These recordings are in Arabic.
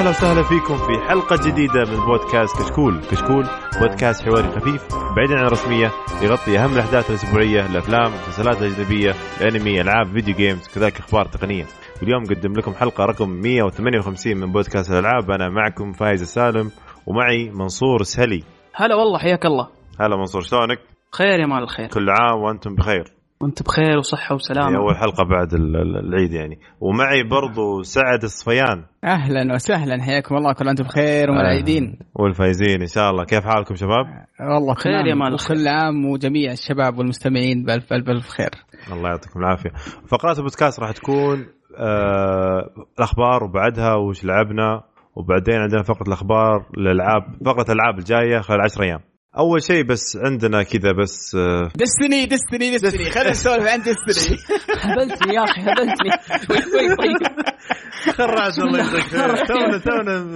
يا هلا وسهلا فيكم في حلقة جديدة من بودكاست كشكول، كشكول بودكاست حواري خفيف بعيدا عن الرسمية يغطي أهم الأحداث الأسبوعية، الأفلام، المسلسلات الأجنبية، الأنمي، ألعاب، video games، كذلك أخبار تقنية. واليوم نقدم لكم حلقة رقم 158 من بودكاست الألعاب، أنا معكم فايز السالم ومعي منصور السهلي. هلا والله حياك الله هلا منصور شلونك؟ خير يا مال الخير كل عام وأنتم بخير. وانت بخير وصحة هي وسلامة أول حلقة بعد ال- ال- العيد يعني، ومعي برضو سعد الصفيان. أهلا وسهلا. حياكم الله. كل أنتم بخير وملايدين والفايزين إن شاء الله، كيف حالكم شباب؟ والله خير. يا مال. وكل عام وجميع الشباب والمستمعين بالف الف الف خير. الله يعطيكم العافية. فقرات البودكاست راح تكون آه الأخبار وبعدها وش لعبنا. وبعدين عندنا فقرة الأخبار الالعاب فقرة الألعاب الجاية خلال 10 أيام. أول شيء بس عندنا كذا بس دستني دستني دستني خلينا نسولف عن دستني هبلتني يا أخي هبلتني. شوي شوي طيب. خراج الله يجزاك خير. تونا تونا.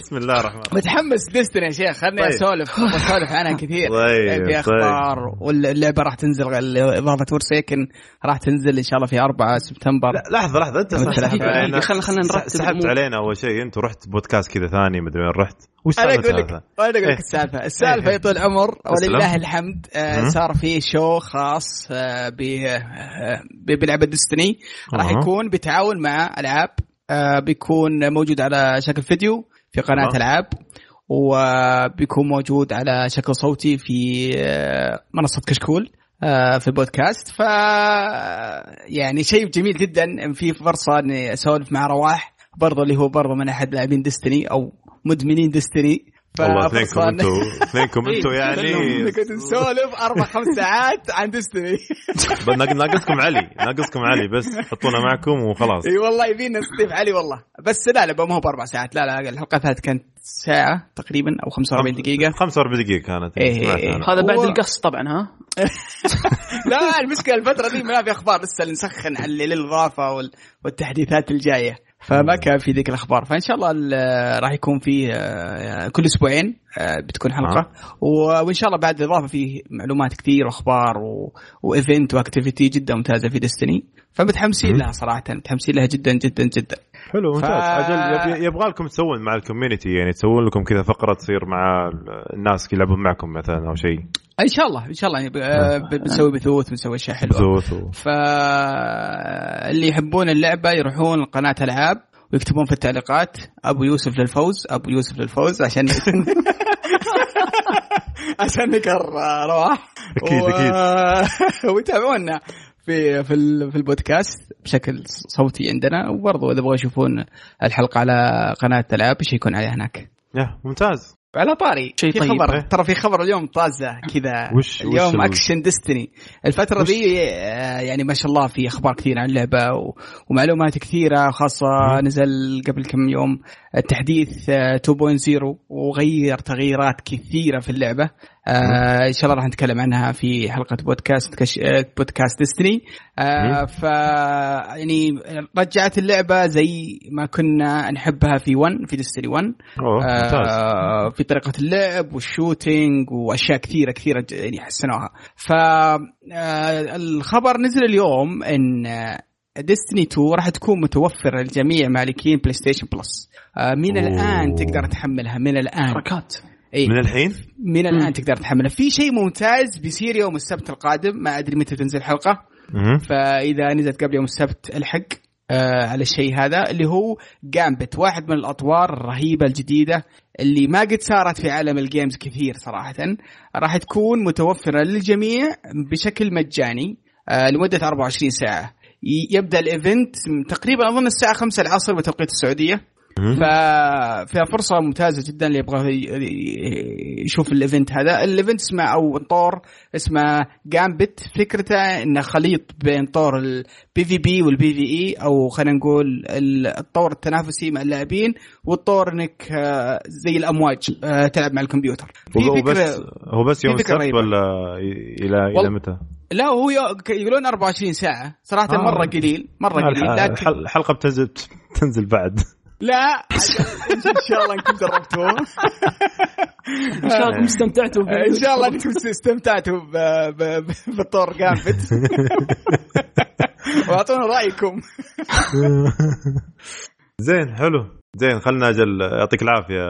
بسم الله الرحمن الرحيم. متحمس دستني يا شيخ. خليني طيب. أسولف. أسولف عنها كثير. طيب، في أخبار واللعبة راح تنزل اضافه ورسيكن راح تنزل إن شاء الله في 4 سبتمبر. لا لحظة لحظة. أنت سحبت علينا. خلنا- خلنا نرتب سحبت. علينا أول شيء. انت رحت بودكاست كذا ثاني مدري وين رحت. أنا أقول لك؟ أنا أقول. لك السالفة السالفة إيه. يا طول العمر. ولله الحمد آه،. صار في شو خاص آه، ب آه، بلعبة ديستني راح. يكون بتعاون مع ألعاب بيكون موجود على شكل فيديو في قناة. ألعاب وبيكون موجود على شكل صوتي في منصة كشكول في بودكاست ف يعني شيء جميل جدا في فرصة إني أسولف مع رواح برضه اللي هو برضه من أحد لاعبين ديستني أو مدمنين ديستني. والله اثنينكم أنتم اثنينكم أنتم يعني كنت نسولف أربع خمس ساعات عن ديستني. ناقصكم علي. ناقصكم علي بس. حطونا معكم وخلاص. إي والله يبينا نستضيف علي والله. بس لا لا ما هو بأربع ساعات. لا لا الحلقة الثالثه كانت ساعة تقريبا أو 45 دقيقة. 45 دقيقة كانت. إيه، إيه، أنا. هذا بعد القص طبعا ها؟ لا المشكلة الفترة دي ما في أخبار. لسه نسخن على الاضافه وال- والتحديثات الجاية. فما كان في ذيك الأخبار. فإن شاء الله ال- راح يكون في آه، كل أسبوعين آه، بتكون حلقة. و- وإن شاء الله بعد الإضافة في معلومات كثير وأخبار و... و event و activity جدا ممتازة في Destiny فمتحمسين. لها صراحة متحمسين لها جدا جدا جدا. حلو ممتاز. ف- أجل يب- يبغى لكم تسوون مع ال community يعني تسوون لكم كذا فقرة تصير مع الناس يلعبون معكم مثلا أو شيء. إن شاء الله إن شاء الله يعني آه، ب- بنسوي بثوث بنسوي أشياء حلوة. بثوث. فاللي يحبون اللعبة يروحون قناه ألعاب ويكتبون في التعليقات أبو يوسف للفوز أبو يوسف للفوز عشان عشان نكر رواح. أكيد، و... أكيد. ويتابعونا في في في البودكاست بشكل صوتي عندنا. وبرضه إذا يبغوا يشوفون الحلقة على قناة ألعاب يشيكون عليها هناك؟ يا ممتاز. على طاري شيء في طيب. خبر. ترى في خبر اليوم طازه كذا وش- وش اليوم ال- action Destiny الفترة وش- دي آه، يعني ما شاء الله في أخبار كثيرة عن اللعبة. ومعلومات كثيرة خاصة. نزل قبل كم يوم التحديث آه، 2.0 وغير تغييرات كثيرة في اللعبة. آه إن شاء الله راح نتكلم عنها في حلقة بودكاست كش... آه، بودكاست ديستني آه. ف يعني رجعت اللعبة زي ما كنا نحبها في 1 في ديستني 1 أوه ممتاز. آه في طريقة اللعب والشوتينج وأشياء كثيرة كثيرة ج- يعني حسنوها فالخبر نزل اليوم أن Destiny 2 راح تكون متوفرة لجميع مالكين PlayStation Plus من أوه. الآن تقدر تحملها من الآن. حركات. أي. من الحين؟ من الآن مم. تقدر تحملها. في شيء ممتاز بيصير يوم السبت القادم ما أدري متى تنزل الحلقة. مهم. فإذا نزلت قبل يوم السبت الحق آه على الشيء هذا اللي هو Gambit واحد من الأطوار الرهيبة الجديدة اللي ما قد صارت في عالم ال games كثير صراحة. راح تكون متوفرة للجميع بشكل مجاني آه لمدة 24 ساعة. يبدأ ال event تقريبا أظن الساعة 5 العصر بتوقيت السعودية. ففيها فرصة ممتازة جدا اللي يبغى يشوف ال event هذا، ال event اسمه أو طور اسمه Gambit، فكرته إنه خليط بين طور ال PvP وال PvE أو خلينا نقول ال- الطور التنافسي مع اللاعبين والطور إنك آه، زي الأمواج آه، تلعب مع الكمبيوتر. هو بس هو بس يوم السبت. ولا إلى إلى متى؟ لا هو يو- يقولون 24 ساعة، صراحة آه. مرة قليل، مرة قليل لكن الح- الحلقة بتنزل تنزل بعد. لا. إن شاء الله انكم جربتوه. إن شاء الله انكم استمتعتوا. إن شاء الله انكم استمتعتوا ب- ب- ب- بالطور جامبت وأعطونا رأيكم. زين حلو. زين خلنا أجل. يعطيك العافية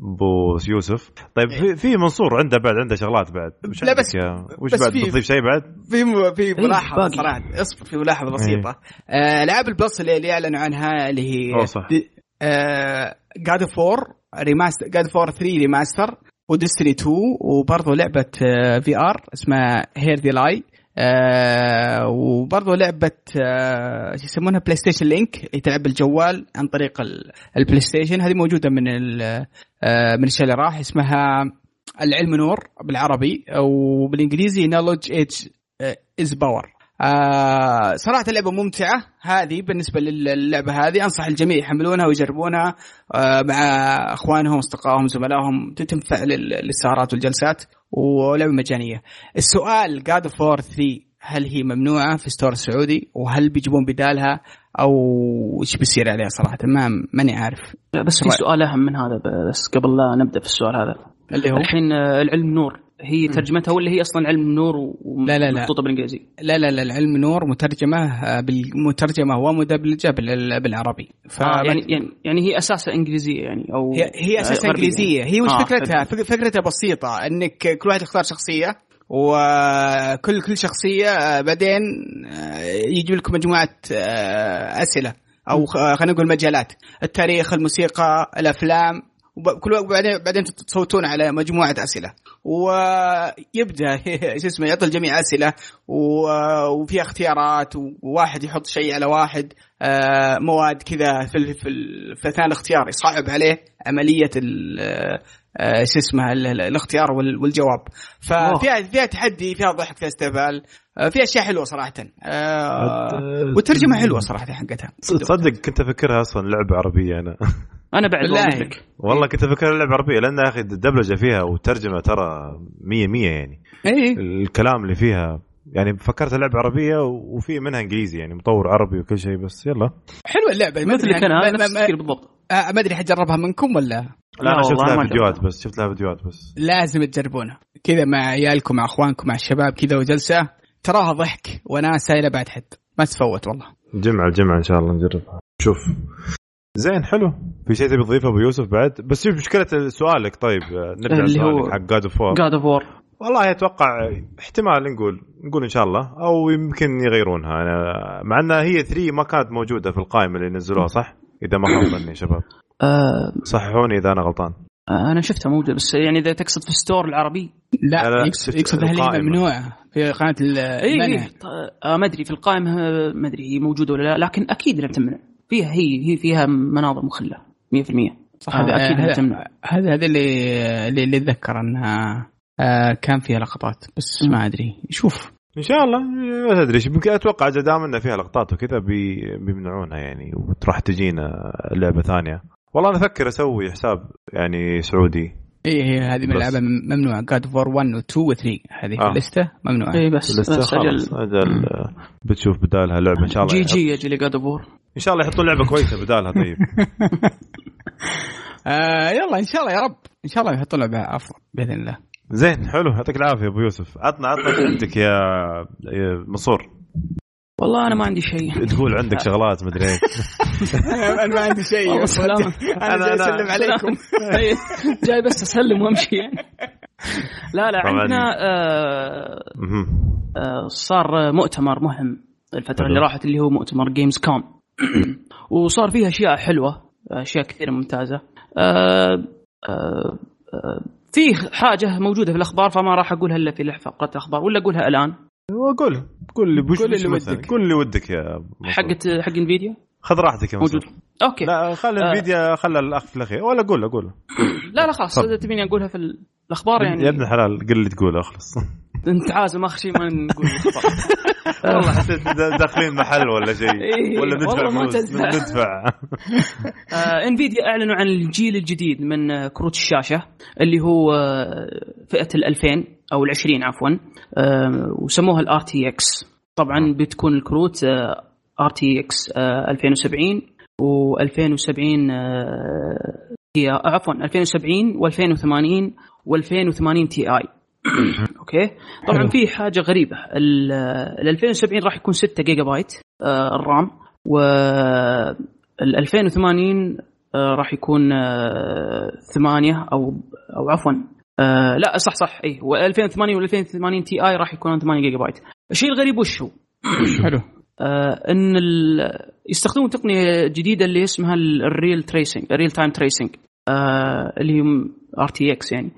أبو يوسف. طيب في في منصور عنده بعد عنده شغلات بعد. وش لا بس- يا- وش بس بعد بتضيف شيء بعد؟ في م- في ملاحظة باقي. صراحة. اصبر في ملاحظة بسيطة. آه، العاب ال Plus اللي أعلنوا عنها اللي هي. God of War Remaster God of War 3 Remaster و Destiny 2 وبرضه لعبة VR اسمها Here They Lie آه وبرضه لعبة آه يسمونها؟ PlayStation Link تلعب بالجوال عن طريق ال- ال PlayStation هذه موجودة من آه من الشيء اللي راح اسمها العلم نور بالعربي وبالانجليزي Knowledge is is Power آه صراحة لعبة ممتعة. هذه بالنسبة للعبة هذه أنصح الجميع يحملونها ويجربونها آه مع أخوانهم أصدقائهم زملائهم. تنفع لل- للسهرات والجلسات ولعبة مجانية. السؤال God of War 3 هل هي ممنوعة في store السعودي؟ وهل بيجيبون بدالها؟ أو إيش بيصير عليها صراحة؟ ما ماني عارف. بس في. سؤال أهم من هذا بس قبل لا نبدأ في السؤال هذا. اللي هو؟ الحين آه، العلم نور. هي ترجمتها ولا هي أصلا علم نور و- لا، لا، لا. ومحطوطه بالإنجليزي؟ لا لا لا العلم نور مترجمة آه، بالمترجمة ومدبلجة بال- بالعربي ف آه يعني يعني يعني هي أساسها إنجليزية يعني أو هي هي أساسا آه، غربية. إنجليزية هي وش آه، فكرتها فك- فكرتها بسيطة إنك كل واحد يختار شخصية وكل كل شخصية بعدين يجيب لكم مجموعة أسئلة أو خلينا نقول مجالات التاريخ الموسيقى الأفلام وكل بعدين بعدين تصوتون على مجموعة أسئلة. ويبدأ شو اسمه يعطي الجميع أسئلة وفيها اختيارات وواحد يحط شيء على واحد آه، مواد كذا في في أثناء الاختيار يصعب عليه عملية ال- آه، شو اسمه ال- ال- الاختيار وال- والجواب. ففيها فيها تحدي فيها ضحك فيها استهبال آه، فيها أشياء حلوة صراحة. آه، والترجمة حلوة صراحة حقتها. تصدق كنت أفكرها أصلا لعبة عربية أنا. أنا بعد. والله. لك والله كنت أفكرها لعبة عربية لأن يا أخي الدبلجه فيها والترجمه ترى مية مية يعني. اي الكلام اللي فيها يعني فكرت لعبة عربية وفي منها إنجليزي يعني مطور عربي وكل شيء بس يلا. حلوة اللعبة. أنا ما- هذا نفس بالضبط. آه، ما أدري حجربها منكم ولا؟ لا أنا شفت لها فيديوهات. بس شفت لها فيديوهات بس. لازم تجربونها. كذا مع عيالكم مع أخوانكم مع الشباب كذا وجلسة. تراها ضحك وناسه إلى بعد حد. ما تفوت والله. جمعة الجمعه إن شاء الله نجربها شوف. زين حلو. في شيء تبي تضيفه أبو يوسف بعد؟ بس شوف مشكلة سؤالك. طيب نرجع اللي هو- حق God of God of War والله أتوقع احتمال نقول نقول إن شاء الله أو يمكن يغيرونها. أنا مع انها هي 3 ما كانت موجودة في القائمة اللي نزلوها صح؟ إذا ما خاب ظني يا شباب. آه صححوني إذا أنا غلطان. أنا شفتها موجودة بس يعني إذا تقصد في ال store العربي لا, لا، لا، يقصد يقصد هل هي. ممنوعة. في قناة ال- اي المنع إيه آه ما أدري في القائمة ما أدري هي موجودة ولا لا لكن أكيد إنها تمنع. فيها هي هي فيها مناظر مخلة 100% صح. هذا أكيد إنها هذا- تمنع. هذا هذا اللي اللي, اللي اتذكر أنها آه، كان فيها لقطات بس م. ما أدري. شوف. إن شاء الله ما تدري. إيش، يمكن أتوقع إذا دام إنه فيها لقطات وكذا بي بيمنعونها يعني وراح تجينا لعبة ثانية. والله أنا أفكر أسوي حساب يعني سعودي. اي هي هذه من. الالعاب ممنوعة. God of War 1 و 2 و 3 هذه في آه. اللسته ممنوعة. اي بس بس خلاص أجل أجل بتشوف بدالها لعبه إن شاء الله GG أجل God of War إن شاء الله يحطون لعبة كويسة بدالها طيب. آه يلا إن شاء الله يا رب. إن شاء الله يحطوا لعبة أفضل بإذن الله. زين حلو. يعطيك العافية أبو يوسف. عطنا عطنا عندك يا يا منصور والله أنا ما عندي شيء. تقول عندك شغلات مدري إيش أنا أنا ما عندي شيء. أنا جاي أسلم عليكم. جاي بس أسلم وأمشي يعني. لا لا. عندنا آه. آه صار مؤتمر مهم الفترة. اللي راحت اللي هو مؤتمر Gamescom وصار فيه أشياء حلوة أشياء كثيرة ممتازة. آه آه آه في حاجة موجودة في الأخبار فما راح أقولها إلا في فقره الأخبار ولا أقولها الآن. وقول قول اللي بوش قول اللي. ودك. قول اللي ودك يا. حقت حق Nvidia خذ راحتك يا موجود. أوكي. لا لا خلي آه. الفيديو خلى الأخ في الأخير. ولا قول قول. لا, خلاص. تفضل. إذا تبيني أقولها في الأخبار يا يعني ابن الحلال قل اللي تقوله اخلص أنت عازم اخر شيء ما نقول. الاخبار والله حسيت دا- داخلين محل ولا شيء. إيه، ولا ندفع. ندفع. آه Nvidia أعلنوا عن الجيل الجديد من آه، كروت الشاشة اللي هو آه، فئة ال 2000 أو ال 20 عفوا. آه، وسموها ال RTX طبعا بتكون الكروت RTX 2070 و2070 هي آه، عفوا 2070 و2080 و2080 Ti أوكي؟ طبعا. في حاجة غريبة. ال ال 2070 راح يكون 6 جيجا بايت آه، ال RAM و ال 2080 آه راح يكون آه ثمانية أو أو عفوا آه لا صح صح اي 2080 وال 2080 Ti راح يكونون 8 جيجا بايت الشيء الغريب وش هو؟ حلو. آه إن يستخدمون تقنية جديدة اللي اسمها ال ray tracing ال real time tracing اللي هي RTX يعني.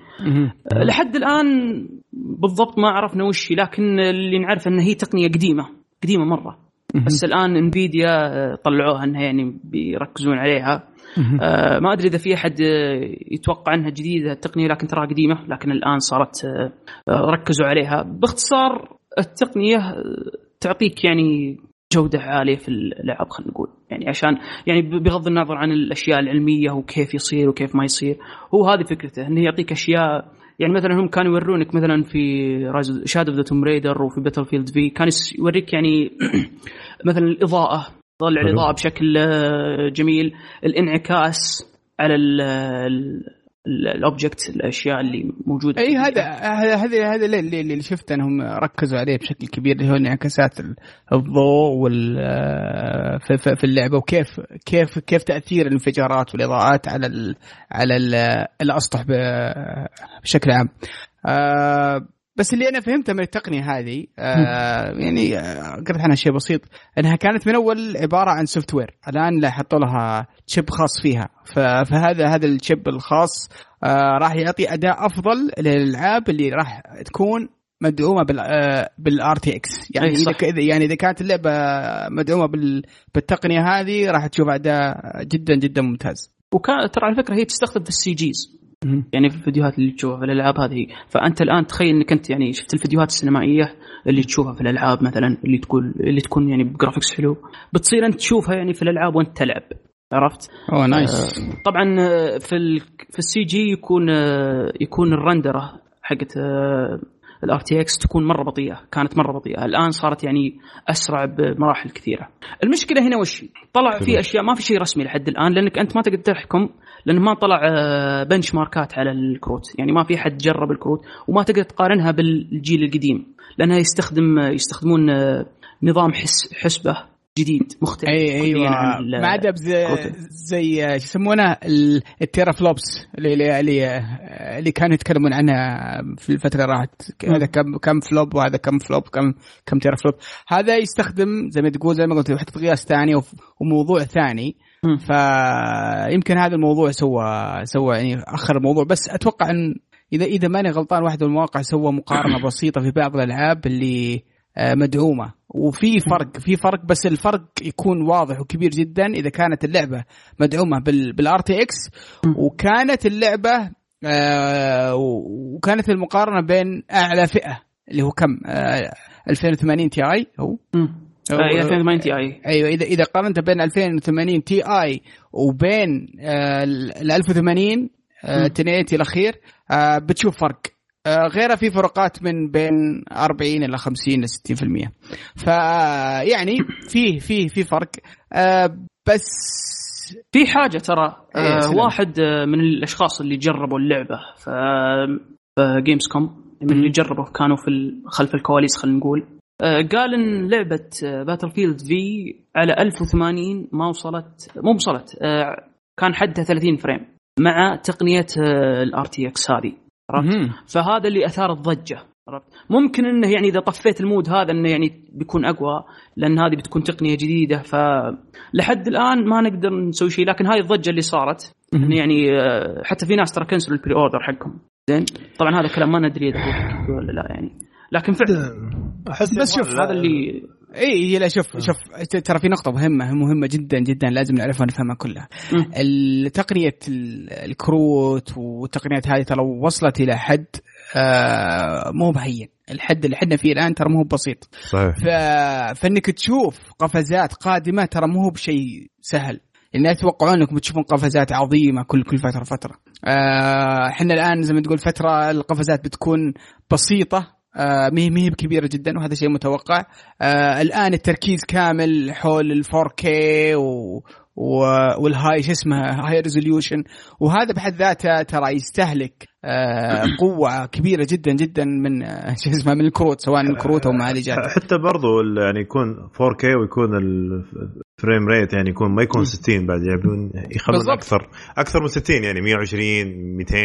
آه لحد الآن بالضبط ما عرفنا وش هي لكن اللي نعرف انها هي تقنية قديمة قديمة مرة. بس الآن Nvidia طلعوها إنها يعني بيركزون عليها. آه ما أدري إذا في أحد يتوقع إنها جديدة التقنية لكن تراها قديمة لكن الآن صارت آه ركزوا عليها. باختصار التقنية تعطيك يعني جودة عالية في اللعب خلينا نقول. يعني عشان يعني بغض النظر عن الأشياء العلمية وكيف يصير وكيف ما يصير هو هذه فكرته إنه يعطيك أشياء. يعني مثلا هم كانوا يورونك مثلا في Shadow the Tomb Raider وفي Battlefield V كان يوريك يعني مثلا الإضاءة طلع الإضاءة بشكل جميل الإنعكاس على ال object الأشياء اللي موجودة إي هذا هذا هذا اللي, اللي شفت إنهم ركزوا عليه بشكل كبير اللي هو انعكاسات الضوء وال في اللعبة وكيف كيف كيف تأثير الانفجارات والإضاءات على ال على ال الأسطح بشكل عام. بس اللي أنا فهمته من التقنية هذه آه يعني قرأت عنها شيء بسيط إنها كانت من أول عبارة عن software الآن لا حطوا لها chip خاص فيها. فهذا هذا ال chip الخاص آه راح يعطي اداء أفضل للألعاب اللي راح تكون مدعومة بال بال RTX يعني إذا يعني إذا كانت اللعبة مدعومة بالتقنية هذه راح تشوف اداء جدا جدا ممتاز. وكان ترى على فكرة هي تستخدم في ال CGs يعني في الفيديوهات اللي تشوفها في الألعاب هذه. فأنت الآن تخيل إنك أنت يعني شفت الفيديوهات السينمائية اللي تشوفها في الألعاب مثلا اللي تقول اللي تكون يعني ب graphics حلو. بتصير أنت تشوفها يعني في الألعاب وأنت تلعب. عرفت؟ أوه nice آه طبعا في ال في ال CG يكون آه يكون الرندرة حقت آه ال RTX تكون مرة بطيئة كانت مرة بطيئة. الآن صارت يعني أسرع بمراحل كثيرة. المشكلة هنا وش؟ طلع في أشياء ما في شيء رسمي لحد الآن لأنك أنت ما تقدر تحكم لأنه ما طلع benchmark ات على الكروت. يعني ما في حد جرب الكروت وما تقدر تقارنها بالجيل القديم لأنها يستخدم يستخدمون نظام حس حسبة جديد مختلف إي أيوه. ما عدا زي شو يسمونه؟ ال teraflops اللي اللي اللي كانوا يتكلمون عنها في الفترة اللي راحت. هذا كم كم flop وهذا كم flop كم كم teraflop هذا يستخدم زي ما تقول زي ما قلت يحط قياس ثاني وموضوع ثاني. فيمكن هذا الموضوع سوى سوى يعني أخر الموضوع. بس أتوقع إن إذا إذا ماني غلطان واحد من المواقع سوى مقارنة بسيطة في بعض الألعاب اللي مدعومة. وفي فرق في فرق بس الفرق يكون واضح وكبير جدا إذا كانت اللعبة مدعومة بال RTX وكانت اللعبة آه وكانت المقارنة بين أعلى فئة اللي هو كم؟ آه 2080 Ti هو. 2080 Ti. أيوه اذا إذا قارنت بين 2080 Ti وبين آه ال 1080 آه 1080 الأخير آه بتشوف فرق. غيرها في فروقات من بين 40 إلى 50 إلى 60% فيعني في في في فرق. بس في حاجة ترى إيه واحد من الأشخاص اللي جربوا اللعبة في جيمز كوم من اللي جربوا كانوا في خلف الكواليس خلينا نقول. قال إن لعبة باتل فيلد في على 1080 ما وصلت مو وصلت كان حدها 30 frame مع تقنية ال RTX هذه عرفت؟ فهذا اللي أثار الضجة عرفت؟ ممكن إنه يعني إذا طفيت ال mode هذا إنه يعني بيكون أقوى لأن هذه بتكون تقنية جديدة فلحد الآن ما نقدر نسوي شيء لكن هاي الضجة اللي صارت إنه يعني حتى في ناس ترى cancelلوا ال pre-order حقهم زين طبعا هذا كلام ما ندري إذا ولا لا يعني لكن فعلا احس بس شوف هذا اللي اي لا شوف شوف ترى في نقطة مهمة مهمة جدا جدا لازم نعرفها ونفهمها كلها. تقنية الكروت والتقنيات هذه ترى وصلت إلى حد آه مو بهين، الحد اللي إحنا فيه الآن ترى مو بسيط. صحيح. ف... فإنك تشوف قفزات قادمة ترى مو هو بشيء سهل. الناس يتوقعون إنكم تشوفون قفزات عظيمة كل كل فترة فترة. إحنا آه الآن زي ما تقول فترة القفزات بتكون بسيطة آه مهي مهي كبيرة جدا وهذا شيء متوقع. آه الآن التركيز كامل حول ال 4K و وال high شو اسمه high resolution وهذا بحد ذاته ترى يستهلك آه، قوة كبيرة جدا جدا من آه، شو اسمه من الكروت سواء الكروت أو معالجات حتى برضو يعني يكون 4K ويكون ال frame rate يعني يكون ما يكون 60 بعد يعملون يخلون بالضبط. أكثر أكثر من 60 يعني 120 200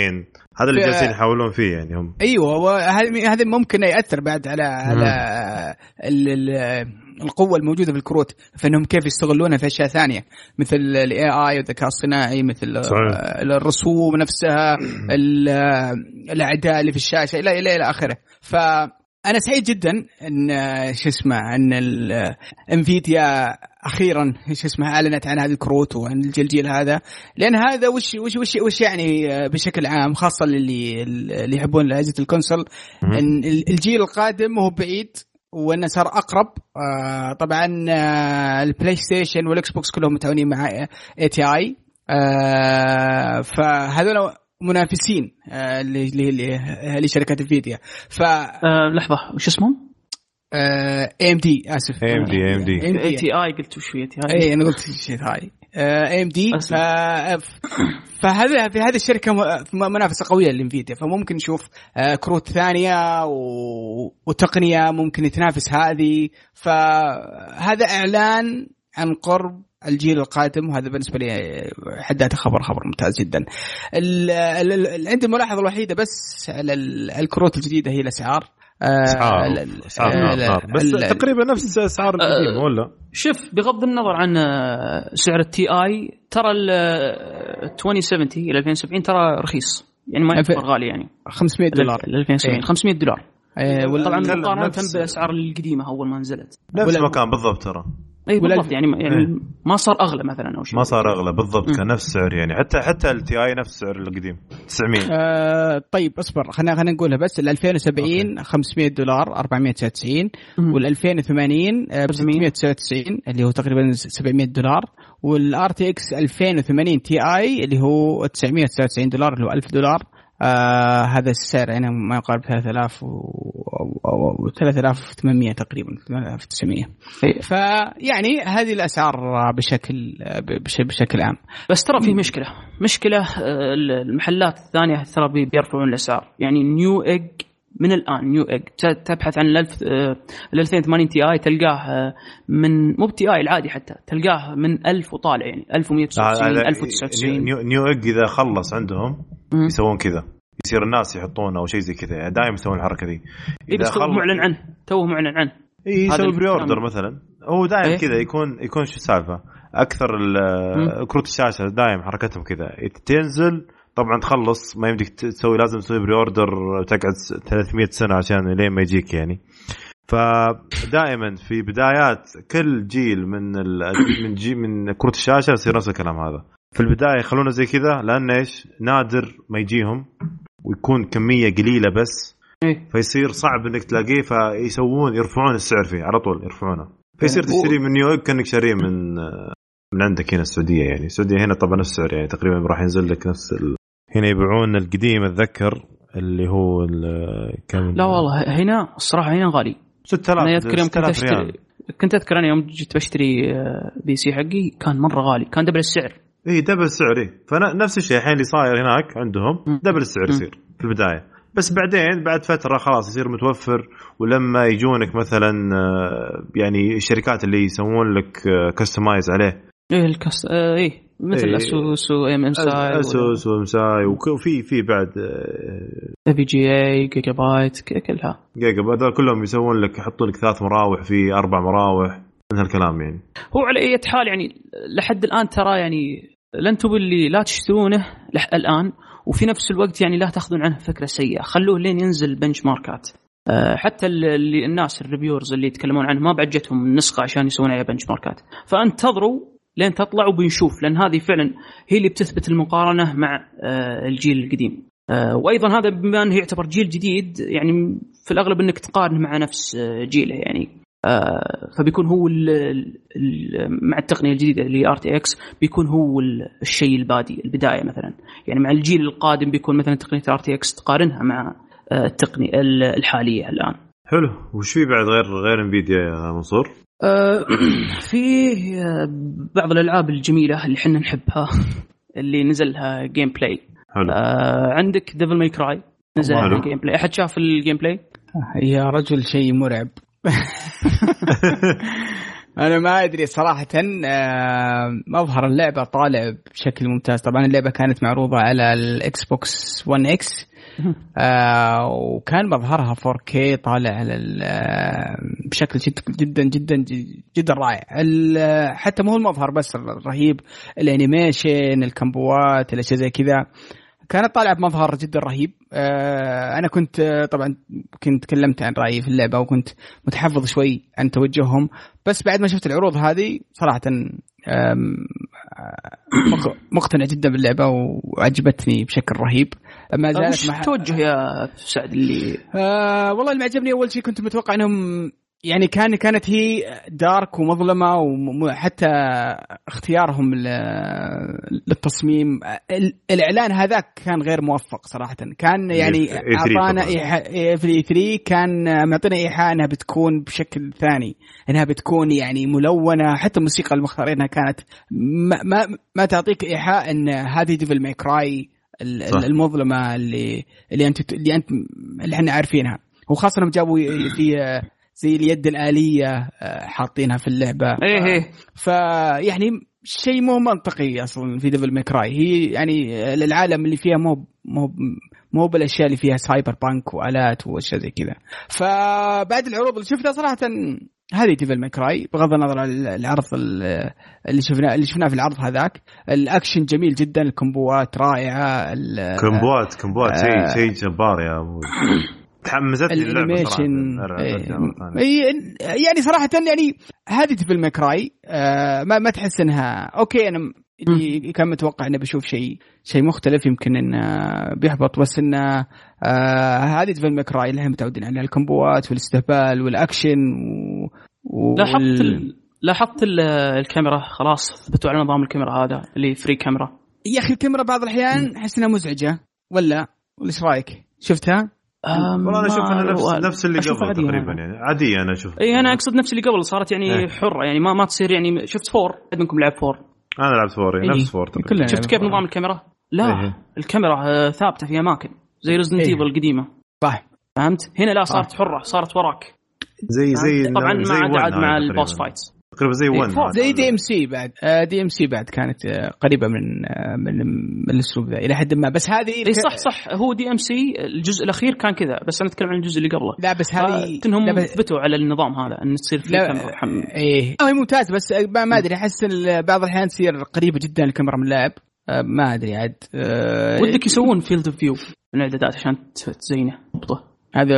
هذا اللي جالسين يحاولون فيه يعني هم. أيوه هذا ممكن يأثر بعد على على ال- ال- القوة الموجودة في الكروت فإنهم كيف يستغلونها في أشياء ثانية مثل ال AI والذكاء الصناعي مثل صحيح. آه، الرسوم نفسها آه، الأعداء اللي في الشاشة إلى إلى إلى آخره. ف أنا سعيد جدا إن آه، شو اسمه إن آه، إنفيديا أخيرا شو اسمه أعلنت عن هذه الكروت وعن الجيل هذا. لأن هذا وش وش وش, وش يعني آه، بشكل عام خاصة للي اللي يحبون اجهزه ال console. إن ال- الجيل القادم هو بعيد وإنه صار أقرب. آه طبعا آه البلاي ستيشن والإكس بوكس كلهم متعاونين مع ATI. فهذول منافسين آه، لشركه انفيديا ف آه لحظة وش اسمهم؟ AMD آسف AMD AMD. ATI قلت وش هي ATI؟ اي أنا قلت شيء هاي AMD. فهذا في هذه الشركة منافسة قوية لإنفيديا فممكن نشوف آه، كروت ثانية وتقنية ممكن تنافس هذه فهذا إعلان عن قرب الجيل القادم وهذا بالنسبة لي حد ذاته خبر خبر ممتاز جدا. ال- ال- ال- عندي الملاحظه الوحيدة بس على ال- الكروت الجديدة هي الأسعار. آه، أسعار أسعار. بس تقريبا نفس أسعار القديم ولا شوف بغض النظر عن آه، سعر التي اي ترى ال آه، 2070 إلى 2070 ترى رخيص يعني ما يعتبر غالي يعني 500 دولار ال 2070 إيه. 500 دولار آه، وال- طبعا مقارنة بالاسعار القديمة أول ما نزلت نفس المكان بالضبط ترى اي بالضبط يعني يعني إيه. ما صار أغلى مثلا أو شيء. ما صار أغلى بالضبط. كان نفس السعر يعني. حتى حتى التي اي نفس السعر القديم 900 آه طيب اصبر خلينا خلينا نقولها بس ال 2070 500 دولار 499 مم. وال 2080 ب 699 اللي هو تقريبا 700 دولار. وال RTX 2080 Ti اللي هو 999 دولار اللي هو 1000 دولار. آه هذا السعر يعني ما يقارب 3000 و أو- أو 3800 تقريبا 3900 إيه. فيعني هذه الأسعار بشكل بش- بشكل عام. بس ترى في مشكلة. مشكلة آه، المحلات الثانية ترى بي- بيرفعون الأسعار. يعني Newegg من الآن Newegg تبحث عن ال 1000 آه، ال 2080 Ti تلقاه آه، من مو ب Ti العادي حتى. تلقاه من 1000 وطالع يعني 1199 هذا 1099 Newegg إذا خلص عندهم. يسوون كذا. يصير الناس يحطونه أو شيء زي كذا. يعني دائما يسوون الحركة ذي اي بس توه معلن عنه توه معلن عنه. اي يسوي pre-order مثلا. هو دائما إيه؟ كذا يكون يكون شو السالفة؟ أكثر كروت الشاشة دائما حركتهم كذا. تنزل طبعا تخلص ما يمديك تسوي لازم تسوي pre-order وتقعد 300 سنة عشان لين ما يجيك يعني. فدائما في بدايات كل جيل من ال... من جيل من كروت الشاشة يصير نفس الكلام هذا. في البداية يخلونه زي كذا لأن إيش؟ نادر ما يجيهم. ويكون كمية قليلة بس. إيه. فيصير صعب إنك تلاقيه فيسوون يرفعون السعر فيه على طول يرفعونه. فيصير تشتري من Newegg كأنك شاريه من من عندك هنا السعودية يعني. السعودية هنا طبعا نفس السعر يعني تقريبا راح ينزل لك نفس ال... هنا يبيعون القديم أتذكر اللي هو ال- كم؟ لا والله هنا الصراحة هنا غالي. 6000 أنا أذكر يوم كنت 6000 ريال اشتري كنت أذكر أنا يوم جيت بشتري آه، PC حقي كان مرة غالي. كان double السعر. اي double السعر اي فنفس الشيء الحين اللي صاير هناك عندهم. double السعر. يصير في البداية بس بعدين بعد فترة خلاص يصير متوفر ولما يجونك مثلا آه، يعني الشركات اللي يسوون لك customize عليه إيه ال cust آه إيه مثل إيه. ASUS و M M SI ASUS و MSI وفي في بعد في G I Gigabyte كلها جيجا هذول كلهم يسوون لك يحطون لك ثلاث مراوح في أربع مراوح من هالكلام يعني هو على أي حال يعني لحد الآن ترى يعني لا أنتم اللي لا تشترونه الآن وفي نفس الوقت يعني لا تأخذون عنه فكرة سيئة. خلوه لين ينزل benchmark ات آه، حتى اللي الناس ال reviewers اللي يتكلمون عنه ما بعد جتهم عشان يسوون عليها benchmark ات فانتظروا لين تطلع وبنشوف لأن هذه فعلا هي اللي بتثبت المقارنة مع آه، الجيل القديم. آه، وأيضا هذا بما أنه يعتبر جيل جديد يعني في الأغلب إنك تقارن مع نفس جيله يعني. فبيكون هو ال ال مع التقنية الجديدة اللي RTX بيكون هو ال- الشيء البادي البداية مثلا. يعني مع الجيل القادم بيكون مثلا تقنية RTX تقارنها مع آه، التقنية ال- الحالية الآن. حلو. وش في بعد غير غير Nvidia يا منصور؟ آه، في آه، بعض الألعاب الجميلة اللي إحنا نحبها اللي نزل لها gameplay حلو. آه عندك Devil May Cry نزل. ال gameplay أحد شاف ال gameplay؟ يا رجل شيء مرعب. أنا ما أدري صراحة آه، مظهر اللعبة طالع بشكل ممتاز. طبعا اللعبة كانت معروضة على ال Xbox 1 X آه وكان مظهرها 4K طالع على آه، بشكل جد جدا جدا جدا رائع. حتى مو المظهر بس الرهيب ال animation ال combo ات الأشياء زي كذا. كانت طالعة بمظهر جدا رهيب. آه أنا كنت آه، طبعا كنت تكلمت عن رأيي في اللعبة وكنت متحفظ شوي عن توجههم. بس بعد ما شفت العروض هذه صراحة آه، مق- مقتنع جدا باللعبة وعجبتني بشكل رهيب. ما زالت مع توجه يا سعد اللي آه والله اللي عجبني أول شيء كنت متوقع إنهم يعني كان كانت هي دارك ومظلمة وحتى اختيارهم للتصميم. ال- الإعلان هذاك كان غير موفق صراحة. كان يعني E3 أعطانا. إيحاء في ال E3 كان معطينا إيحاء إنها بتكون بشكل ثاني. إنها بتكون يعني ملونة. حتى الموسيقى المختارينها كانت ما ما, ما تعطيك إيحاء إن هذه Devil May Cry. المظلمة اللي اللي انت اللي انت اللي إحنا عارفينها. وخاصة انهم جابوا في زي اليد الآلية آه، حاطينها في اللعبة. إيه إيه. فيعني شيء مو منطقي أصلا في Devil May Cry هي يعني العالم اللي فيها مو مو مو بالأشياء اللي فيها cyberpunk وآلات وأشياء زي كذا. فبعد العروض اللي شفتها صراحة هذه Devil May Cry بغض النظر عن العرض اللي شفناه اللي شفناه في العرض هذاك. الأكشن جميل جدا ال combo ات رائعة ال- combo ات combo ات شيء آه. شيء جبار يا أبوي صراحة ال animation إيه. إيه، يعني صراحة يعني هذه Devil May Cry آه ما, ما تحس إنها okay أنا اللي كان متوقع انه بشوف شيء شيء مختلف يمكن إنه بيحبط بس إنه آه هذه Devil May Cry اللي إحنا متعودين عليها ال combo ات والاستهبال والأكشن و... و... لاحظت ال... لاحظت ال- الكاميرا خلاص ثبتوا على نظام الكاميرا هذا اللي free camera يا أخي الكاميرا بعض الأحيان أحس إنها مزعجة ولا ولا إيش رأيك؟ شفتها؟ والله أنا أشوف انها نفس و- نفس اللي قبل تقريبا أنا. يعني عاديه أنا أشوف اي أنا أقصد نفس اللي قبل صارت يعني إيه. حرة يعني ما ما تصير يعني شفت four حد منكم لعب four أنا لعبت four إيه. نفس four تقريبا كلنا شفت كيف نظام الكاميرا؟ لا إيه. الكاميرا آه، ثابتة في أماكن زي Resident إيه. Evil القديمة صح فهمت؟ هنا لا صارت حرة صارت وراك زي زي طبعا ما عاد عاد مع ال boss. fights تقريبا زي إيه، 1 four. زي DmC بعد آه، DmC بعد كانت آه، قريبة من آه، من من الأسلوب ذا إلى حد ما. بس هذه اي صح صح. هو DmC الجزء الأخير كان كذا بس أنا أتكلم عن الجزء اللي قبله. لا بس هذه انهم بس- ثبتوا على النظام هذا إن تصير في كاميرا حم- إيه. هي ممتاز بس ما, أدري أحس بعض الأحيان تصير قريبة جدا الكاميرا من اللاعب آه، ما أدري عاد. آه، ودك يسوون field of view من الاعدادات عشان تزينه. تضبطه هذا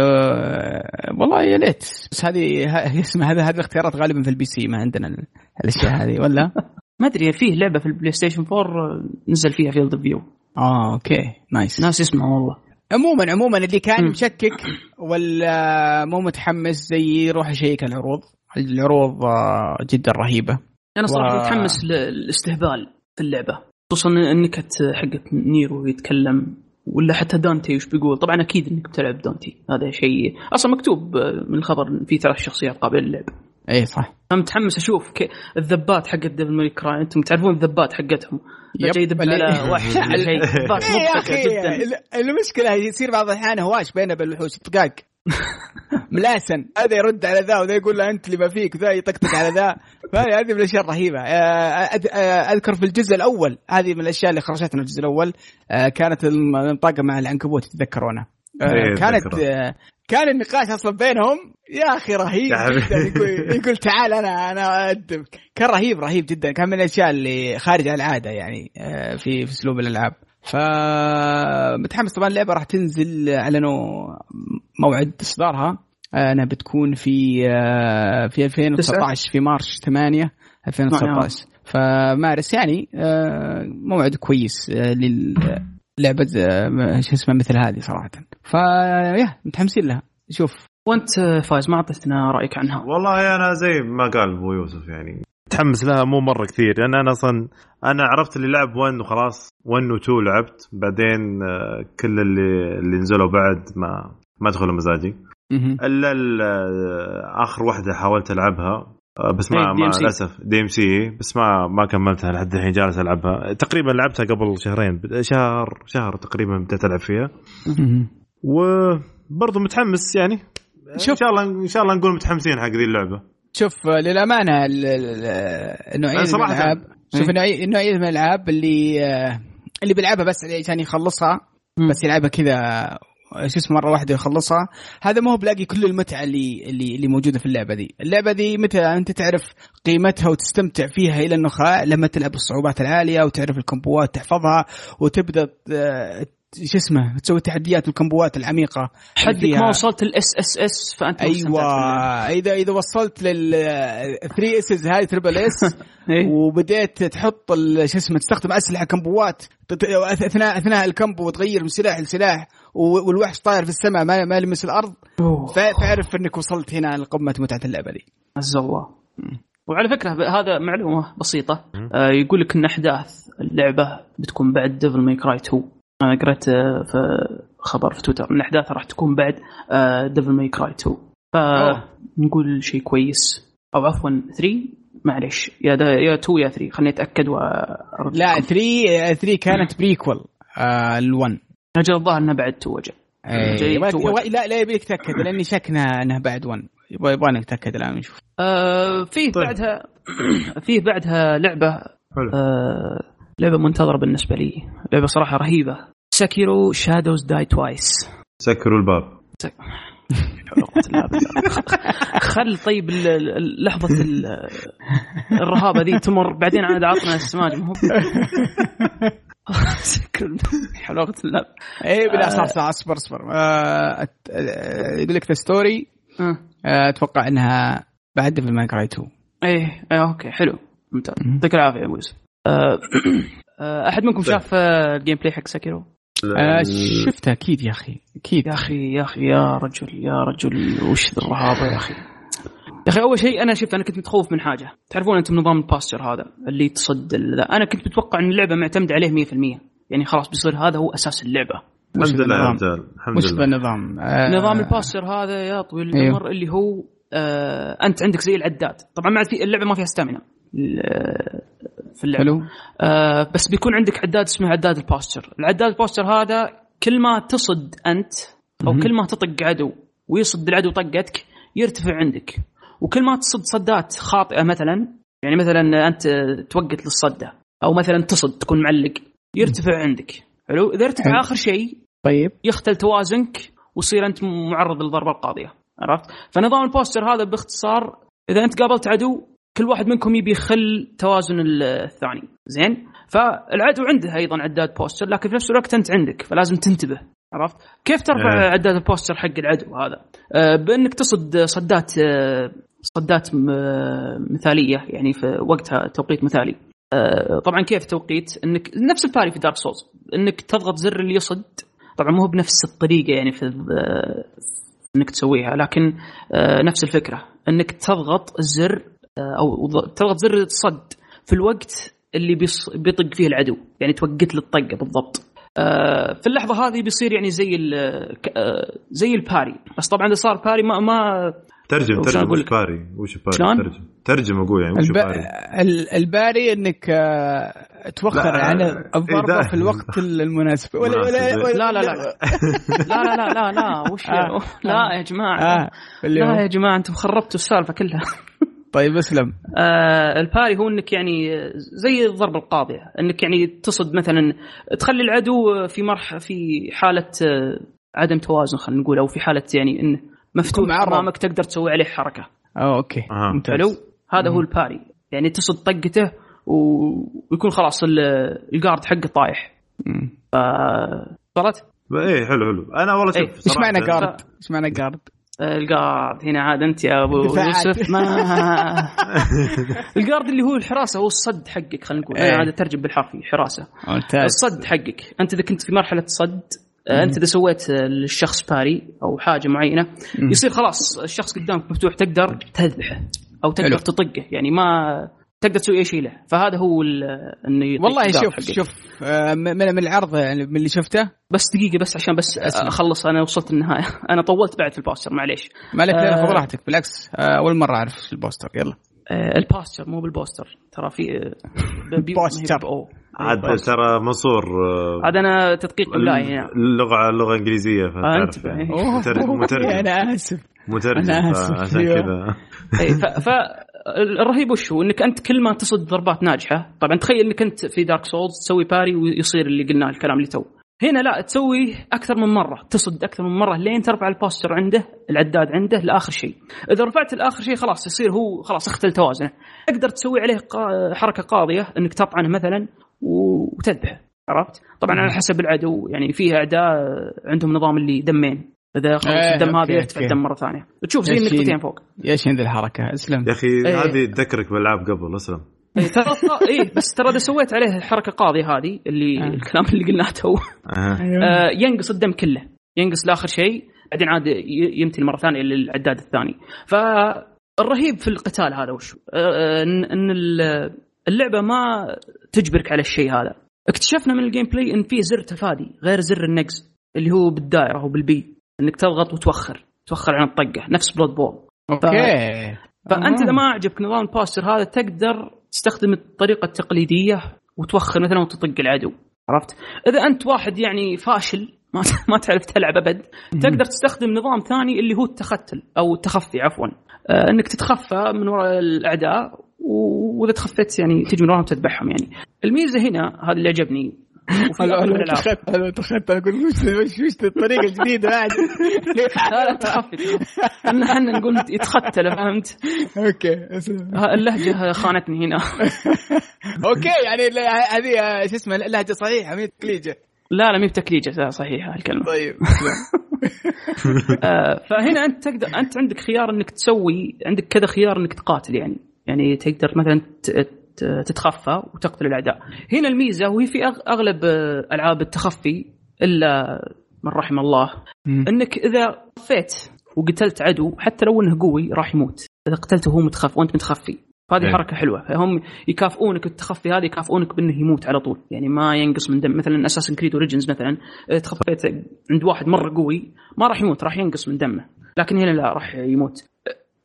والله يا ليت. بس هذه اسمها هذا هذه الاختيارات غالبا في ال PC ما عندنا ال- الأشياء هذه ولا؟ ما أدري فيه لعبة في ال PlayStation 4 نزل فيها field of view آه okay. nice ناس يسمعوا والله. عموما عموما اللي كان. مشكك ولا مو متحمس زي يروح يشيك العروض؟ العروض آه، جدا رهيبة. أنا صراحة و- متحمس للاستهبال في اللعبة خصوصا النكت حقت نيرو يتكلم ولا حتى دانتي وش بيقول؟ طبعا أكيد إنك بتلعب دانتي هذا شيء أصلا مكتوب من الخبر إن في ثلاث شخصيات قابله للعب اي صح. أنا متحمس أشوف كي الذبات حقت Devil May Cry أنتم تعرفون الذبات حقتهم؟ لا yep. جاي يدب على وحش. ولا شيء ذبات إيه المشكلة يصير بعض الأحيان هواش بينه وبين الوحوش طقاق ملاسن. هذا يرد على ذا وذا يقول له أنت اللي ما فيك ذا يطقطق على ذا. فهذه هذه من الأشياء الرهيبة. آه، آه، أذكر في الجزء الأول هذه من الأشياء اللي خرجتنا الجزء الأول. آه، كانت المنطقة مع العنكبوت تتذكرونه إيه، كانت كان النقاش أصلا بينهم. يا أخي رهيب. جدا. يقول, يقول تعال أنا أنا أقدمك كان رهيب رهيب جدا. كان من الأشياء اللي خارج عن العادة يعني في في أسلوب الألعاب. فمتحمس طبعا اللعبة راح تنزل اعلنوا موعد إصدارها. انها بتكون في آه، في 2019 في مارش 8 2019 فمارس يعني آه، موعد كويس آه، للعبة آه، شو اسمه مثل هذه صراحة. فيا متحمسين لها. شوف. وانت فايز ما أعطيتنا رأيك عنها. والله أنا زي ما قال أبو يوسف يعني. متحمس لها مو مرة كثير لأن أنا أصلا أنا عرفت اللي لعب 1 وخلاص 1 و 2 لعبت بعدين آه، كل اللي اللي نزلوا بعد ما ما دخلوا مزاجي. إلا ال- آه، آخر واحدة حاولت ألعبها آه، بس ما, إيه، ما DMC. للأسف دي ام سي بس ما ما كملتها لحد الحين جالس ألعبها تقريبا لعبتها قبل شهرين شهر شهر تقريبا بديت ألعب فيها وبرضه متحمس يعني إن شوف. شاء الله إن شاء الله نقول متحمسين حق ذي اللعبة شوف للأمانة ال- ال- ال- النوعيه من الالعاب شوف. النوعيه من الالعاب اللي آه، اللي بيلعبها بس عشان يخلصها. بس يلعبها كذا شو اسمه مرة واحدة يخلصها هذا ما هو بلاقي كل المتعة اللي اللي اللي موجودة في اللعبة دي اللعبة دي متى أنت تعرف قيمتها وتستمتع فيها إلى النخاع لما تلعب بالصعوبات العالية وتعرف الكمبوات تحفظها وتبدأ آه، شو اسمه تسوي تحديات وال combo ات العميقة حدك ما وصلت ال SSS فأنت أيوه. اذا إذا وصلت لل 3 S's هاي triple S. إيه. وبديت تحط ال- شو اسمه تستخدم أسلحة combo ات اثناء أثناء ال combo وتغير من سلاح لسلاح والوحش طاير في السماء ما ما يلمس الأرض. فأعرف إنك وصلت هنا لقمه متعة اللعبة دي. عز الله. وعلى فكرة هذا معلومة بسيطة. آه يقول لك إن أحداث اللعبة بتكون بعد Devil May Cry 2 أنا قريت آه، في خبر في تويتر. ان احداثها راح تكون بعد Devil May Cry 2 فنقول شيء كويس. أو عفوا 3 معليش. يا دا يا 2 يا 3 خليني أتأكد وأرد لا 3 3 كانت prequel ال1 أجل الظاهر إنها بعد 2 وجه جاي تو- لا لا يبيك تاكد لأني شك إنها بعد 1 يبغى يبغانا نتاكد الآن نشوف آه فيه طيب. بعدها فيه بعدها لعبة حلو. آه لعبة منتظرة بالنسبة لي. لعبة صراحة رهيبة. Sekiro Shadows Die Twice سكروا الباب. خل طيب ال- ال- لحظة ال- الرهابة ذي تمر. بعدين عاد عطنا السماج. ما هو. سكر حلوة اللعب إيه بلا. صح صح أصبر أصبر. آه، آه، يقول لك story آه. أتوقع إنها بعد Devil May Cry 2 إيه أوكي حلو. ممتاز. يعطيك العافية يا أبو يوسف. أحد منكم طيب. شاف آه، ال gameplay حق Sekiro؟ آه، شفتها أكيد يا أخي أكيد. يا أخي يا أخي يا رجل يا رجل وش الرهابه يا أخي؟ يا أخي أول شيء أنا شفت أنا كنت متخوف من حاجة. تعرفون أنتم نظام ال posture هذا اللي تصد ذا أنا كنت متوقع إن اللعبة معتمدة عليه 100% يعني خلاص بيصير هذا هو أساس اللعبة. الحمد لله الحمد وش ذا لله. النظام؟ آه، نظام ال posture هذا يا طويل أيوه. العمر اللي هو آه أنت عندك زي العداد. طبعا ما عاد في اللعبة ما فيها stamina في اللعبه حلو. آه بس بيكون عندك عداد اسمه عداد ال posture العداد ال posture هذا كل ما تصد أنت أو. كل ما تطق عدو ويصد العدو طقتك يرتفع عندك. وكل ما تصد صدات خاطئة مثلا يعني مثلا أنت توقت للصدة أو مثلا تصد تكون معلق يرتفع عندك. حلو؟ إذا ارتفع حلو. آخر شيء طيب. يختل توازنك وتصير أنت معرض للضربة القاضية. عرفت؟ فنظام ال posture هذا باختصار إذا أنت قابلت عدو كل واحد منكم يبي يخل توازن ال- الثاني. زين؟ فالعدو عنده أيضا عداد posture لكن في نفس الوقت أنت عندك فلازم تنتبه عرفت؟ كيف ترفع إيه. عداد ال posture حق العدو هذا؟ آه، بأنك تصد صدات آه، صدات آه، مثالية يعني في وقتها توقيت مثالي. طبعا كيف توقيت؟ إنك نفس ال parry في Dark Souls إنك تضغط زر اللي يصد. طبعا مو بنفس الطريقة يعني في إنك تسويها لكن نفس الفكرة إنك تضغط الزر أو تضغط زر الصد في الوقت اللي بيص- بيطق فيه العدو يعني توقت له الطقة بالضبط. آه، في اللحظة هذه بيصير يعني زي آه، زي ال parry. بس طبعا إذا صار parry ما ما ترجم ترجم أقول؟ وش؟ parry. وش parry؟ شلون؟ ترجم. ترجم أقول يعني وش الب... parry؟ ال- ال parry إنك آه، توخر عن إيه الضربة ده. في الوقت المناسب. ولا ولا. ولا لا لا لا. لا لا لا لا لا. وش آه. لا يا جماعة. لا يا جماعة أنتم خربتوا السالفة كلها. طيب اسلم آه ال parry هو إنك يعني زي الضربه القاضيه إنك يعني تصد مثلا تخلي العدو في مرح في حالة آه، عدم توازن خلينا نقول أو في حالة يعني انه مفتوح. أمامك تقدر تسوي عليه حركة آه أوكي أها. ممتاز حلو هذا هو ال parry يعني تصد طقته و- ويكون خلاص ال- ال guard حقه طايح مم. وصلت؟ إيه حلو حلو أنا والله إيه. شوف إيش معنى guard؟ إيش معنى guard؟ ال guard هنا عاد أنت يا أبو. يوسف ما ال guard اللي هو الحراسة هو الصد حقك خلينا نقول إيه. أنا هذا ترجم بالحرفي حراسه ممتاز الصد حقك أنت إذا كنت في مرحلة صد آه، أنت إذا سويت آه، للشخص parry أو حاجة معينة. يصير خلاص الشخص قدامك مفتوح تقدر تذبحه أو تقدر. تطقه يعني ما تقدر تسوي أي شيء له فهذا هو ال- انه والله شوف حقك. شوف آه، من من العرض يعني من اللي شفته بس دقيقة بس عشان بس أسمع. أخلص أنا وصلت النهاية أنا طولت بعد في ال posture معليش ما آه. خذ راحتك بالعكس آه، أول مرة أعرف ال posture يلا آه، ال posture مو بال poster ترى في آه، poster. أو. عاد ترى منصور آه، هذا أنا تدقيق املائي يعني. اللغة اللغة إنجليزية فتعرف انتبه. يعني. مترجم مترجم أنا آسف مترجم أنا آسف. عشان أيوه. كذا ف الرهيب وش هو؟ إنك أنت كل ما تصد ضربات ناجحة، طبعا تخيل إنك أنت في Dark Souls تسوي parry ويصير اللي قلناه الكلام اللي تو. هنا لا تسوي أكثر من مرة، تصد أكثر من مرة لين ترفع ال posture عنده، العداد عنده لآخر شيء. إذا رفعت لاخر شيء خلاص يصير هو خلاص اختل توازنه. تقدر تسوي عليه حركة قاضية إنك تطعنه مثلا وتذبحه، عرفت؟ طبعا على حسب العدو يعني في اعداء عندهم نظام اللي دمين. اذا خلص إيه، الدم هذا يرتفع. الدم مرة ثانية. تشوف زي النقطتين. فوق. إيش عند الحركة أسلم يا أخي إيه. هذه تذكرك بالالعاب قبل أسلم إيه ترى اي بس ترى إذا سويت عليه الحركة قاضيه هذه اللي آه. الكلام اللي قلناه تو. آه ينقص الدم كله ينقص لآخر شيء بعدين عاد ي- يمتل مرة ثانية للعداد الثاني فالرهيب في القتال هذا وش آه، ان إن ال- اللعبة ما تجبرك على الشيء هذا اكتشفنا من ال gameplay إن في زر تفادي غير زر النقز اللي هو بالدائرة أو بال B إنك تضغط وتوخر توخر عن الطقة نفس Bloodborne أوكي. فأنت آه. إذا ما عجبك نظام ال posture هذا تقدر تستخدم الطريقة التقليدية وتوخر مثلا وتطق العدو. عرفت؟ إذا أنت واحد يعني فاشل ما ما تعرف تلعب أبد تقدر تستخدم نظام ثاني اللي هو التختل أو التخفي عفوا. آه إنك تتخفى من وراء الأعداء وإذا تخفيت يعني تجي من وراهم تذبحهم يعني. الميزة هنا هذا اللي عجبني الألعاب. تخيلت تخيلت أقول وش وش وش الطريقة الجديدة بعد؟ لا لا تخفي ان إحنا نقول يتختل فهمت؟ أوكي اللهجة خانتني هنا. أوكي يعني هذه شو اسمه لهجه صحيحة مي تقليجه لا لا مي بتكليجه صحيحة الكلمة. طيب آه، فهنا أنت تقدر أنت عندك خيار إنك تسوي عندك كذا خيار إنك تقاتل يعني. يعني تقدر مثلا تتخفى وتقتل الأعداء. هنا الميزة وهي في أغلب آه، ألعاب التخفي إلا من رحم الله. إنك إذا خفيت وقتلت عدو حتى لو إنه قوي راح يموت. إذا قتلته وهو متخفي وأنت متخفي. فهذه إيه. حركة حلوة. فهم يكافئونك التخفي هذا يكافئونك بإنه يموت على طول. يعني ما ينقص من دم. مثلا Assassin's Creed Origins مثلا إذا تخفيت عند واحد مرة قوي ما راح يموت راح ينقص من دمه. لكن هنا لا راح يموت.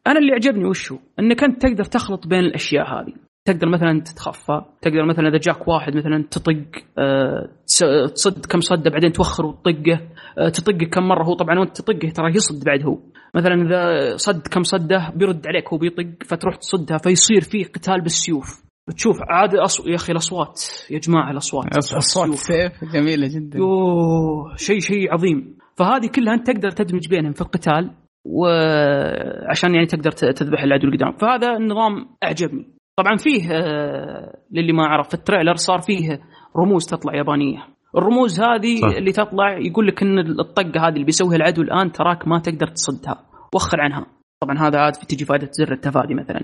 أنا اللي عجبني وش هو إنك أنت تقدر تخلط بين الأشياء هذه. تقدر مثلا تتخفى تقدر مثلا إذا جاك واحد مثلا تطق آه، تس- تصد كم صدة بعدين توخر وتطقه آه، تطقه كم مرة هو طبعا وانت تطقه ترى يصد بعد هو. مثلا إذا صد كم صدة بيرد عليك هو بيطق فتروح تصدها فيصير في قتال بالسيوف. تشوف عاد أصو... يا أخي الأصوات يا جماعة الأصوات. أصوات. السيف جميلة جدا. يوه شيء شيء عظيم. فهذه كلها أنت تقدر تدمج بينهم في القتال وعشان يعني تقدر تذبح العدو اللي قدام فهذا النظام أعجبني. طبعا فيه آه، للي ما عرف في ال trailer صار فيه رموز تطلع يابانية. الرموز هذه صح. اللي تطلع يقول لك إن الطقة هذه اللي بيسويها العدو الآن تراك ما تقدر تصدها. وخر عنها. طبعا هذا عاد في تجي فائده زر التفادي مثلا.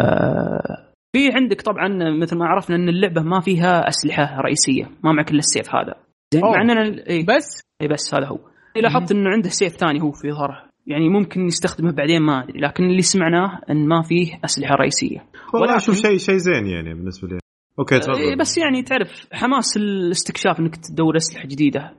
آه، في عندك طبعا مثل ما عرفنا إن اللعبة ما فيها أسلحة رئيسية. ما معك إلا السيف هذا. زين. مع إننا إيه. بس؟ اي بس هذا هو. لاحظت إنه عنده سيف ثاني هو في ظهره. يعني ممكن يستخدمه بعدين ما أدري لكن اللي سمعناه إن ما فيه أسلحة رئيسية. والله أشوف شيء شيء زين يعني بالنسبة لي. okay إيه تفضل بس يعني تعرف حماس الاستكشاف إنك تدور أسلحة جديدة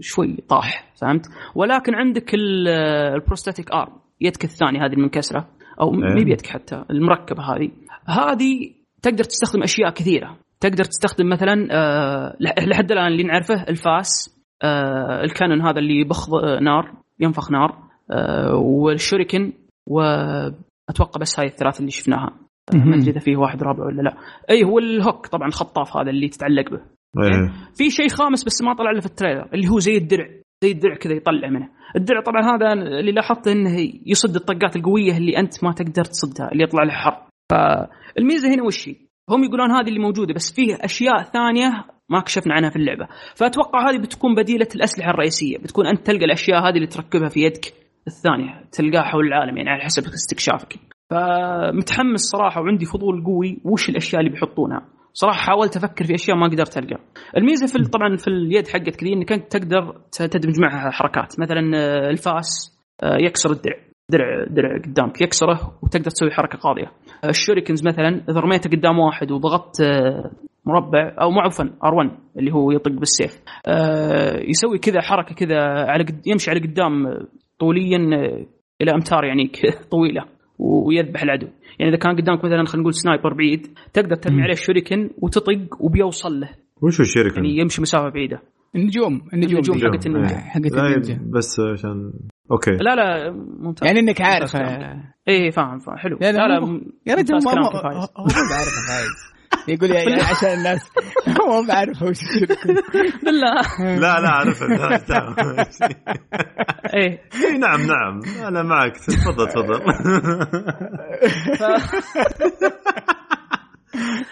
شوي طاح فهمت؟ ولكن عندك ال- ال prosthetic arm يدك الثانية هذه المنكسره أو إيه. مي بيدك حتى المركبة هذه. هذه تقدر تستخدم أشياء كثيرة. تقدر تستخدم مثلا آه، لح- لحد الآن اللي نعرفه الفاس آه، ال cannon هذا اللي يبخ نار ينفخ نار. آه، وال shuriken وأتوقع بس هاي الثلاث اللي شفناها. ما أدري إذا فيه واحد رابع ولا لا. اي هو ال hook طبعا الخطاف هذا اللي تتعلق به. إيه. في شيء خامس بس ما طلع له في التريلر اللي هو زي الدرع. زي الدرع كذا يطلع منه. الدرع طبعا هذا اللي لاحظته إنه يصد الطقات القوية اللي أنت ما تقدر تصدها اللي يطلع له حر. فالميزة هنا وش هي؟ هم يقولون هذه اللي موجودة بس فيه أشياء ثانية ما كشفنا عنها في اللعبة. فأتوقع هذه بتكون بديلة الأسلحة الرئيسية بتكون أنت تلقى الأشياء هذه اللي تركبها في يدك. الثانية تلقاها حول العالم يعني على حسب استكشافك. فمتحمس صراحة وعندي فضول قوي وش الأشياء اللي بيحطونها. صراحة حاولت أفكر في أشياء ما قدرت ألقى. الميزة في طبعا في اليد حقتك ذي إنك أنت تقدر تدمج معها حركات. مثلا آه، الفاس آه، يكسر الدرع درع درع قدامك يكسره وتقدر تسوي حركة قاضية. آه، ال shurikens مثلا اذا رميته قدام واحد وضغطت مربع أو مو عفوا R1 اللي هو يطق بالسيف. يسوي كذا حركة كذا على قد- يمشي على قدام طوليا آه، إلى أمتار يعني طويلة ويذبح العدو. يعني إذا كان قدامك مثلا خلينا نقول sniper بعيد تقدر ترمي. عليه ال shuriken وتطق وبيوصل له. وش الشركة؟ يعني يمشي مسافة بعيدة. النجوم النجوم. النجوم. حقت النينجا. حقت لا، النينجا بس عشان okay. لا لا ممتاز. يعني إنك عارف. إيه فاهم فاهم حلو. لا، لا، لا لا يا رجل هو يا فايز. يقول يا عشان الناس هو ما بعرف وش بالله. لا لا عرفت. تعال. إيه. إيه، نعم نعم. أنا معك. تفضل تفضل.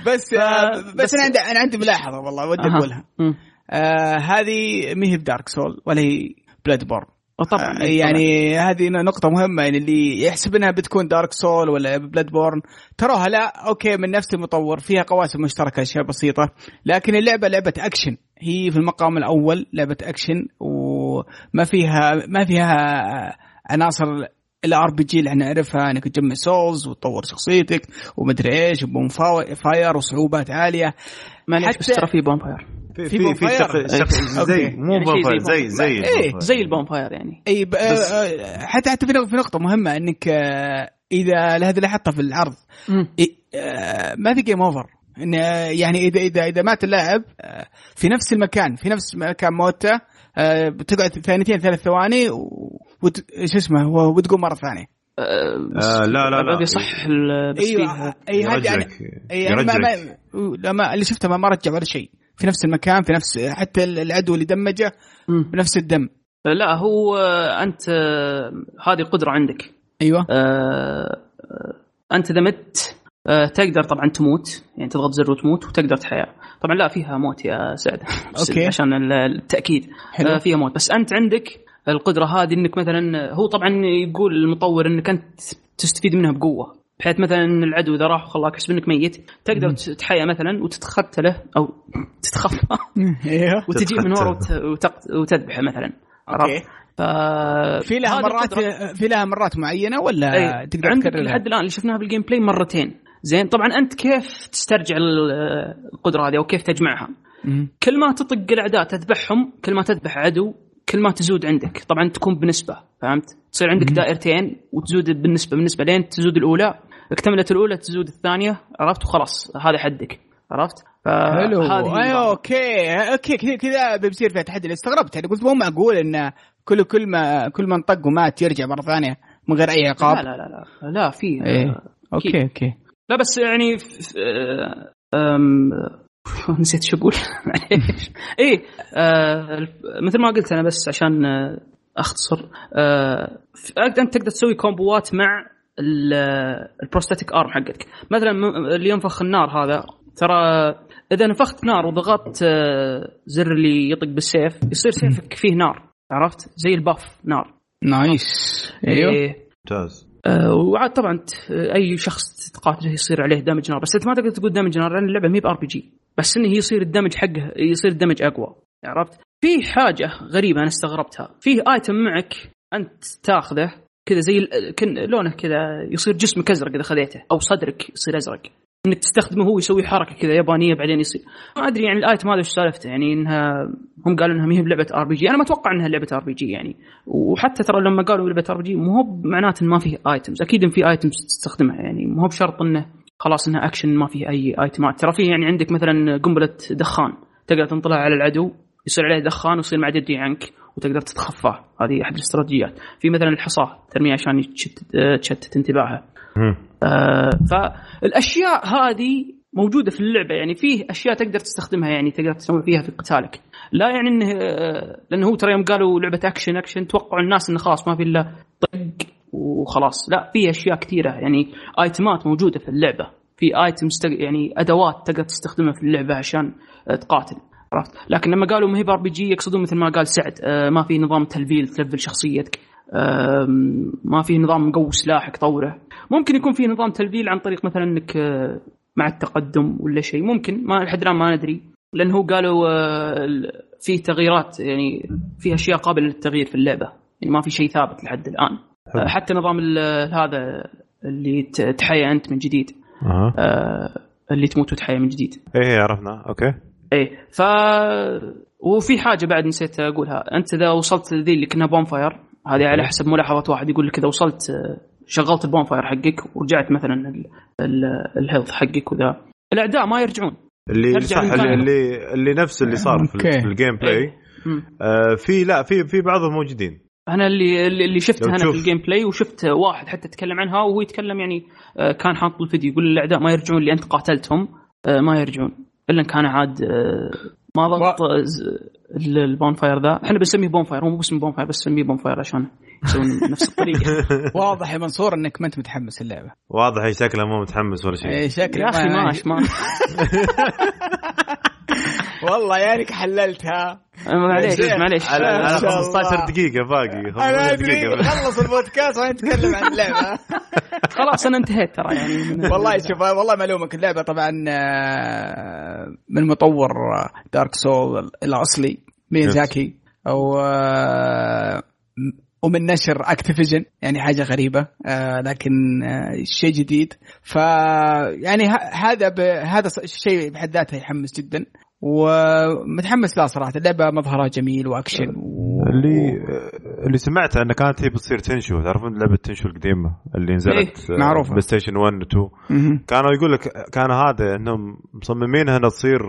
بس آه، بس بس- أنا عندي أنا عندي ملاحظة والله ودي. أقولها. آه هذه ما هي ب Dark Souls ولا هي Bloodborne طبعا آه يعني هذه نقطة مهمة يعني اللي يحسب إنها بتكون Dark Souls ولا Bloodborne تراها لا okay من نفس المطور فيها قواسم مشتركة أشياء بسيطة. لكن اللعبة لعبة أكشن. هي في المقام الأول لعبة أكشن وما فيها ما فيها عناصر ال RPG اللي إحنا نعرفها. إنك تجمع souls وتطور شخصيتك ومدري إيش و bonfire وصعوبات عالية. معليش بس ترى في bonfire في في في في bonfire. شق- شق- زي. مو يعني شيء زي بونفاير زي زي إيه، ال bonfire. زي ال bonfire يعني اي آه، حتى حتى في نقطة مهمة إنك آه، إذا هذا اللي حطها في العرض. إيه، آه، ما في game over إن يعني إذا إذا إذا مات اللاعب في نفس المكان في نفس مكان موته بتقعد ثانيتين ثلاث ثواني و... وت... شو اسمه و- وتقوم مرة ثانية آه، بس لا، لا، لا. أبي صح أيوه أي هذه يرجعك أي أنا ما, ما... يرجعك. لا ما اللي شفته ما, ما رجع ولا شيء في نفس المكان في نفس حتى العدو اللي دمجه. بنفس الدم. لا هو آه، أنت آه، هذه القدره عندك. أيوه. آه، آه، أنت إذا مت آه، تقدر طبعا تموت. يعني تضغط زر وتموت وتقدر تحيا. طبعا لا فيها موت يا سعد. بس okay. عشان ال- التأكيد. حلو. آه، فيها موت. بس أنت عندك القدرة هذه إنك مثلا هو طبعا يقول المطور إنك أنت تستفيد منها بقوة. بحيث مثلا إن العدو إذا راح وخلاك يحسب إنك ميت تقدر تحيا مثلا وتختله أو تتخفى أيوه وتجي من ورا وتذبحه مثلا okay؟ ف في لها مرات. في لها مرات معينة ولا أي. تقدر عندك؟ لحد الآن اللي شفناها بال gameplay مرتين زين طبعا أنت كيف تسترجع ال- القدرة هذه أو كيف تجمعها مم. كل ما تطق الأعداء تذبحهم كل ما تذبح عدو كل ما تزود عندك طبعا تكون بنسبة فهمت تصير عندك مم. دائرتين وتزود بالنسبة بالنسبة لين تزود الأولى اكتملت الأولى تزود الثانية عرفت؟ وخلاص هذا حدك عرفت؟ حلو. أيوه okay. okay كذا كذا بيصير فيها تحدي. استغربت. يعني قلت مو معقول إن كل كل ما كل ما انطق ومات يرجع مرة ثانية من غير أي عقاب؟ لا لا لا لا, لا في. إيه. okay. okay. لا بس يعني أم نسيت شو أقول. معليش. إيه آه، مثل ما قلت أنا بس عشان آه، أختصر. آه، أنت تقدر تسوي combo ات مع ال prosthetic arm حقتك مثلا اللي ينفخ النار هذا. ترى إذا نفخت نار وضغطت آه، زر اللي يطق بالسيف يصير سيفك فيه نار عرفت؟ زي ال buff نار. nice. أيوه. إيه. ممتاز. آه، وعاد طبعا أي شخص تقاتله يصير عليه damage نار. بس إنت ما تقدر تقول damage نار لأن اللعبة مي ب RPG. بس إنه يصير ال damage حقه يصير ال damage أقوى. عرفت؟ في حاجة غريبة أنا استغربتها. فيه item معك أنت تاخذه كذا زي كن لونه كذا يصير جسمك أزرق إذا خذيته أو صدرك يصير أزرق. إنك تستخدمه هو يسوي حركة كذا يابانية بعدين يصير. ما أدري يعني ال item هذا إيش سالفته يعني إنها هم قالوا إنها ما هي بلعبة RPG. أنا ما أتوقع إنها لعبة RPG يعني. وحتى ترى لما قالوا لعبة RPG مو هو معناته ما فيه items أكيد إن في ايتمز تستخدمها يعني. مو هو بشرط إنه خلاص إنها اكشن ما فيه أي ايتمات ترى فيه يعني عندك مثلا قنبلة دخان تقدر تنطلع على العدو. يصير عليه دخان ويصير ما يدري عنك وتقدر تتخفاه. هذه أحد الاستراتيجيات. في مثلا الحصاه ترميه عشان تشتت انتباهه. آه، فالأشياء هذه موجودة في اللعبة يعني فيه أشياء تقدر تستخدمها يعني تقدر تسوي فيها في قتالك. لا يعني إنه آه، لأنه هو ترى يوم قالوا لعبة action action توقعوا الناس إنه خلاص ما في إلا طق وخلاص. لا في أشياء كثيرة يعني ايتمات موجودة في اللعبة. في items يعني أدوات تقدر تستخدمها في اللعبة عشان آه، تقاتل. عرفت. لكن لما قالوا ما هي RPG يقصدون مثل ما قال سعد آه، ما في نظام تلفيل تلفل شخصيتك آم، ما في نظام مقوي سلاحك طوره. ممكن يكون في نظام تلفيل عن طريق مثلا إنك آه، مع التقدم ولا شيء. ممكن ما لحد الآن ما ندري. لأن هو قالوا آه، ال- في تغييرات يعني في أشياء قابلة للتغيير في اللعبة. يعني ما في شيء ثابت لحد الآن. آه، حتى نظام هذا اللي تحيا أنت من جديد. آه، اللي تموت وتحيا من جديد. إيه عرفنا. أوكي. إيه ف وفي حاجة بعد نسيت أقولها. أنت إذا وصلت ذي اللي كنا bonfire هذه على حسب ملاحظة واحد يقول لك إذا وصلت شغلت ال bonfire حقك ورجعت مثلا ال- ال- ال health حقك وذا. الاعداء ما يرجعون. اللي صح اللي. اللي اللي نفس اللي صار في, في ال gameplay إيه. مم. آه في لا في في بعضهم موجودين. أنا اللي اللي شفته أنا. في ال gameplay وشفت واحد حتى تكلم عنها وهو يتكلم يعني آه، كان حاط الفيديو يقول الاعداء ما يرجعون اللي أنت قاتلتهم آه، ما يرجعون. إلا ان كان عاد آه، ما ضغط آه، ال bonfire ذا. إحنا بنسميه bonfire هو مو باسم bonfire بس نسميه bonfire عشان يسوون نفس الطريقة. واضح يا منصور إنك ما أنت متحمس اللعبة. واضح شكله مو متحمس ولا شيء. إيه، شكلك يا أخي ماش ما والله يانك حللتها. معليش. معليش. على على ما شاء الله. 15 دقيقة باقي. أنا 15 أدري. خلص البودكاست ونتكلم عن اللعبة. خلاص أنا انتهيت ترى يعني. والله شوف والله معلومك اللعبه طبعا آه، من مطور Dark Souls الأصلي ميازاكي أو آه، ومن نشر Activision يعني حاجة غريبة آه، لكن آه، شيء جديد ف يعني هذا ب... هذا شيء بحد ذاته يحمس جدا ومتحمس لا صراحة اللعبة مظهرها جميل وأكشن و... اللي اللي سمعته انها كانت هي بتصير Tenchu تعرفون لعبة Tenchu القديمة اللي نزلت إيه، آه، معروفة. بلاي ستيشن 1 و 2 مهم. كانوا يقول لك كان هذا إنهم مصممينها إنها تصير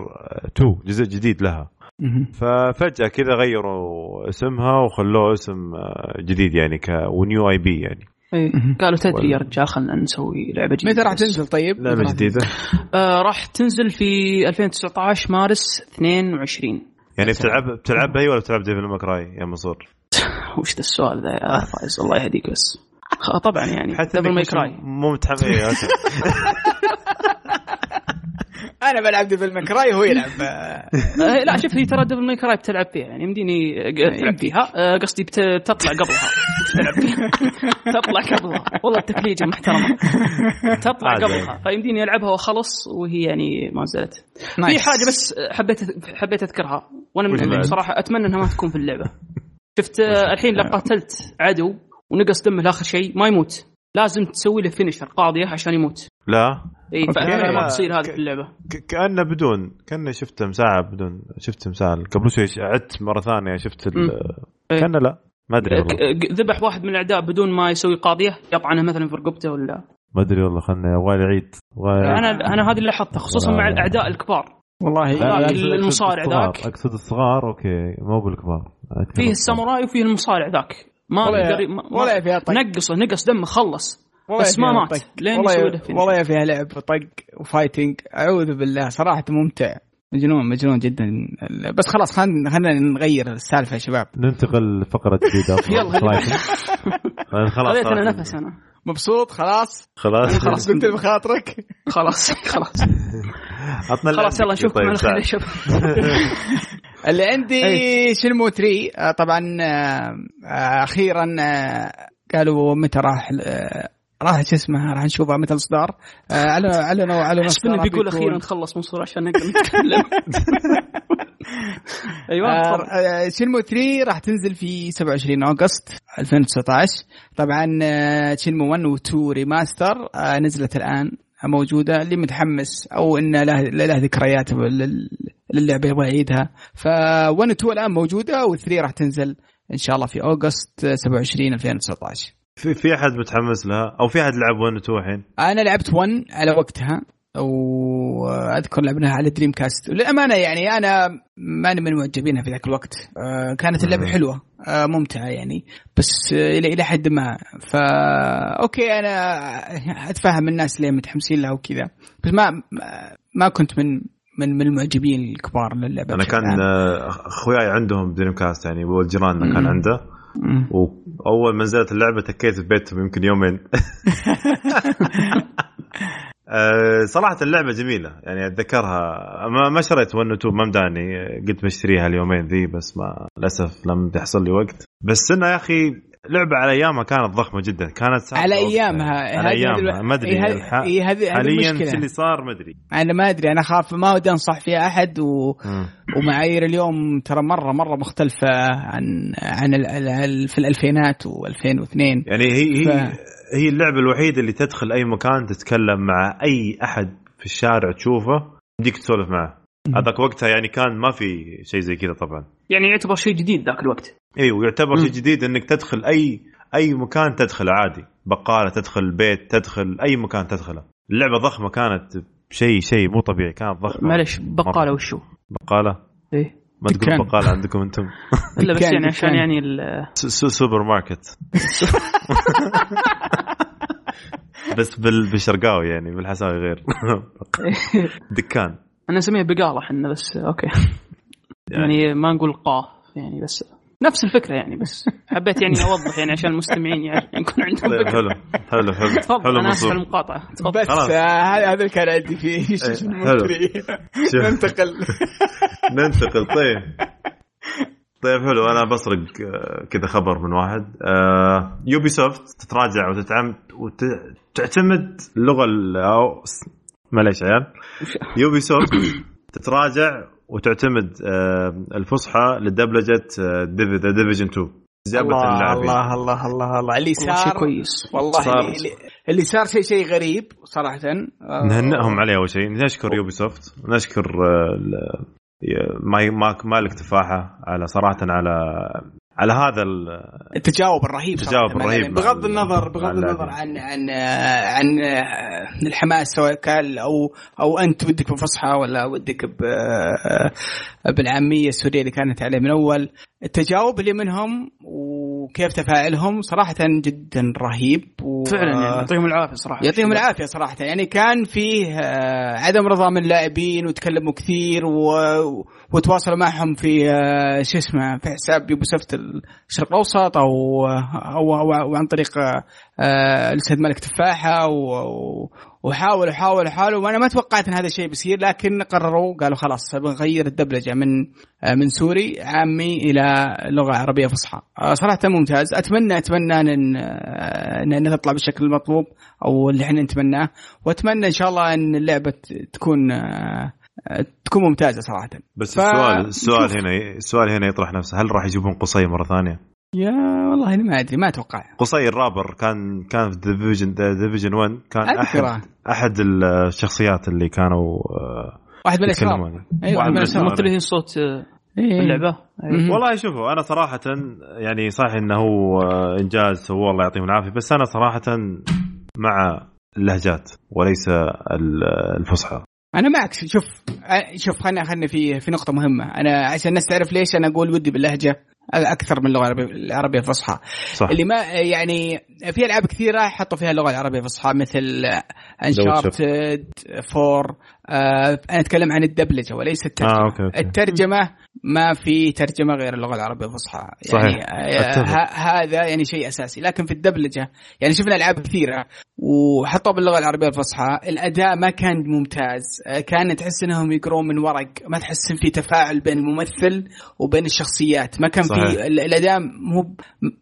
2 جزء جديد لها. ففجأة كذا غيروا اسمها وخلوه اسم آه، جديد يعني ك و new IP يعني إيه. قالوا تدري يا رجال خلنا نسوي لعبة جديدة متى راح. تنزل طيب؟ لعبه راح جديدة آه راح تنزل في 2019 مارس 22 يعني بتلعب بتلعب هي ولا بتلعب Devil May Cry يا منصور؟ وش ذا السؤال ذا يا فايز الله يهديك بس طبعا يعني حتى Devil May إنك Cry مو متحمس. أنا بلعب Devil May Cry وهو يلعب. آه لا شوف هي ترى Devil May Cry بتلعب فيها يعني يمديني تلعب فيها. آه قصدي بت- بتطلع قبلها. تلعب فيها. تطلع قبلها. والله التكليجه محترمه تطلع. قبلها. فيمديني ألعبها وأخلص وهي يعني ما زالت في. حاجة بس حبيت حبيت أذكرها. وأنا من؟ صراحة أتمنى إنها ما تكون في اللعبة. شفت آه، الحين لو قاتلت عدو ونقص دمه لآخر شيء ما يموت. لازم تسوي له finisher قاضيه عشان يموت. لا. إي. فأتمنى ما تصير هذه في اللعبة. كأنه بدون كأنه شفت مساعة بدون شفت تمثال قبل شوي عدت مرة ثانية شفت ال... كأنه لا. ما أدري والله. ذبح واحد من الأعداء بدون ما يسوي قاضية يطعنه مثلا في رقبته ولا؟ ما أدري والله خلنا يبغى عيد. أنا أنا هذه اللي لاحظتها خصوصا مع الأعداء الكبار. والله المصارع الصغار. ذاك. أقصد الصغار أوكي. مو بالكبار. فيه. الساموراي وفيه المصارع ذاك. ما ما- ولا فيها طق. نقصه نقص دمه خلص. بس ما مات. لين والله فيها لعب طق وفايتنج أعوذ بالله. صراحة ممتع. مجنون مجنون جدا. بس خلاص خلينا خلينا نغير السالفة يا شباب. ننتقل لفقرة جديدة. يلا. خلاص خذيت أنا خلاص. نفس أنا. مبسوط؟ خلاص. خلاص. خلاص قلت بخاطرك. خلاص خلاص. عطنا خلاص يلا نشوفكم على خير يا. شباب اللي عندي أي. شنمو 3 آه، طبعا آه، آه، أخيرا قالوا متى راح راح شو اسمه راح نشوفها متى الإصدار اعلنوا اعلنوا انه إصدارها بيقول أخيرا خلص منصور عشان نقدر نتكلم أيوه. آه، شنمو 3 راح تنزل في 27 أغسطس 2019 طبعا شنمو 1 و 2 ريماستر آه، نزلت الآن موجودة اللي متحمس أو انه له له ذكريات لل- للعبة يبغى يعيدها. ف 1 و 2 الآن موجودة و3 راح تنزل إن شاء الله في August 27 2019 في في أحد متحمس لها؟ أو في أحد لعب 1 و 2 الحين؟ أنا لعبت 1 على وقتها وأذكر لعبناها على Dreamcast للأمانة يعني أنا ماني من معجبينها في ذاك الوقت. آه، كانت اللعبة. حلوة آه، ممتعة يعني. بس إلى إلى حد ما. فا أوكي أنا أتفهم الناس ليه متحمسين لها وكذا. بس ما- ما كنت من من من المعجبين الكبار للعبه أنا كان. آه، أخوياي عندهم دريم كاست يعني ولد جيراننا كان. عنده. وأول ما نزلت اللعبة تكيت في بيتهم يمكن يومين آه، صراحة اللعبة جميلة يعني أتذكرها ما شريت 1 و 2 ما مداني قلت بشتريها اليومين ذي بس ما للأسف لم يحصل لي وقت بس انها يا أخي لعبة على أيامها كانت ضخمة جدا. كانت على. أيامها. على أيامها. ما أدري حاليا. إيش اللي صار؟ ما أدري. أنا ما أدري. أنا اخاف ما ودي أنصح فيها أحد و... ومعايير اليوم ترى مره مرة مختلفة عن عن ال- ال- في الألفينات و2002 يعني هي هي ف- هي اللعبة الوحيدة اللي تدخل أي مكان تتكلم مع أي أحد في الشارع تشوفه. يديك تسولف معه. هذاك وقتها يعني كان ما في شيء زي كذا طبعا. يعني يعتبر شيء جديد ذاك الوقت. اي ويعتبر. شيء جديد إنك تدخل أي أي مكان تدخله عادي. بقالة تدخل بيت تدخل أي مكان تدخله. اللعبة ضخمة كانت شيء شيء مو طبيعي كانت ضخمة. معلش بقالة وشو؟ بقالة؟ إيه. ما تقول. بقالة عندكم أنتم. إلا بس يعني عشان. يعني ال- سوبر ماركت. بس بال- بالشرقاوي يعني بالحساوي غير. دكان. أنا نسميها بقالة إحنا بس أوكي. يعني ما نقول قاف يعني بس. نفس الفكرة يعني بس حبيت يعني أوضح يعني عشان المستمعين يعني يكون عندهم طيب فكرة. حلو حلو حلو تفضل حلو أنا آسف المقاطعة. تفضل. بس. آه، هذا هذا اللي كان عندي فيه. ننتقل. ننتقل طيب. طيب حلو. أنا بسرق آه، كذا خبر من واحد. يوبي سوفت تتراجع وتتعمد وتعتمد اللغة ال- أو معليش عيال. Ubisoft تتراجع وتعتمد آه، الفصحى لدبلجة The Division 2 جابت الله اللاعبين. الله الله الله الله. اللي والله شيء صار كويس. والله صار. اللي, اللي- صار شيء شيء غريب صراحة. آه، نهنئهم عليه أول شيء. نشكر Ubisoft نشكر آه، مالك تفاحه على صراحة على على هذا ال- التجاوب الرهيب التجاوب. الرهيب يعني مع بغض ال- النظر بغض. النظر عن عن عن الحماس سواء كان أو أو أنت ودك بالفصحى ولا ودك ب- بالعامية السوريه اللي كانت عليه من أول التجاوب اللي منهم وكيف تفاعلهم صراحة جدا رهيب و... فعلا يعني يعطيهم العافية صراحة. يعطيهم العافية صراحة. يعني كان فيه آه، عدم رضا من اللاعبين وتكلموا كثير و... وتواصلوا معهم في آه، شو اسمه في حساب يوبيسوفت الشرق الأوسط أو أو, أو, أو عن طريق آه، الاستاذ ملك تفاحة و... وحاولوا حاولوا حاولوا وأنا ما توقعت إن هذا الشيء بيصير لكن قرروا قالوا خلاص بنغير الدبلجة من آه، من سوري عامي إلى لغة عربية فصحى آه، صراحة ممتاز أتمنى أتمنى أن آه، أن تطلع بالشكل المطلوب أو اللي إحنا نتمناه وأتمنى إن شاء الله أن اللعبة تكون آه، آه، تكون ممتازة صراحة بس ف- السؤال السؤال. هنا السؤال هنا يطرح نفسه هل راح يجيبون قصي مرة ثانية؟ يا والله أنا ما أدري ما أتوقع قصي الرابر كان كان في Division Division 1 كان أذكره. أحد أحد الشخصيات اللي كانوا آه، واحد من الاشرار. أيوه واحد من الاشرار ممثلين صوت آه، إيه. اللعبة أيوة. مهم. والله شوفوا أنا صراحة يعني صحيح إنه هو آه، إنجاز سووه الله يعطيهم العافية بس أنا صراحة مع اللهجات وليس ال- الفصحى أنا معك شوف شوف خلينا خلينا في في نقطة مهمة. أنا عشان الناس تعرف ليش أنا أقول ودي باللهجة أكثر من اللغة العربيه العربية الفصحى صح. اللي ما يعني في ألعاب كثيرة حطوا فيها اللغة العربية الفصحى مثل Uncharted Four آه أنا أتكلم عن الدبلجة وليس الترجمة. آه okay okay. الترجمة ما في ترجمة غير اللغة العربية الفصحى. يعني. آه، هذا يعني شيء أساسي. لكن في الدبلجة يعني شفنا ألعاب كثيرة وحطوا باللغة العربية الفصحى. الأداء ما كان ممتاز. آه، كان تحس إنهم يقرون من ورق. ما تحس إن في تفاعل بين الممثل وبين الشخصيات. ما كان. في ال- الأداء مو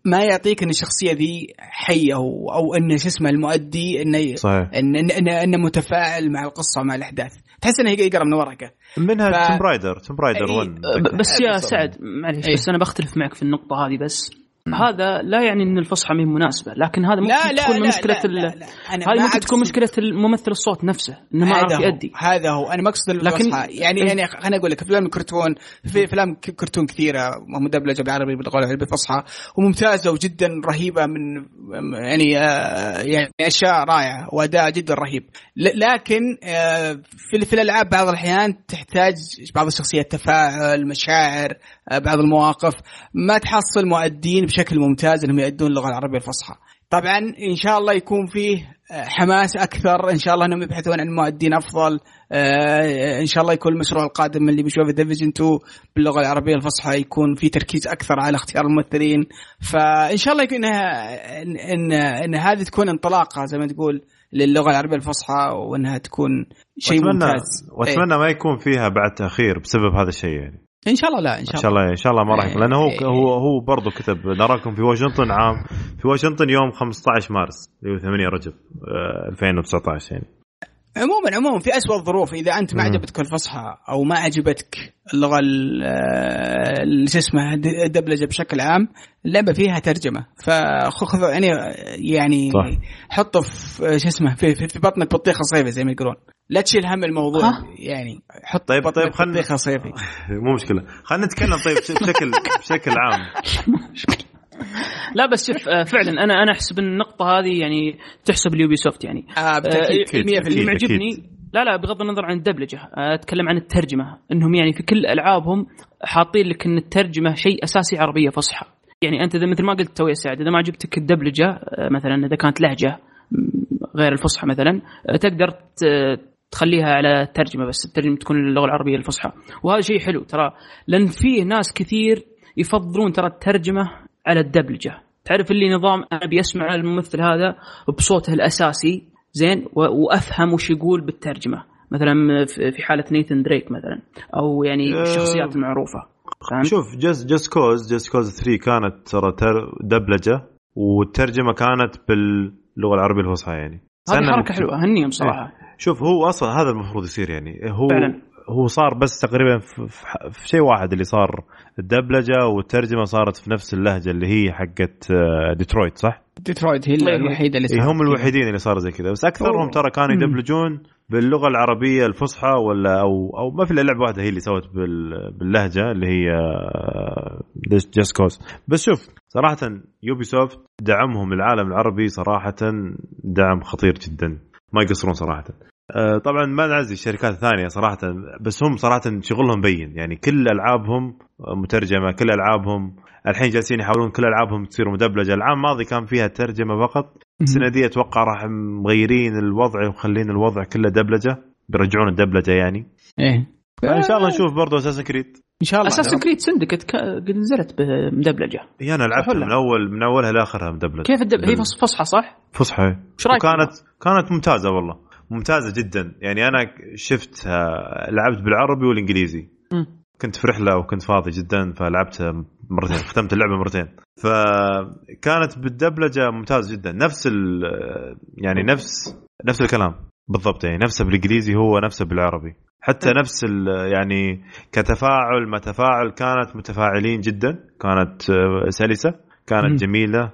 ما يعطيك إن الشخصية ذي حية أو ان شو اسمه المؤدي إنه صحيح. ان ان إن- إنه متفاعل مع القصة ومع الأحداث. تحس إنه يقرا من ورقه منها ف- Tomb Raider Tomb Raider إيه، 1 ب- بس يا. سعد معليش إيه. بس أنا بختلف معك في النقطة هذه بس هذا لا يعني إن الفصحى مي مناسبة لكن هذا ممكن لا لا تكون لا مشكلة لا, ال- لا, لا. أنا هذه ممكن تكون مشكلة الممثل الصوت نفسه إنه ما عرف يؤدي. هذا هو. أنا ما أقصد لكن- يعني يعني خليني أقول لك أفلام الكرتون في أفلام كرتون كثيرة مدبلجة بالعربي باللغة العربيه الفصحى وممتازة وجدا رهيبة من يعني آه، يعني أشياء رائعة وأداء جدا رهيب. لكن آه، في في الألعاب بعض الأحيان تحتاج بعض الشخصيات تفاعل مشاعر بعض المواقف ما تحصل مؤدين بشكل ممتاز إنهم يؤدون اللغة العربية الفصحى. طبعا إن شاء الله يكون فيه آه، حماس أكثر إن شاء الله إنهم يبحثون عن مؤدين أفضل آه، إن شاء الله يكون المشروع القادم اللي بيشوفه ديفيجن 2 باللغة العربية الفصحى يكون في تركيز أكثر على اختيار الممثلين. فإن شاء الله يكون إن إن, إن هذه تكون انطلاقة زي ما تقول للغة العربية الفصحى وإنها تكون شيء ممتاز. وأتمنى ما يكون فيها بعد تأخير بسبب هذا الشيء يعني. إيه. إن شاء الله لا إن شاء شاء الله الله. إن شاء الله ما راح يكون. لأنه هو إيه. هو هو برضه كتب نراكم في واشنطن عام في واشنطن يوم 15 مارس اللي هو 8 رجب آه، 2019 يعني. عموما عموما في أسوأ الظروف. إذا أنت ما. عجبتك الفصحى أو ما عجبتك اللغة ال- ال- شو اسمه د- الدبلجة بشكل عام اللعبة فيها ترجمة. فخذ يعني يعني صح. حطه في شو اسمه في, في, في بطنك بطيخة صيفي زي ما يقولون. لا تشيل هم الموضوع ها؟ يعني حط طيب- طيب خلنا- بطيخة صيفي. مو مشكلة. خلينا نتكلم طيب بش- بشكل بشكل عام. لا بس شوف آه، فعلا أنا أنا أحسب النقطة هذه يعني تحسب ال Ubisoft يعني. آه بالتاكيد آه، 100% اللي أكيد. معجبني لا لا بغض النظر عن الدبلجة آه، أتكلم عن الترجمة إنهم يعني في كل ألعابهم حاطين لك إن الترجمة شيء أساسي عربية فصحى. يعني أنت إذا مثل ما قلت تو يا سعد إذا ما عجبتك الدبلجة مثلا إذا كانت لهجة غير الفصحى مثلا تقدر تخليها على الترجمه بس الترجمة تكون اللغة العربية الفصحى. وهذا شيء حلو ترى لأن فيه ناس كثير يفضلون ترى الترجمة على الدبلجة. تعرف اللي نظام أنا بيسمع الممثل هذا بصوته الأساسي؟ زين وأفهم وش يقول بالترجمة. مثلا في حالة Nathan Drake مثلا أو يعني أه. الشخصيات المعروفة؟ شوف Just Just Cause Just Cause 3 كانت ترى تر- دبلجة والترجمة كانت باللغة العربية الفصحى يعني. هذه حركة حلوة هنيهم صراحة شوف هو أصلا هذا المفروض يصير يعني. هو فعلا. هو صار بس تقريبا في, شيء واحد اللي صار الدبلجة والترجمة صارت في نفس اللهجة اللي هي حقت آه، ديترويت صح؟ ديترويت هي إيه. الوحيدة اللي إيه صارت هم. الوحيدين اللي صار زي كذا بس أكثرهم. ترى كانوا. يدبلجون باللغة العربية الفصحى ولا أو أو ما في إلا لعبة واحدة هي اللي سوت بال- باللهجة اللي هي Just Cause بس شوف صراحة Ubisoft دعمهم للعالم العربي صراحة دعم خطير جدا ما يقصرون صراحة آه، طبعا ما نعزي الشركات الثانية صراحة بس هم صراحة شغلهم مبين يعني كل ألعابهم مترجمة كل ألعابهم الحين جالسين يحاولون كل ألعابهم تصير مدبلجة. العام الماضي كان فيها ترجمة فقط. السنة دي أتوقع راح مغيرين الوضع ومخلين الوضع كله دبلجة بيرجعون الدبلجة يعني. إيه. فان شاء الله نشوف برضه اساسن كريد إن شاء الله. اساسن كريد سندكت قد نزلت بمدبلجة. هي أنا لعبتها؟ من اول من أولها لآخرها مدبلجة. كيف الدب... هي فصحى صح؟ فصحى. إيش رأيك؟ وكانت كانت ممتازة والله. ممتازة جدا. يعني أنا شفتها لعبت بالعربي والإنجليزي. مم. كنت في رحلة وكنت فاضي جدا فلعبتها مرتين ختمت اللعبة مرتين. فكانت بالدبلجة ممتاز جدا. نفس ال يعني نفس نفس الكلام. بالضبط يعني نفسه بالإنجليزي هو نفسه بالعربي. حتى نفس ال يعني كتفاعل ما تفاعل كانت متفاعلين جدا. كانت آه، سلسة. كانت جميلة.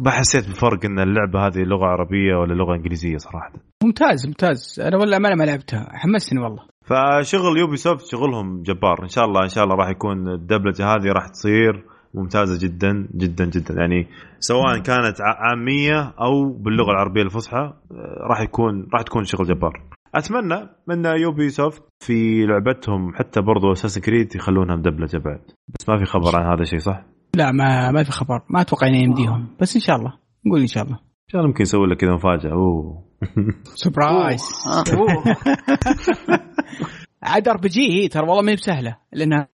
ما حسيت بفرق إن اللعبة هذه لغة عربية ولا لغة إنجليزية صراحة. ممتاز ممتاز. أنا والله ما ما لعبتها. حمسني والله. فشغل Ubisoft شغلهم جبار. إن شاء الله إن شاء الله راح يكون الدبلجة هذه راح تصير ممتازة جدا جدا جدا. يعني سواء كانت عامية أو باللغة العربية الفصحى آه، راح يكون راح تكون شغل جبار. أتمنى من Ubisoft في لعبتهم حتى برضو Assassin's Creed يخلونها مدبلجة بعد. بس ما في خبر عن هذا الشيء صح؟ لا ما ما في خبر. ما أتوقع إنه يمديهم. بس إن شاء الله. نقول إن شاء الله. شاء الله ممكن يسوي لك كذا مفاجأة أوه surprise. عاد RPG هي ترى والله ما هي بسهله لانها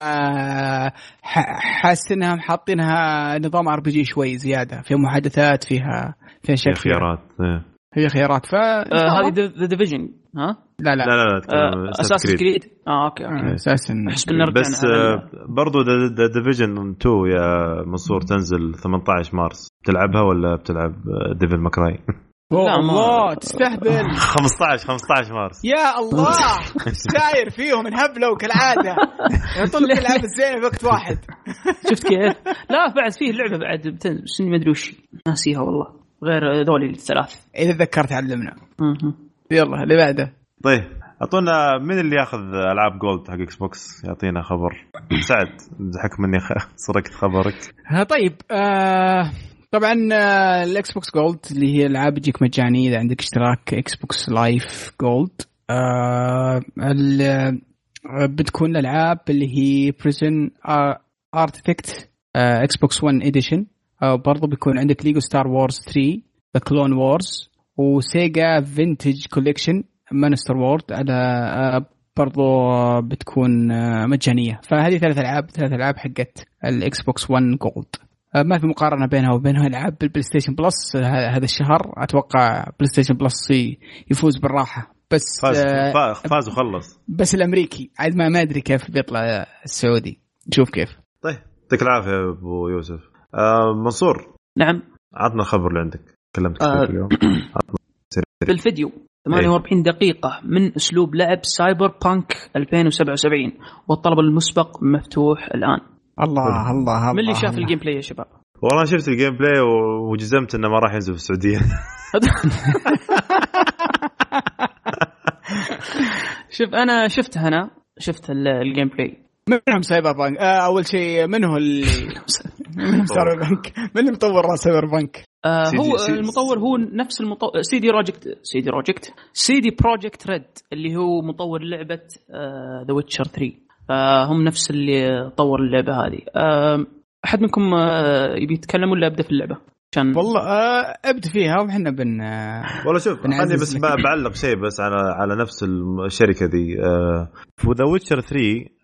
ح- حاسس انها حاطينها نظام RPG شوي زيادة فيها محادثات فيها فيها في شكل خيارات إيه. هي خيارات ف آه، هذه The Division ها؟ لا لا, لا لا أساس Creed. كريد آه okay okay. آه، ان رجعنا بس آه، برضو The Division 2 يا منصور تنزل 18 مارس. بتلعبها ولا بتلعب Devil May Cry لا، الله تستهبل. 15 15 مارس. يا الله! إيش صاير فيهم انهبلوا كالعاده يحطون لك الالعاب الزينه في وقت واحد. شفت كيف؟ لا بعد فيه لعبة بعد بتنزل بس اني ما أدري وش. ناسيها والله. غير ذولي الثلاث. إذا تذكرت علمنا. يلا اللي بعده. طيب أعطونا من اللي ياخذ ألعاب Gold حق Xbox يعطينا خبر. سعد بحكم اني سرقت خبرك. ها طيب آه طبعا آه ال Xbox Gold اللي هي ألعاب تجيك مجانيه إذا عندك اشتراك Xbox Live Gold. آه آه، بتكون الألعاب اللي هي Prison Architect Xbox 1 Edition برضو بيكون عندك Lego Star Wars 3 The Clone Wars و Sega Vintage Collection Monster World على آه، برضو بتكون آه، مجانية. فهذه ثلاث ألعاب ثلاث ألعاب حقت ال Xbox 1 Gold آه، ما في مقارنة بينها وبينها العاب بال PlayStation Plus هذا الشهر أتوقع PlayStation Plus يفوز بالراحة. بس فاز آه، فا- فاز وخلص. بس الأمريكي. عاد ما ما أدري كيف بيطلع السعودي. نشوف كيف. طيب يعطيك العافية أبو يوسف. آه منصور. نعم. عطنا الخبر اللي عندك. كلمتك آه. اليوم. عطنا. بالفيديو 48 دقيقة من أسلوب لعب Cyberpunk 2077 والطلب المسبق مفتوح الآن. الله الله الله من اللي شاف. ال game play يا شباب؟ والله شفت ال gameplay وجزمت إنه ما راح ينزل في السعودية. شوف أنا شفته أنا شفت ال- ال gameplay. منهم Cyberpunk آه أول شيء من هو اللي سايبر بنك من اللي مطور Cyberpunk؟ آه هو سي- المطور هو نفس المطور CD Projekt CD Projekt CD Projekt Red اللي هو مطور لعبة The Witcher 3 فهم نفس اللي طور اللعبة هذه. آه أحد منكم آه يبي يتكلم ولا أبدأ في اللعبة؟ عشان والله آه أبدأ فيها. وحنا بن آه والله شوف خليني بس بعلق شيء بس على على نفس الشركة ذي. آه، في The Witcher 3 مم.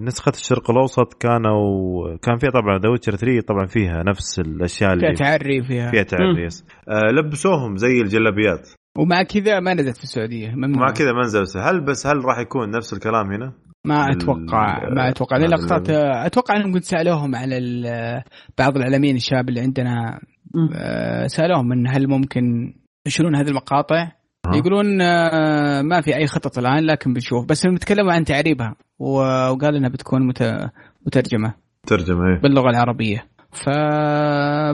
نسخة الشرق الأوسط كانوا كان فيها طبعا The Witcher 3 طبعا فيها نفس الأشياء فيها اللي تعري فيها. فيها تعري. yes آه لبسوهم زي الجلابيات. ومع كذا ما نزلت في السعودية ممنوع. مع كذا منزل هل بس هل راح يكون نفس الكلام هنا؟ ما أتوقع ما أتوقع. لأن لقطات أتوقع إنهم قد سألوهم على ال- بعض الإعلاميين الشباب اللي عندنا. آه، سألوهم من هل ممكن يشيلون هذه المقاطع؟ يقولون آه، ما في أي خطط الآن لكن بنشوف. بس هم تكلموا عن تعريبها. وقال إنها بتكون مت- مترجمة. ترجمة إيه. باللغة العربية. ف...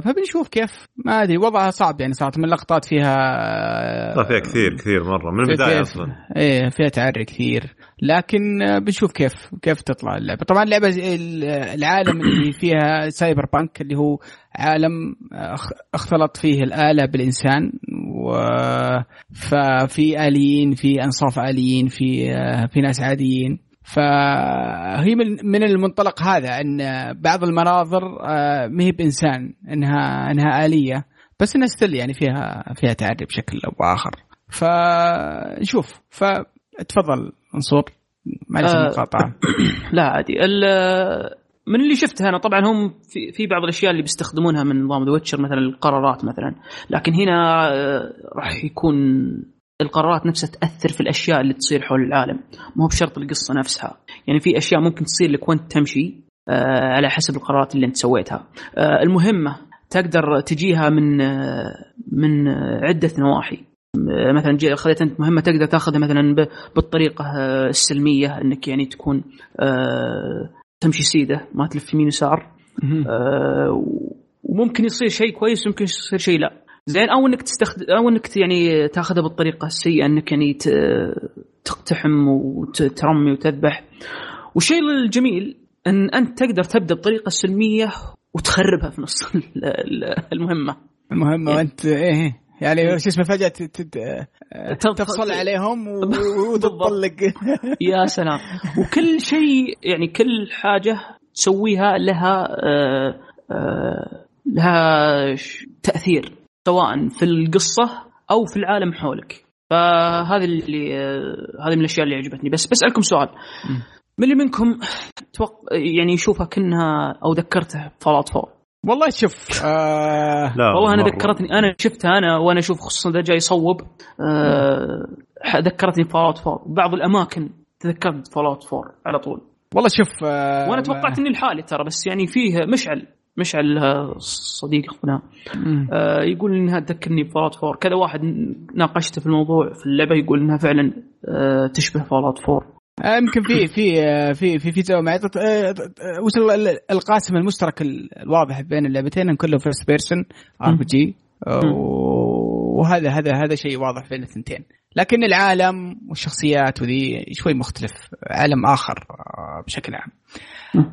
فبنشوف كيف. ما أدري وضعها صعب يعني صارت من لقطات فيها لا فيها كثير كثير مرة. من البداية فيها- أصلا. إيه فيها تعري كثير. لكن بنشوف كيف كيف تطلع اللعبة. طبعا اللعبة ال- العالم اللي فيها سايبر بانك اللي هو عالم اختلط فيه الآلة بالإنسان. و ففي آليين في أنصاف آليين في آه، في ناس عاديين. فهي من من المنطلق هذا إن بعض المناظر آه، ما هي بإنسان انها إنها آلية بس إنها ستيل يعني فيها فيها تعري بشكل أو بآخر. فنشوف. فتفضل منصور. معلش آه. المقاطعة. لا عادي. من اللي شفته أنا طبعا هم في, في بعض الأشياء اللي بيستخدمونها من نظام The Witcher مثلا القرارات مثلا. لكن هنا آه، راح يكون القرارات نفسها تأثر في الأشياء اللي تصير حول العالم. مو هو بشرط القصة نفسها. يعني في أشياء ممكن تصير لك وانت تمشي آه، على حسب القرارات اللي انت سويتها. آه، المهمة تقدر تجيها من آه، من عدة نواحي. مثلا جي- خذيت أنت مهمة تقدر تأخذها مثلا بالطريقة السلمية إنك يعني تكون تمشي سيدة ما تلف يمين يسار آه، وممكن يصير شيء كويس وممكن يصير شيء لا. زين أو إنك تستخدم أو إنك يعني تأخذها بالطريقة السيئة إنك يعني تقتحم وترمي وتذبح. والشيء الجميل إن أنت تقدر تبدأ بطريقة سلمية وتخربها في نص ال- ال- المهمة. المهم إيه. وانت إيه يعني شو اسمه فجأة تفصل عليهم. وتطلق. يا سلام. وكل شيء يعني كل حاجة تسويها لها آه، آه، لها تأثير. سواء في القصة أو في العالم حولك. فهذه اللي هذه من الأشياء اللي عجبتني. بس بسألكم سؤال. من اللي منكم توق... يعني يشوفها كنها أو ذكرته فالات فور والله شوف آه لا والله أنا. ذكرتني أنا شفتها أنا وأنا أشوف خصوصا إذا جاي يصوب آه ذكرتني Fallout 4 بعض الأماكن تذكرت Fallout 4 على طول. والله شوف آه وأنا توقعت إني لحالي ترى بس يعني فيه مشعل. مشعل آه، صديق أخونا. آه يقول إنها تذكرني ب Fallout 4. كذا واحد ناقشته في الموضوع في اللعبة يقول إنها فعلا آه تشبه Fallout 4. آه، يمكن في في آه، في في في معي. آه، آه، ال- القاسم المشترك ال- الواضح بين اللعبتين إن كله first person RPG وهذا هذا هذا شيء واضح بين الثنتين. لكن العالم والشخصيات وذي شوي مختلف عالم آخر بشكل عام.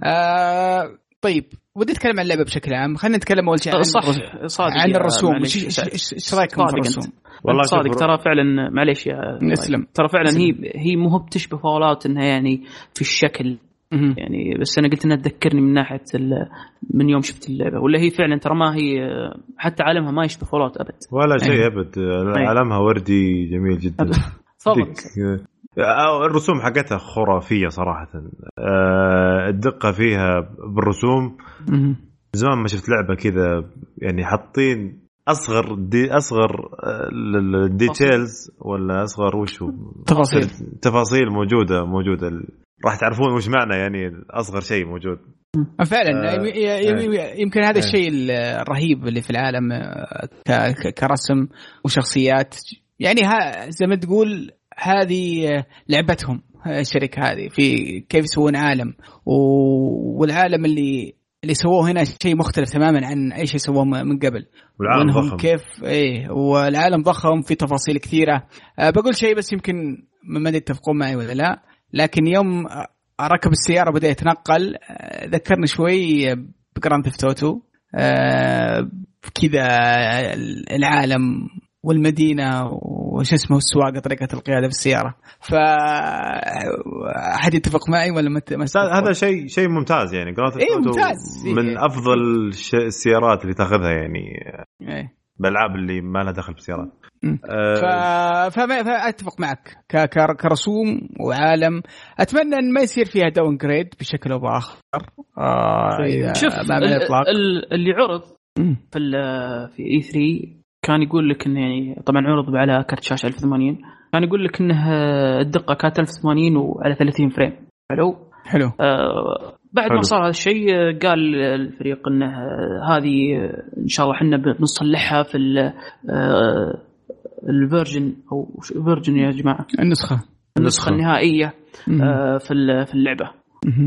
آه طيب ودي أتكلم عن اللعبة بشكل عام خلينا نتكلم أول شيء عن صح الرسوم. صادق عن الرسوم. إيش رايكم في الرسوم؟ والله صادق ترى فعلا معليش يا اسلم. ترى فعلا هي هي مو هو بتشبه فالات إنها يعني في الشكل. يعني بس أنا قلت إنها تذكرني من ناحية ال- من يوم شفت اللعبة ولا هي فعلا ترى ما هي حتى عالمها ما يشبه فولات أبد ولا شيء أيوه. أبد علمها وردي جميل جدا. تفضل الرسوم حقتها خرافية صراحة. آه، الدقة فيها بالرسوم. زمان ما شفت لعبة كذا يعني حاطين أصغر دي أصغر آه، ال- ال- الديتيلز ولا أصغر وش هو؟ تفاصيل. تفاصيل موجودة موجودة. راح تعرفون وش معنى يعني أصغر شيء موجود. فعلا. آه، ي- يمكن هذا الشيء الرهيب اللي في العالم آه، كرسم وشخصيات. يعني ها زي ما تقول هذه آه، لعبتهم آه، الشركة هذه في كيف يسوون عالم. و- والعالم اللي اللي سووه هنا شيء مختلف تماما عن أي شيء سووه من قبل. والعالم ضخم. كيف إيه والعالم ضخم في تفاصيل كثيرة. أه بقول شيء بس يمكن ما أدري تتفقون معي ولا لا. لكن يوم ركب السيارة وبدأ يتنقل أه ذكرني شوي Grand Theft Auto آه كذا العالم والمدينة وش اسمه السواقة طريقة القيادة في السياره ف أحد يتفق معي ولا ما هذا شيء شيء ممتاز يعني. Grand إيه ممتاز. من إيه. افضل السيارات اللي تأخذها يعني. إيه. بالألعاب اللي ما لها دخل بالسيارات أه ف... فأتفق معك. ك... كرسوم وعالم. أتمنى أن ما يصير فيها downgrade بشكل أو بآخر. آه إذا شوف ما ال... ال... اللي عرض في ال... في E3 كان يقول لك إنه يعني طبعا عرض على كرت شاشة 1080 كان يقول لك إنه الدقة كانت 1080 وعلى 30 frame. حلو؟ حلو. آه بعد حلو. ما صار هذا الشيء قال الفريق إنه هذه إن شاء الله إحنا بنصلحها في ال version أو version يا جماعة؟ النسخة. النسخة النهائية آه في في اللعبة.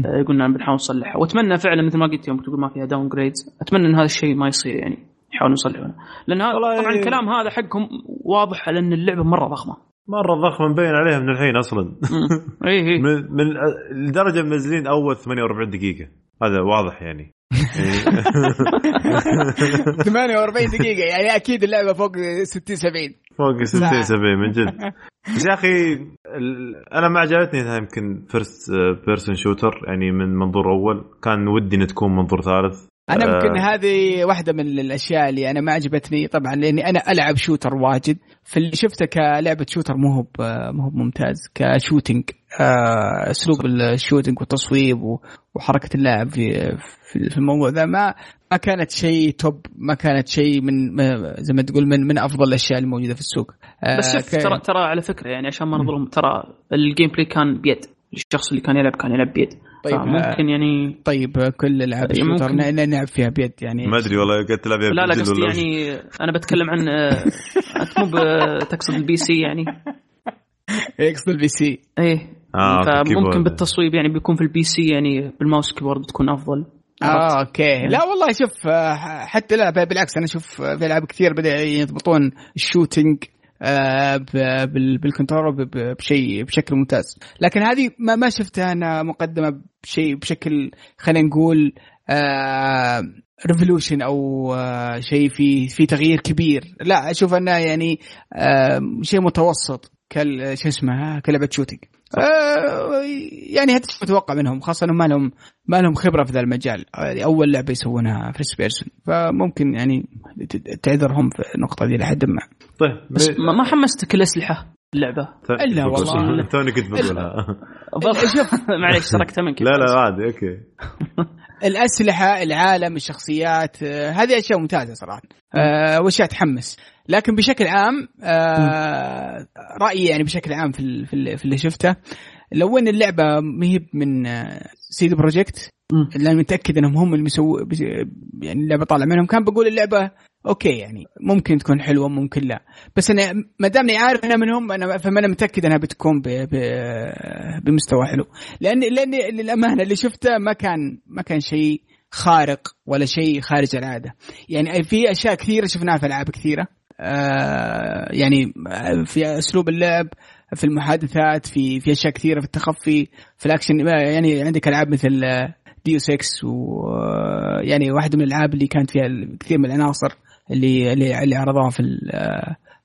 آه قلنا بنحاول نصلحها. وأتمنى فعلا مثل ما قلت يوم تقول ما فيها downgrades أتمنى إن هذا الشيء ما يصير يعني. يحاولون يصلحونه. لأن هذا طبعا الكلام هذا حقهم واضح على ان اللعبة مرة ضخمة. مرة ضخمة مبين عليها من الحين أصلا. اي اي من, من لدرجة منزلين أول 48 دقيقة. هذا واضح يعني. 48 دقيقة يعني أكيد اللعبة فوق 60 70 فوق 60 70 من جد. بس يا أخي أنا ما عجبتني إنها يمكن first person shooter يعني من منظور أول. كان ودي إنها تكون منظور ثالث. أنا آه. ممكن هذه واحدة من الأشياء اللي أنا ما عجبتني. طبعا لأني أنا ألعب shooter واجد. فاللي شفته كلعبة شوتر مو هو مو هو ممتاز ك shooting آه، أسلوب ال shooting والتصويب وحركة اللاعب في في الموضوع ذا ما ما كانت شيء top ما كانت شيء من زي ما تقول من من أفضل الأشياء الموجودة في السوق. آه، بس شوف ترى ترى على فكرة يعني عشان ما نظلم ترى ال gameplay كان بيد. الشخص اللي كان يلعب كان يلعب بيد. طيب ممكن يعني طيب كل العاب ال shooter نلعب فيها بيد يعني. ما أدري والله قلت تلعب لا لا قصدي يعني أنا بتكلم عن آه، أنت مو تقصد ال PC يعني؟ يقصد ال PC. إيه. آه فممكن بالتصويب يعني بيكون في ال PC يعني بال mouse keyboard بتكون أفضل. آه okay. لا والله شوف آه، حتى لا بالعكس أنا أشوف في ألعاب كثير بدأ يضبطون ال shooting بال control بشيء بشكل ممتاز. لكن هذه ما ما شفتها أنا مقدمة بشيء بشكل خلينا نقول revolution آه، أو آه، شيء في في تغيير كبير. لا أشوف أنها يعني شيء متوسط كال شو اسمه كلعبه shooting آه يعني هذا متوقع منهم خاصة إنهم ما لهم ما لهم خبرة في ذا المجال. أول لعبة يسوونها first person فممكن يعني تعذرهم في النقطة دي لحد ما. طيب بس ما حمستك الاسلحه اللعبة. إلا والله. توني كنت بقولها. شوف معليش تركتها منك. لا لا عادي أوكي. الأسلحة العالم الشخصيات آه، هذه أشياء ممتازة صراحة. أه واشياء تحمس؟ لكن بشكل عام آه رأيي يعني بشكل عام في في اللي شفته لو إن اللعبة ما هي من CD Projekt لأن متأكد إنهم هم اللي مسوي يعني اللعبة طالعه منهم. كان بقول اللعبة أوكي يعني ممكن تكون حلوة ممكن لا. بس أنا ما دامني عارف إنها منهم أنا فأنا متأكد إنها بتكون ب... ب... بمستوى حلو. لأن لأن للأمانة اللي شفته ما كان ما كان شيء خارق ولا شيء خارج العادة. يعني في أشياء كثيرة شفناها في ألعاب كثيرة. آه يعني في أسلوب اللعب في المحادثات في في أشياء كثيرة في التخفي في الأكشن. يعني عندك ألعاب مثل ديو 6 ويعني واحدة من الألعاب اللي كانت فيها كثير من العناصر اللي اللي, اللي عرضوها في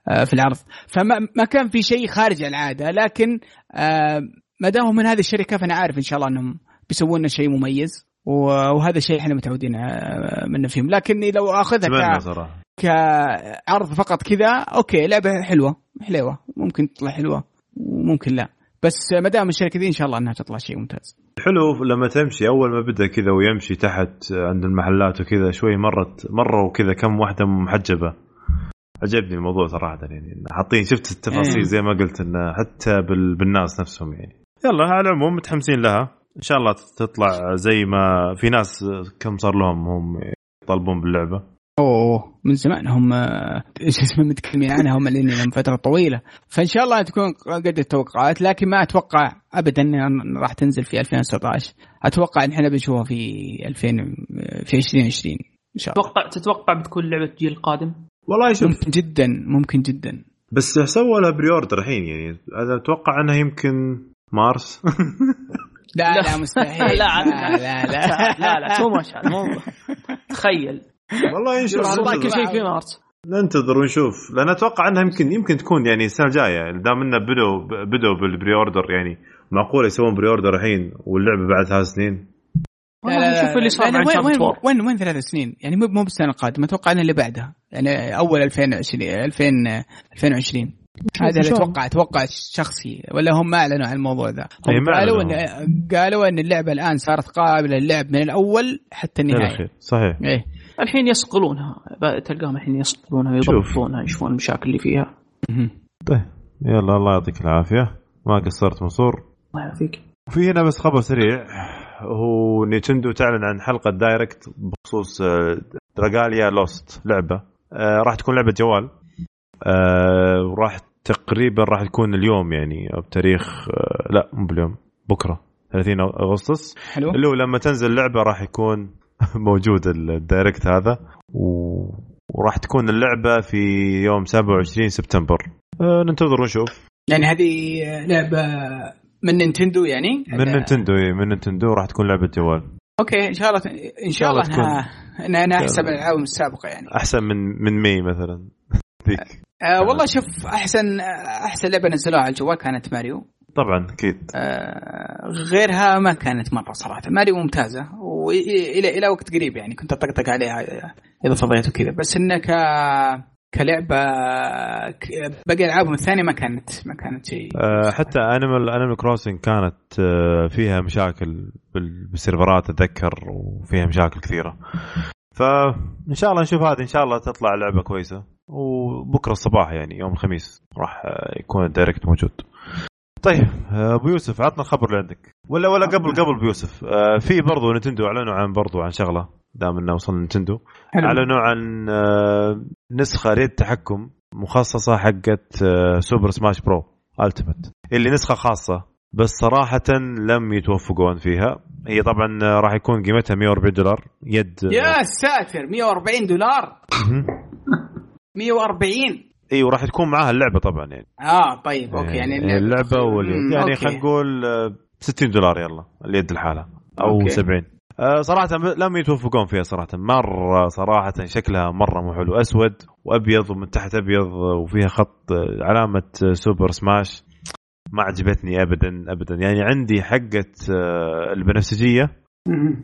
آه، في العرض. فما ما كان في شيء خارج العادة لكن آه، ما دامهم من هذه الشركة فأنا عارف إن شاء الله أنهم بيسوون لنا شيء مميز وهذا الشيء إحنا متعودين آه، منه فيهم. لكني لو أخذها ك... كعرض فقط كذا أوكي لعبة حلوة حلوة ممكن تطلع حلوة وممكن لا بس ما دام الشركة دي إن شاء الله إنها تطلع شيء ممتاز. حلو لما تمشي أول ما بدأ كذا ويمشي تحت عند المحلات وكذا شوي مرت مره وكذا كم واحدة محجبة. عجبني الموضوع صراحة يعني حاطين شفت التفاصيل إيه. زي ما قلت انه حتى بالناس نفسهم يعني. يلا على العموم متحمسين لها إن شاء الله تطلع زي ما في ناس كم صار لهم هم يطالبون باللعبة أوه من زمان هم إيش اسمه متكلمين عنها هم لنا من فترة طويلة. فإن شاء الله تكون قد التوقعات لكن ما أتوقع ابدا إنها راح تنزل في 2019 أتوقع إن إحنا بنشوفها في 2000 في 2020 إن شاء الله. تتوقع تتوقع بتكون لعبة جيل قادم؟ والله شوف. ممكن جدا ممكن جدا. بس سووا لها pre-order الحين يعني أتوقع إنها يمكن مارس. لا لا مستحيل. لا لا لا. لا لا. too much تخيل. والله نشوف والله كل شيء في مارس. ننتظر ونشوف. لأن أتوقع إنها يمكن يمكن تكون يعني السنة الجاية. دام إنه بدوا بدوا بال pre-order يعني معقولة يسوون pre-order الحين واللعبة بعد ثلاث سنين؟ والله شوف اللي صار مع وين وين وين وين وين ثلاث سنين؟ يعني مو مو بالسنة القادمة أتوقع ان اللي بعدها. يعني أول 2020 2000 2020 هذا اللي. أتوقع أتوقع شخصي. ولا هم ما أعلنوا عن الموضوع ذا. هم قالوا ان. قالوا إن اللعبة الآن صارت قابلة للعب من الأول حتى النهاية. صحيح. إيه. الحين يصقلونها. تلقاهم الحين يصقلونها. يضبطونها يشوفون المشاكل اللي فيها. طيب يلا الله يعطيك العافية. ما قصرت منصور؟ الله يعافيك. في هنا بس خبر سريع. هو نينتندو تعلن عن حلقة Direct بخصوص آه، Dragalia Lost لعبة. آه، راح تكون لعبة جوال. آه، وراح تقريبا راح تكون اليوم يعني أو بتاريخ آه، لا مو باليوم بكرة 30 أغسطس. حلو. اللي هو لما تنزل اللعبة راح يكون موجود ال Direct هذا و... وراح تكون اللعبة في يوم 27 سبتمبر. أه ننتظر ونشوف. يعني هذه لعبة من نينتندو يعني؟ من نينتندو إيه، من نينتندو راح تكون لعبة جوال. أوكي إن شاء الله إن شاء الله إن شاء الله انها انها انها احسن من الالعاب السابقة يعني. أحسن من من Mii مثلا. ذيك آه والله شوف احسن أحسن لعبة نزلوها على الجوال كانت ماريو. طبعا أكيد. آه غيرها ما كانت مرة صراحة. ماريو ممتازة وإلى إلى وقت قريب يعني كنت أطقطق عليها إذا فضيت وكذا. بس انها ك كلعبة باقي ألعابهم الثانية ما كانت ما كانت شيء. أه حتى Animal Animal Crossing كانت أه فيها مشاكل بال- بالسيرفرات أتذكر وفيها مشاكل كثيرة. فان شاء الله نشوف هذه إن شاء الله تطلع لعبة كويسة. وبكرة الصباح يعني يوم الخميس راح آه، يكون ال Direct موجود. طيب آه، أبو يوسف عطنا الخبر اللي عندك. ولا ولا قبل قبل أبو يوسف آه، في برضو نتندو أعلنوا عن برضو عن شغلة دام إنه وصلنا نتندو. أعلنوا عن آه، نسخة ريد تحكم مخصصة حقت آه، Super Smash Bros. Ultimate اللي نسخة خاصة بس صراحة لم يتوفقون فيها. هي طبعا راح يكون قيمتها 140 دولار يد يا ساتر 140 دولار؟ 140 أيوه راح تكون معاها اللعبة طبعا يعني. آه طيب أوكي يعني اللعبة, اللعبة واليد يعني. خلينا نقول آه، 60 دولار يلا اليد لحالها أو أوكي. 70 آه، صراحة لم يتوفقون فيها صراحة. مرة صراحة شكلها مرة مو حلو. أسود وأبيض ومن تحت أبيض وفيها خط آه، علامة آه، Super Smash. ما عجبتني ابدا ابدا. يعني عندي حقة آه، البنفسجية.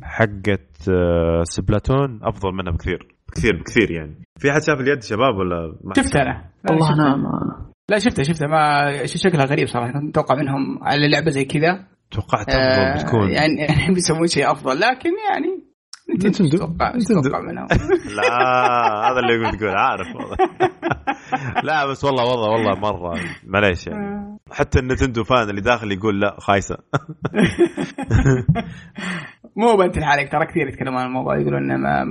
حقة آه، Splatoon أفضل منها بكثير. بكثير بكثير يعني. في حد شاف اليد شباب ولا ما شفتها أنا. والله. أنا ما لا شفتها شفتها ما شكلها غريب صراحة. كنت أتوقع منهم على لعبة زي كذا. توقعت آه، أفضل بتكون. يعني يعني بيسوون شيء أفضل. لكن يعني نينتندو. أتوقع. أتوقع منهم لا هذا اللي يقول تقول عارف والله. لا بس والله والله والله مرة. معليش يعني. حتى النتندو فان اللي داخل يقول لا خايسة. مو بنت لحالك ترى كثير يتكلمون عن الموضوع يقولون إنه ما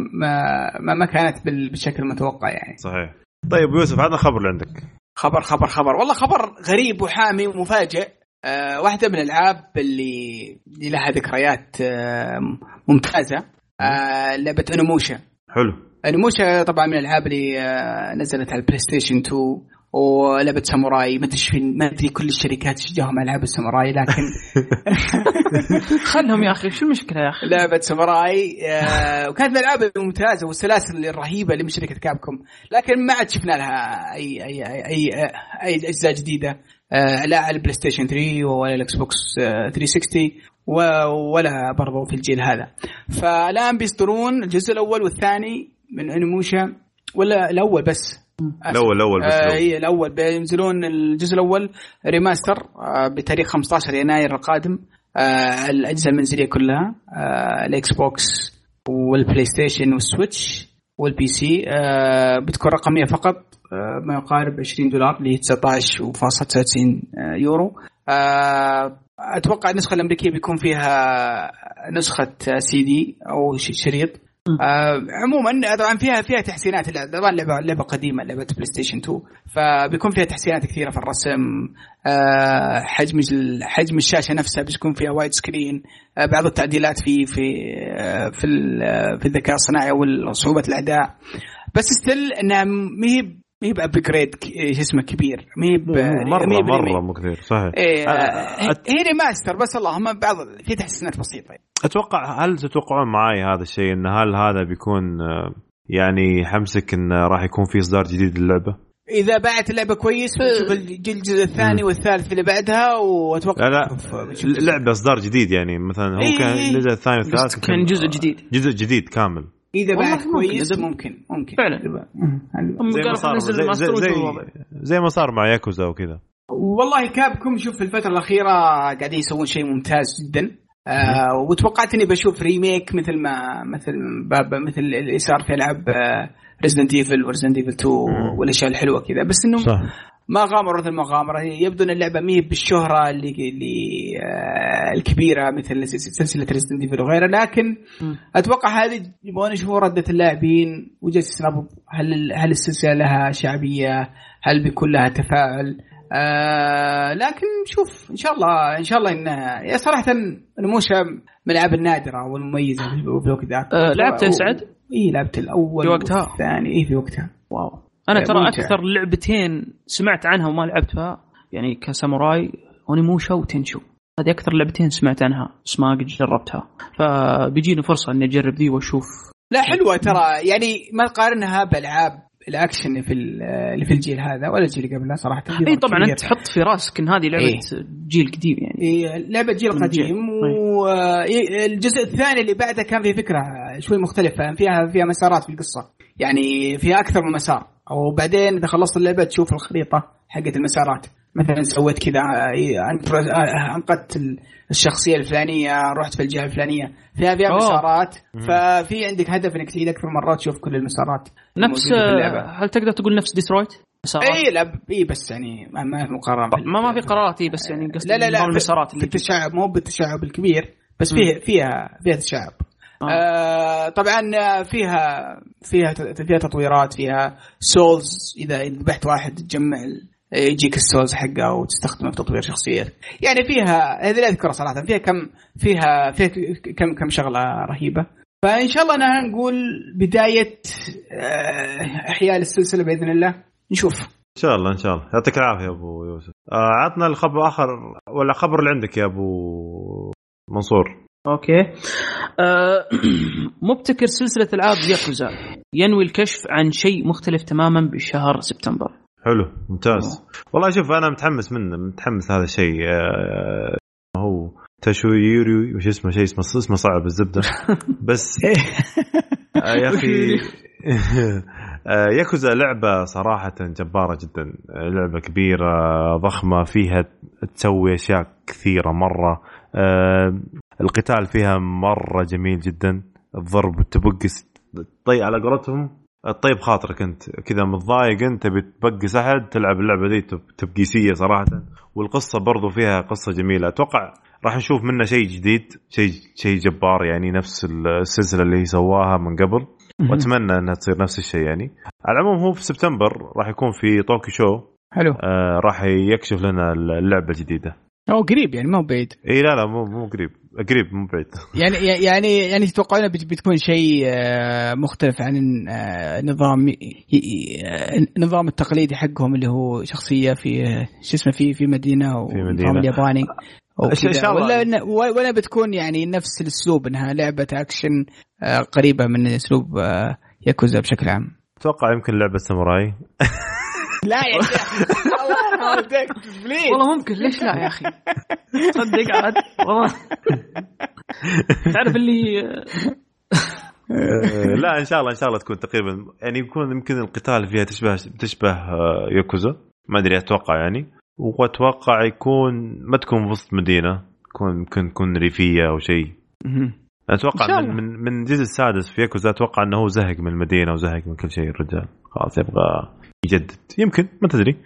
ما ما, كانت بال- بالشكل المتوقع يعني. صحيح. طيب يوسف هذا الخبر اللي عندك. خبر خبر خبر. والله خبر غريب وحامي ومفاجئ. آه واحدة من الألعاب اللي اللي لها ذكريات آه ممتازة. آه لعبة أونيموشا حلو. أونيموشا طبعا من الألعاب اللي آه نزلت على البلاي ستيشن 2 ولعبة ساموراي. ما أدري ما أدري كل الشركات إيش جاهم ألعاب الساموراي لكن خلهم يا أخي شو المشكلة يا أخي؟ لعبة ساموراي آه، وكانت من الألعاب الممتازة والسلاسل الرهيبة اللي من شركة كابكوم. لكن ما عاد شفنا لها أي أي أي, أي, أي أجزاء جديدة آه، لا على البلاي ستيشن 3 ولا ال Xbox آه، 360 و- ولا برضو في الجيل هذا. فالآن بيصدرون الجزء الأول والثاني من أونيموشا ولا الأول بس. الأول الأول بس آه. هي الأول. بينزلون الجزء الأول remaster آه بتاريخ 15 يناير القادم. آه الاجهزه المنزلية كلها آه ال Xbox والبلاي ستيشن وال Switch وال PC. آه بتكون رقمية فقط آه ما يقارب 20 دولار اللي هي 19.99 آه، يورو. آه أتوقع النسخة الأمريكية بيكون فيها نسخة سي دي أو شريط. آه عموما طبعا فيها فيها تحسينات. طبعا لعبه لعبة قديمة لعبة بلاي ستيشن 2 فبيكون فيها تحسينات كثيرة في الرسم. آه حجم حجم الشاشة نفسها بيكون فيها widescreen آه بعض التعديلات في في آه في آه، في الذكاء الصناعي وصعوبه الأداء. بس still إنها ما هي ما هي ب upgrade شو اسمه كبير. ما هي مره ميب مره مو كثير صحيح. إيه هي remaster بس اللهم بعض في تحسينات بسيطة. أتوقع هل تتوقعون معي هذا الشيء؟ إن هل هذا بيكون يعني حمسك انه راح يكون في إصدار جديد للعبة؟ إذا باعت اللعبه كويس بنشوف الجزء الثاني والثالث اللي بعدها وأتوقع لا لا. لعبة إصدار جديد يعني مثلا هو إيه كان الجزء الثاني والثالث كان جزء جديد. جزء جديد كامل. إذا باعت كويس ممكن ممكن. فعلا. زي ما صار زي, زي, زي, زي ما صار مع ياكوزا وكذا. والله كابكوم شوف في الفترة الأخيرة قاعدين يسوون شيء ممتاز جدا. آه وتوقعت إني بشوف remake مثل ما مثل باب مثل اللي صار في ألعاب آه Resident Evil و Resident Evil 2 والأشياء الحلوة كذا. بس إنه صح. ما غامروا مثل المغامره يبدو أن اللعبة ما هي بالشهرة اللي اللي آه الكبيرة مثل سلسله Resident Evil وغيرها لكن م. أتوقع هذه يبغون يشوفوا ردة اللاعبين وجالس هل هل السلسلة لها شعبية؟ هل بيكون لها تفاعل؟ آه لكن شوف إن شاء الله إن شاء الله انها صراحة Onimusha من الألعاب النادرة والمميزة في الوقت ذاك آه لعبت سعد؟ اي لعبت الأول في وقتها الثاني اي في وقتها واو أنا ترى ممتع. أكثر لعبتين سمعت عنها وما لعبتها يعني كساموراي Onimusha و Tenchu هذه أكثر لعبتين سمعت عنها بس ما قد جربتها. فبيجيني فرصة إني أجرب ذي وأشوف. لا حلوة ترى. يعني ما تقارنها بالعاب الاكشن اللي في اللي في الجيل هذا ولا الجيل اللي قبله صراحة. إي طبعا أنت تحط في راسك إن هذه لعبة إيه؟ جيل قديم يعني. إيه لعبة جيل قديم والجزء الثاني اللي بعده كان فيه فكرة شوي مختلفة فيها فيها مسارات في القصة. يعني فيها أكثر من مسار. وبعدين إذا خلصت اللعبة تشوف الخريطة حقت المسارات. مثلا سويت كذا أنقذت الشخصية الفلانية رحت في الجهة الفلانية. فيها فيها مسارات. ففي عندك هدف إنك تعيد أكثر مرات تشوف كل المسارات نفس هل تقدر تقول نفس ديسترويت؟ اي لا اي بس يعني ما في مقارنة ما ما في قرارات اي بس يعني قصدي لا لا لا المسارات اللي التشعب مو بالتشعب الكبير بس فيها فيها فيها تشعب. آه. آه طبعا فيها فيها فيها تطويرات فيها souls إذا ذبحت واحد تجمع يجيك ال souls حقه وتستخدمه في تطوير شخصيات يعني فيها هذه لا أذكرها صراحة فيها كم فيها فيها كم كم شغلة رهيبة. فإن شاء الله أنا نقول بداية آه، أحياء السلسله بإذن الله. نشوف. إن شاء الله إن شاء الله. يعطيك العافية يا أبو يوسف. آه عطنا الخبر اخر ولا خبر اللي عندك يا أبو منصور؟ okay. آه مبتكر سلسلة ألعاب ياكوزا. ينوي الكشف عن شيء مختلف تماما بشهر سبتمبر. حلو ممتاز. أوه. والله شوف أنا متحمس منه متحمس هذا الشيء. آه هو تشويوري وش اسمه شيء اسمه اسمه صعب الزبدة. بس آه يا أخي آه، ياكوزا لعبة صراحة جبارة جدا. لعبة كبيرة ضخمة فيها تسوي أشياء كثيرة مرة. آه، القتال فيها مرة جميل جدا. الضرب والتبقس طيب على قولتهم. طيب خاطرك أنت. كذا متضايق أنت تبي تبقس احد تلعب اللعبة ذي تبقيسيه صراحة. والقصة برضو فيها قصة جميلة. أتوقع راح نشوف منه شيء جديد شيء شيء جبار يعني نفس السلسلة اللي سواها من قبل. وأتمنى إنها تصير نفس الشيء يعني. على العموم هو في سبتمبر راح يكون في طوكيو شو. حلو. آه راح يكشف لنا اللعبة الجديدة. هو قريب يعني ما هو بعيد. إي لا لا مو مو قريب. قريب مو بعيد. يعني يعني يعني تتوقعون بتكون شيء آه، مختلف عن آه، نظام النظام التقليدي حقهم اللي هو شخصية في شو اسمه في في مدينة وفي الياباني ولا ولا بتكون يعني نفس الأسلوب إنها لعبة أكشن آه، قريبة من أسلوب ياكوزا بشكل عام. أتوقع يمكن لعبة ساموراي. لا يا شيخ. والله ممكن. ليش لا يا أخي؟ صدق عاد. والله. تعرف اللي آه، لا إن شاء الله إن شاء الله تكون تقريبا يعني يكون يمكن القتال فيها تشبه تشبه آه، ياكوزا. ما أدري أتوقع يعني. وأتوقع يكون ما تكون وسط مدينة. تكون يمكن تكون ريفية أو شيء. أتوقع من من من الجزء السادس في ياكوزا أتوقع إنه هو زهق من المدينة وزهق من كل شيء الرجال. خلاص يبغى يجدد. يمكن ما تدري.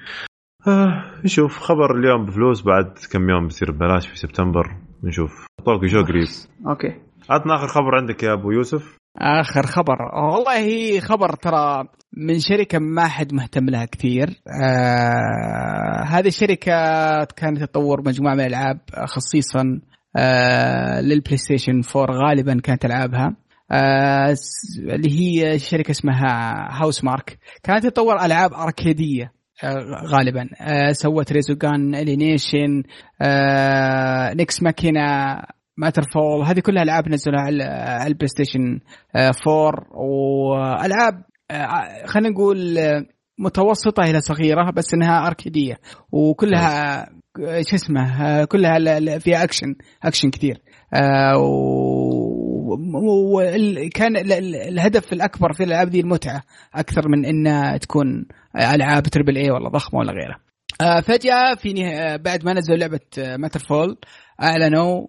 آه نشوف. خبر اليوم بفلوس بعد كم يوم بيصير ببلاش في سبتمبر. نشوف. طوكيو show قريب؟ okay. عطنا آخر خبر عندك يا أبو يوسف. آخر خبر. والله خبر ترى من شركة ما حد مهتم لها كثير. آه هذه الشركة كانت تطور مجموعة من الألعاب خصيصا آه لل PlayStation 4 غالبا كانت ألعابها. آه اللي هي شركة اسمها Housemarque كانت تطور ألعاب أركيدية آه غالبا. آه سوت Resogun Alienation آه Nex Machina Matterfall هذه كلها ألعاب نزلوها على ال PlayStation 4 وألعاب آه، خلينا نقول آه، متوسطة إلى صغيرة بس إنها أركيدية. وكلها شو اسمه كلها فيها اكشن اكشن كثير. وكان الهدف الأكبر في الألعاب دي المتعة أكثر من انها تكون ألعاب triple A ولا ضخمة ولا غيره. فجأة في بعد ما نزلوا لعبة Matterfall أعلنوا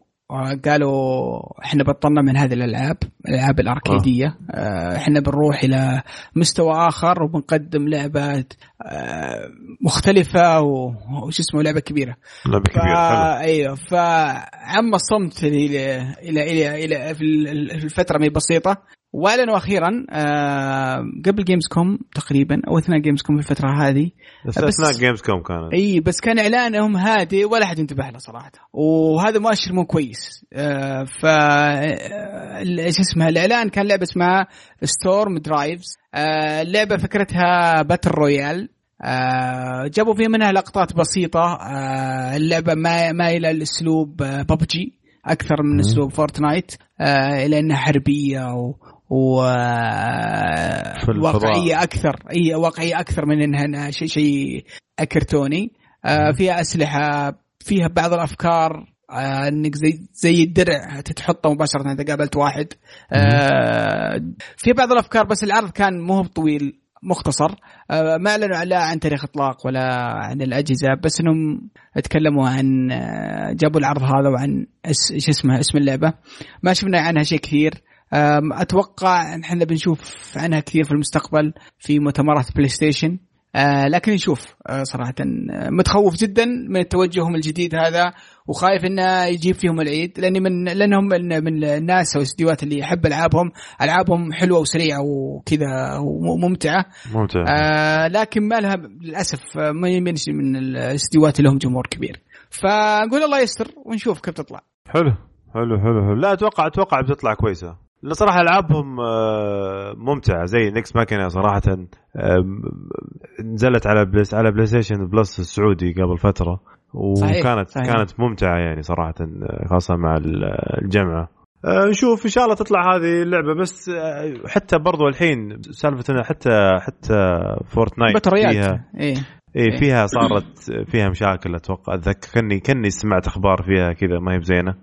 قالوا إحنا بطلنا من هذه الألعاب الألعاب الأركيدية. آه. إحنا بنروح إلى مستوى آخر وبنقدم لعبه آه مختلفة وش اسمه لعبة كبيرة. لعبة كبيرة أيوه فعم الصمت إلى إلى إلى, إلى في الفترة ما بسيطة. واعلنوا أخيرا آه قبل Gamescom تقريبا أو أثناء Gamescom في الفترة هذه. بس أثناء Gamescom كانت. إي بس كان اعلانهم هادي ولا حد انتبه له صراحة. وهذا مؤشر مو كويس. آه ف إيش اسمها؟ الإعلان كان لعبة اسمها Stormdivers آه اللعبة فكرتها battle royale آه جابوا فيها منها لقطات بسيطة. آه اللعبة مايله لاسلوب ببجي. أكثر من أسلوب Fortnite آه إلى إنها حربية و وواقعيه أكثر. إي واقعية أكثر من إنها شيء شيء كرتوني آه فيها أسلحة فيها بعض الأفكار. آه إنك زي زي الدرع تتحطه مباشرة إذا قابلت واحد. آه في بعض الأفكار بس العرض كان مو طويل مختصر. ما اعلنوا لا عن تاريخ إطلاق ولا عن الأجهزة بس إنهم تكلموا عن جابوا العرض هذا وعن إيش اسمه اسم اللعبة. ما شفنا عنها شيء كثير. أتوقع إن إحنا بنشوف عنها كثير في المستقبل في مؤتمرات PlayStation آه لكن نشوف آه صراحة متخوف جدا من توجههم الجديد هذا وخايف إنه يجيب فيهم العيد لأني من لأنهم من الناس أو الاستديوهات اللي يحب ألعابهم، ألعابهم حلوة وسريعة وكذا وممتعة. ممتعة. آه لكن ما لها للأسف آه، ما من الاستديوهات اللي لهم جمهور كبير. فنقول الله يستر ونشوف كيف تطلع. حلو حلو حلو حلو لا أتوقع أتوقع بتطلع كويسة لأن صراحة ألعابهم آه، ممتعة. زي Nex Machina صراحة نزلت على Plus على PlayStation Plus السعودي قبل فترة وكانت صحيح. كانت ممتعة يعني صراحة آه، خاصة مع الجمعه آه، نشوف إن شاء الله تطلع هذه اللعبة بس حتى برضو الحين سالفة حتى حتى Fortnite فيها إيه. إيه فيها صارت فيها مشاكل أتوقع. أتذكر كني كني سمعت أخبار فيها كذا ما هي بزينة.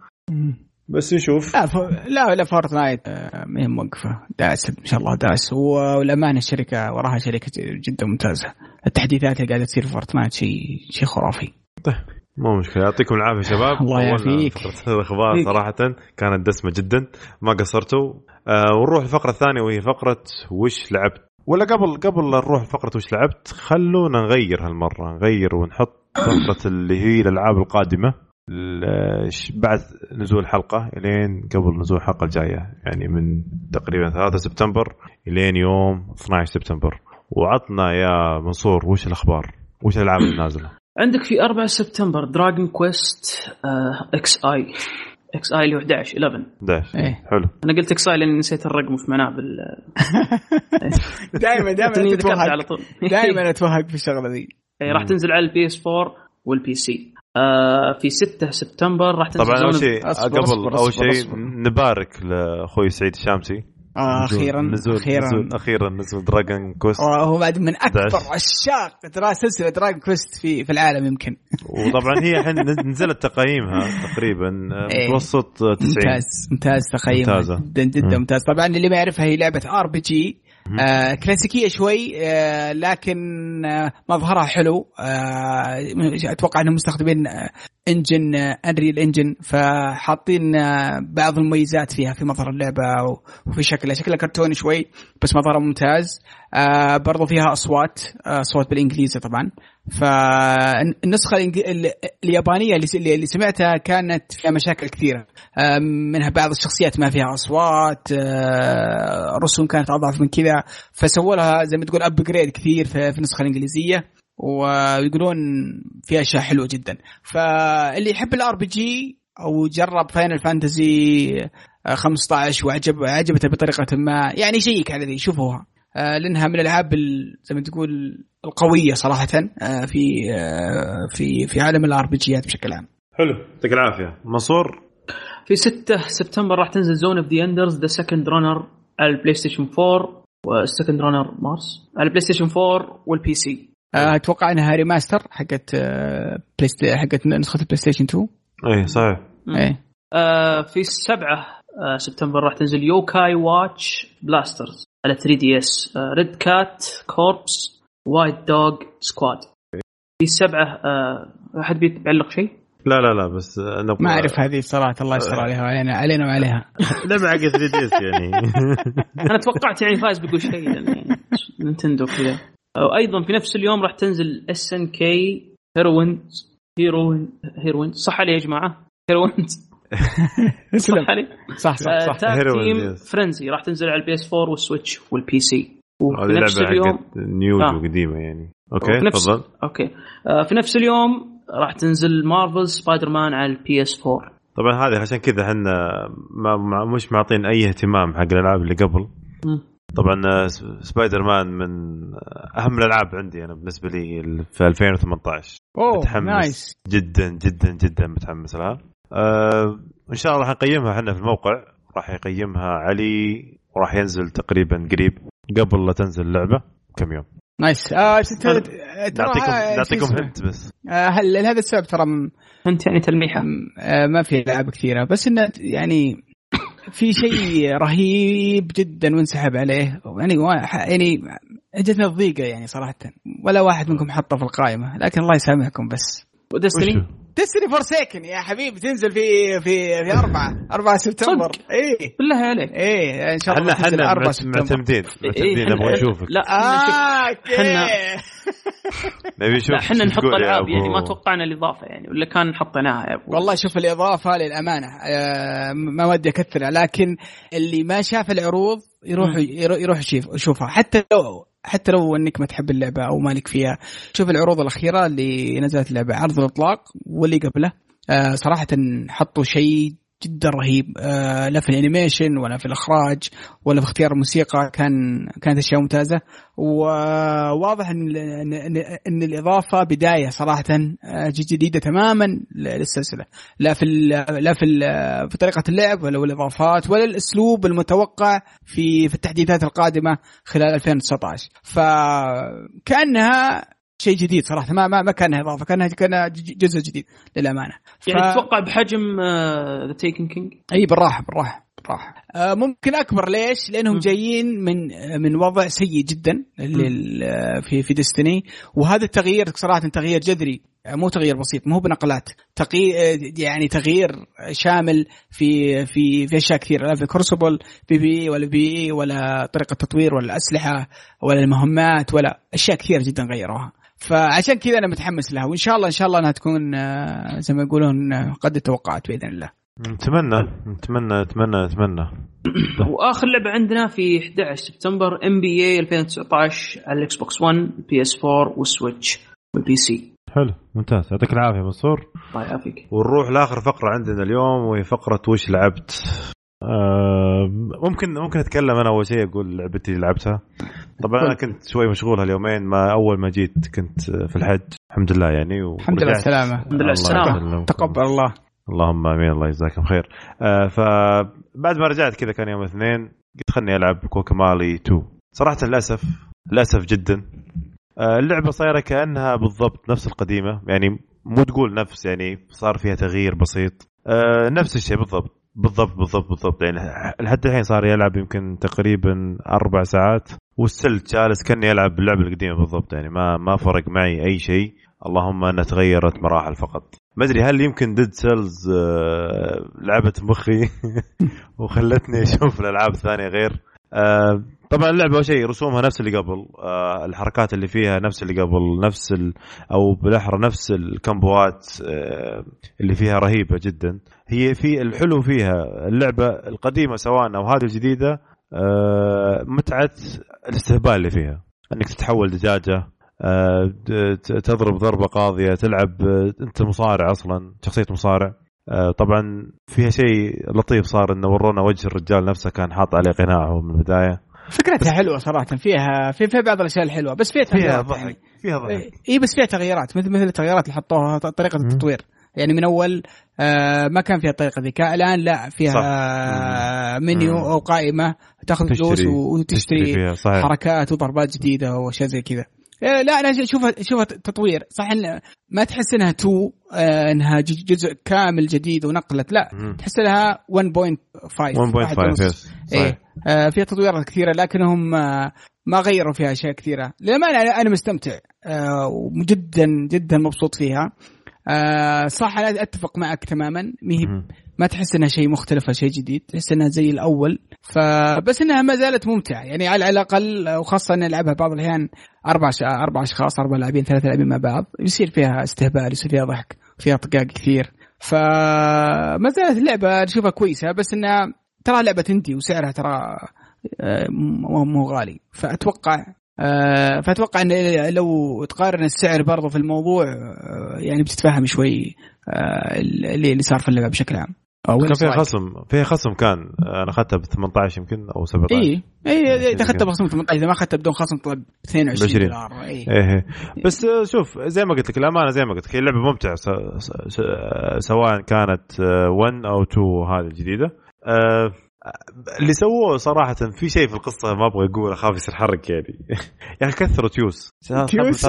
بس نشوف. لا ف... لا لا Fortnite آه، ما هي موقفة. داس ان شاء الله داس والأمانة الشركة وراها شركة جدا ممتازة. التحديثات اللي قاعدة تصير في Fortnite شيء شيء خرافي. طيب مو مشكلة. يعطيكم العافية شباب. الله يعافيك. فقرة الأخبار صراحة. كانت دسمة جدا. ما قصرتوا. آه ونروح الفقرة الثانية وهي فقرة وش لعبت. ولا قبل قبل نروح لفقرة وش لعبت خلونا نغير هالمرة. نغير ونحط فقرة اللي هي الألعاب القادمة. بعد نزول الحلقة إلين قبل نزول الحلقة الجاية يعني من تقريبا 3 سبتمبر إلين يوم 12 سبتمبر. وعطنا يا منصور وش الأخبار؟ وش الألعاب اللي نازلة؟ عندك في 4 سبتمبر Dragon Quest XI XI اللي هو 11 11 11 إيه. حلو. أنا قلت XI لأني نسيت الرقم في منابل. دائما دائما اتوهق دائما اتوهق في الشغلة ذي. إيه، راح تنزل على ال PS 4 وال PC آه في 6 سبتمبر راح تنزل طبعا أول شيء قبل أول شيء نبارك لأخوي سعيد الشامسي. آه أخيرا نزول أخيرا. نزول أخيرا نزول Dragon Quest هو بعد من أكبر عشاق سلسلة Dragon Quest في في العالم يمكن. وطبعا هي الحين نزلت تقييمها تقريبا آه، إيه. متوسط 90 ممتاز ممتاز تقييمها جدا جدا ممتاز. طبعا اللي ما يعرفها هي لعبة RPG آه كلاسيكية شوي آه لكن آه مظهرها حلو. آه أتوقع إنهم مستخدمين engine Unreal Engine فحاطين آه بعض المميزات فيها في مظهر اللعبة وفي شكلها. شكلها كرتوني شوي بس مظهرها ممتاز. آه برضو فيها أصوات آه، أصوات بالإنجليزي طبعا. فالنسخة اليابانية اللي سمعتها كانت فيها مشاكل كثيرة. آه، منها بعض الشخصيات ما فيها أصوات آه، رسوم كانت أضعف من كذا. فسووا لها زي ما تقول upgrade كثير في النسخة الإنجليزية ويقولون فيها أشياء حلوة جدا. فاللي يحب ال RPG أو جرب Final Fantasy آه، 15 وعجب عجبته بطريقة ما يعني check على ذي شوفوها. آه، لأنها من الألعاب ال- زي ما تقول القوية صراحة آه، في آه، في في عالم ال RPG ات بشكل عام. حلو. يعطيك العافية. منصور؟ في 6 سبتمبر راح تنزل Zone of the Enders The Second Runner على ال PlayStation 4 وال Second Runner Mars على ال PlayStation 4 وال PC آه، أتوقع إنها remaster حقت آه، Play St- حقت نسخة ال PlayStation 2 اي صحيح إيه. آه في 7 آه سبتمبر راح تنزل Yo-kai Watch Blasters على 3 DS Red Cat Corps White Dog Squad. في سبعة آه أحد بيعلق شيء؟ لا لا لا بس نبغى ما أعرف هذه صراحة الله يستر عليها علينا علينا وعليها. لعبه حق 3 DS يعني. أنا توقعت يعني فايز بيقول شيء لأن يعني Nintendo كذا. وأيضا في نفس اليوم راح تنزل SNK Heroines Heroine Heroine صح علي يا جماعة؟ Heroines صح علي؟ صح صح صح. Team. Frenzy راح تنزل على ال PS 4 وال Switch وال PC. وفي نفس اليوم news آه. وقديمه يعني. okay نفس- تفضل. okay. آه في نفس اليوم راح تنزل Marvel Spider-Man على ال PS 4 طبعا هذه عشان كذا إحنا ما مش معطين أي اهتمام حق الألعاب اللي قبل. مم. طبعا آه، سبايدر مان من أهم الألعاب عندي أنا بالنسبة لي في 2018 أوه متحمس nice جدا جدا جدا متحمس لها. أه إن شاء الله راح نقيمها إحنا في الموقع. راح يقيمها علي وراح ينزل تقريبا قريب. قبل لا تنزل اللعبة كم يوم؟ نايس. آه نعطيكم نعطيكم؟ هنت بس. آه، هل لهذا السبب ترى م- انت يعني تلميحة. آه، ما في العاب كثيرة. بس إنه يعني في شيء رهيب جدا وانسحب عليه. يعني يعني اجتنا الضيقة يعني صراحة. ولا واحد منكم حطه في القائمة. لكن الله يسامحكم بس. ودستني؟ وشو؟ Destiny Forsaken يا حبيبي تنزل في في في 4 4 سبتمبر؟ إيه. بالله عليك. إيه إن شاء الله إحنا إحنا 4 معت- سبتمبر. معتمدين معتمدين إحنا- نبغى نشوفك لا آه okay. حنا- نبي نشوف إحنا نحط ألعاب أبو- يعني ما توقعنا الإضافة يعني ولا كان حطيناها يا أبو؟ والله شوف الإضافة للأمانة آه، ما ودي أكثر لكن اللي ما شاف العروض يروح. يروح يروح يشوف يشوفها. حتى لو حتى لو إنك ما تحب اللعبة أو مالك فيها شوف العروض الأخيرة اللي نزلت اللعبة عرض الإطلاق واللي قبله. آه، صراحة حطوا شيء جدا رهيب. آه، لا في الانيميشن ولا في الإخراج ولا في اختيار الموسيقى. كان كانت أشياء ممتازة. وواضح إن ان, إن, الإضافة بداية صراحة آه، جديدة تماما للسلسلة. لا في لا في في طريقة اللعب ولا الإضافات ولا الأسلوب المتوقع في في التحديثات القادمة خلال 2019 فكأنها شيء جديد صراحة ما ما, ما كانها إضافة كانها كانها جزء جديد للأمانة. يعني ف- تتوقع بحجم The Taken King إي بالراحة بالراحة بالراحة. آه ممكن أكبر ليش؟ لأنهم مم. جايين من آه، من وضع سيء جدا لل- آه، في في Destiny وهذا التغيير صراحة تغيير جذري آه، مو تغيير بسيط مو بنقلات تغيير يعني تغيير شامل في في في أشياء كثيرة لا في Crucible PvP ولا PvE ولا طريقة تطوير ولا الأسلحة ولا المهمات ولا أشياء كثيرة جدا غيروها. فعشان كذا أنا متحمس لها وإن شاء الله إن شاء الله أنها تكون آه، زي ما يقولون آه، قد التوقعات بإذن الله. نتمنى نتمنى نتمنى نتمنى. وآخر لعبة عندنا في 11 سبتمبر NBA 2019 على ال Xbox 1 PS 4 وال Switch وال PC حلو ممتاز. يعطيك العافية منصور. الله يعافيك. ونروح لآخر فقرة عندنا اليوم وهي فقرة وش لعبت؟ ممكن ممكن أتكلم أنا أول شيء أقول لعبتي اللي لعبتها. طبعا أنا كنت شوي مشغول هاليومين ما أول ما جيت كنت في الحج الحمد لله يعني الحمد لله. السلامه الحمد لله السلامة. يسلمكم. تقبل الله. اللهم آمين. الله يجزاكم خير. آه فبعد ما رجعت كذا كان يوم الاثنين قلت خلني ألعب كوكمالي 2 صراحة للأسف للأسف جدا. آه اللعبة صايرة كأنها بالضبط نفس القديمة يعني مو تقول نفس يعني صار فيها تغيير بسيط. آه نفس الشيء بالضبط. بالضبط بالضبط بالضبط. يعني لحد الحين صار يلعب يمكن تقريبا أربع ساعات. والسلت جالس كاني العب اللعبه القديمة بالضبط. يعني ما ما فرق معي أي شيء. اللهم انها تغيرت مراحل فقط. ما أدري هل يمكن Dead Cells لعبت مخي؟ وخلتني أشوف الألعاب الثانية غير؟ آه، طبعا اللعبة أول شيء رسومها نفس اللي قبل. آه، الحركات اللي فيها نفس اللي قبل نفس ال أو بالأحرى نفس ال combo ات آه، اللي فيها رهيبة جدا. هي في الحلو فيها اللعبة القديمة سواء أو هذه الجديدة آه، متعة الاستهبال اللي فيها. إنك تتحول دجاجة آه، تضرب ضربة قاضية تلعب آه، أنت مصارع أصلا شخصية مصارع. طبعا فيها شيء لطيف صار إنه ورونا وجه الرجال نفسه كان حاط عليه قناع هو من البداية فكرتها حلوة صراحة فيها في في بعض الأشياء الحلوة بس فيها فيها ضحك يعني. فيها ضحك اي بس فيها تغييرات مثل مثل التغييرات اللي حطوها طريقة. التطوير يعني من أول آه ما كان فيها الطريقة ذي الآن لا فيها صح. آه منيو مم. أو قائمة تاخذ فلوس تشتري وتشتري فيها صحيح حركات وضربات جديدة واشياء زي كذا إيه، لا أنا اشوفها اشوفها تطوير صح إن ما تحس إنها تو آه إنها جزء كامل جديد ونقلت لا. مم. تحس لها 1.5 واحد 1.5 ونص. yes صحيح. إيه آه فيها تطويرات كثيرة لكنهم آه ما غيروا فيها أشياء كثيرة. للأمانة أنا مستمتع آه وجدا جدا مبسوط فيها. صح أنا أتفق معك تماما. مهي. ما تحس إنها شيء مختلف شيء جديد تحس إنها زي الأول. فبس إنها ما زالت ممتعة. يعني على الأقل وخاصة ان نلعبها بعض الأحيان أربع. أربع أشخاص أربع لاعبين ثلاثة لاعبين مع بعض يصير فيها استهبال يصير فيها ضحك فيها طقاق كثير. فما زالت اللعبة نشوفها كويسة بس إنها ترى لعبة انتي وسعرها ترى آه، مو غالي. فأتوقع آه، فأتوقع إن لو تقارن السعر برضو في الموضوع آه، يعني بتتفهم شوي اللي صار في اللعبة بشكل عام. كان فيها. خصم. فيها خصم كان. أنا أخذتها ب 18 يمكن أو 17 اي اي إذا أخذتها بخصم 18 إذا ما أخذتها بدون خصم طلب 22 20. دولار. اي إيه إيه. بس آه، شوف زي ما قلت لك الأمانة زي ما قلت لك هي اللعبه ممتعة س- س- س- سواء كانت 1 أو 2 هذه الجديدة. آه، اللي سووه صراحة في شيء في القصة ما أبغى أقول اخاف يصير حرق يعني. يا أخي كثروا تيوس تيوس.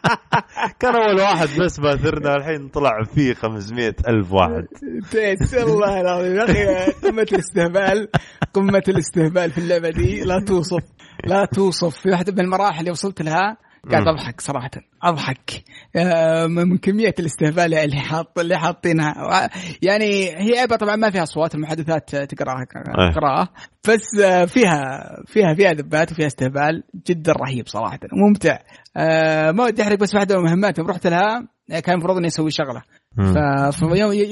كان أول واحد بس باثرنا الحين طلع فيه 500 ألف واحد. تيس والله العظيم. يا أخي قمة الاستهبال قمة الاستهبال في اللعبة دي لا توصف لا توصف. في واحدة من المراحل اللي وصلت لها قاعد. أضحك صراحة. أضحك. آه، من كمية الاستهبال اللي حاط اللي حاطينها. يعني هي لعبه طبعا ما فيها أصوات المحادثات تقراها أيه. قراءه بس آه، فيها فيها فيها ذبات وفيها استهبال جدا رهيب صراحة. ممتع. آه، ما ودي أحرق بس واحدة من المهمات يوم رحت لها كان المفروض إني أسوي شغلة.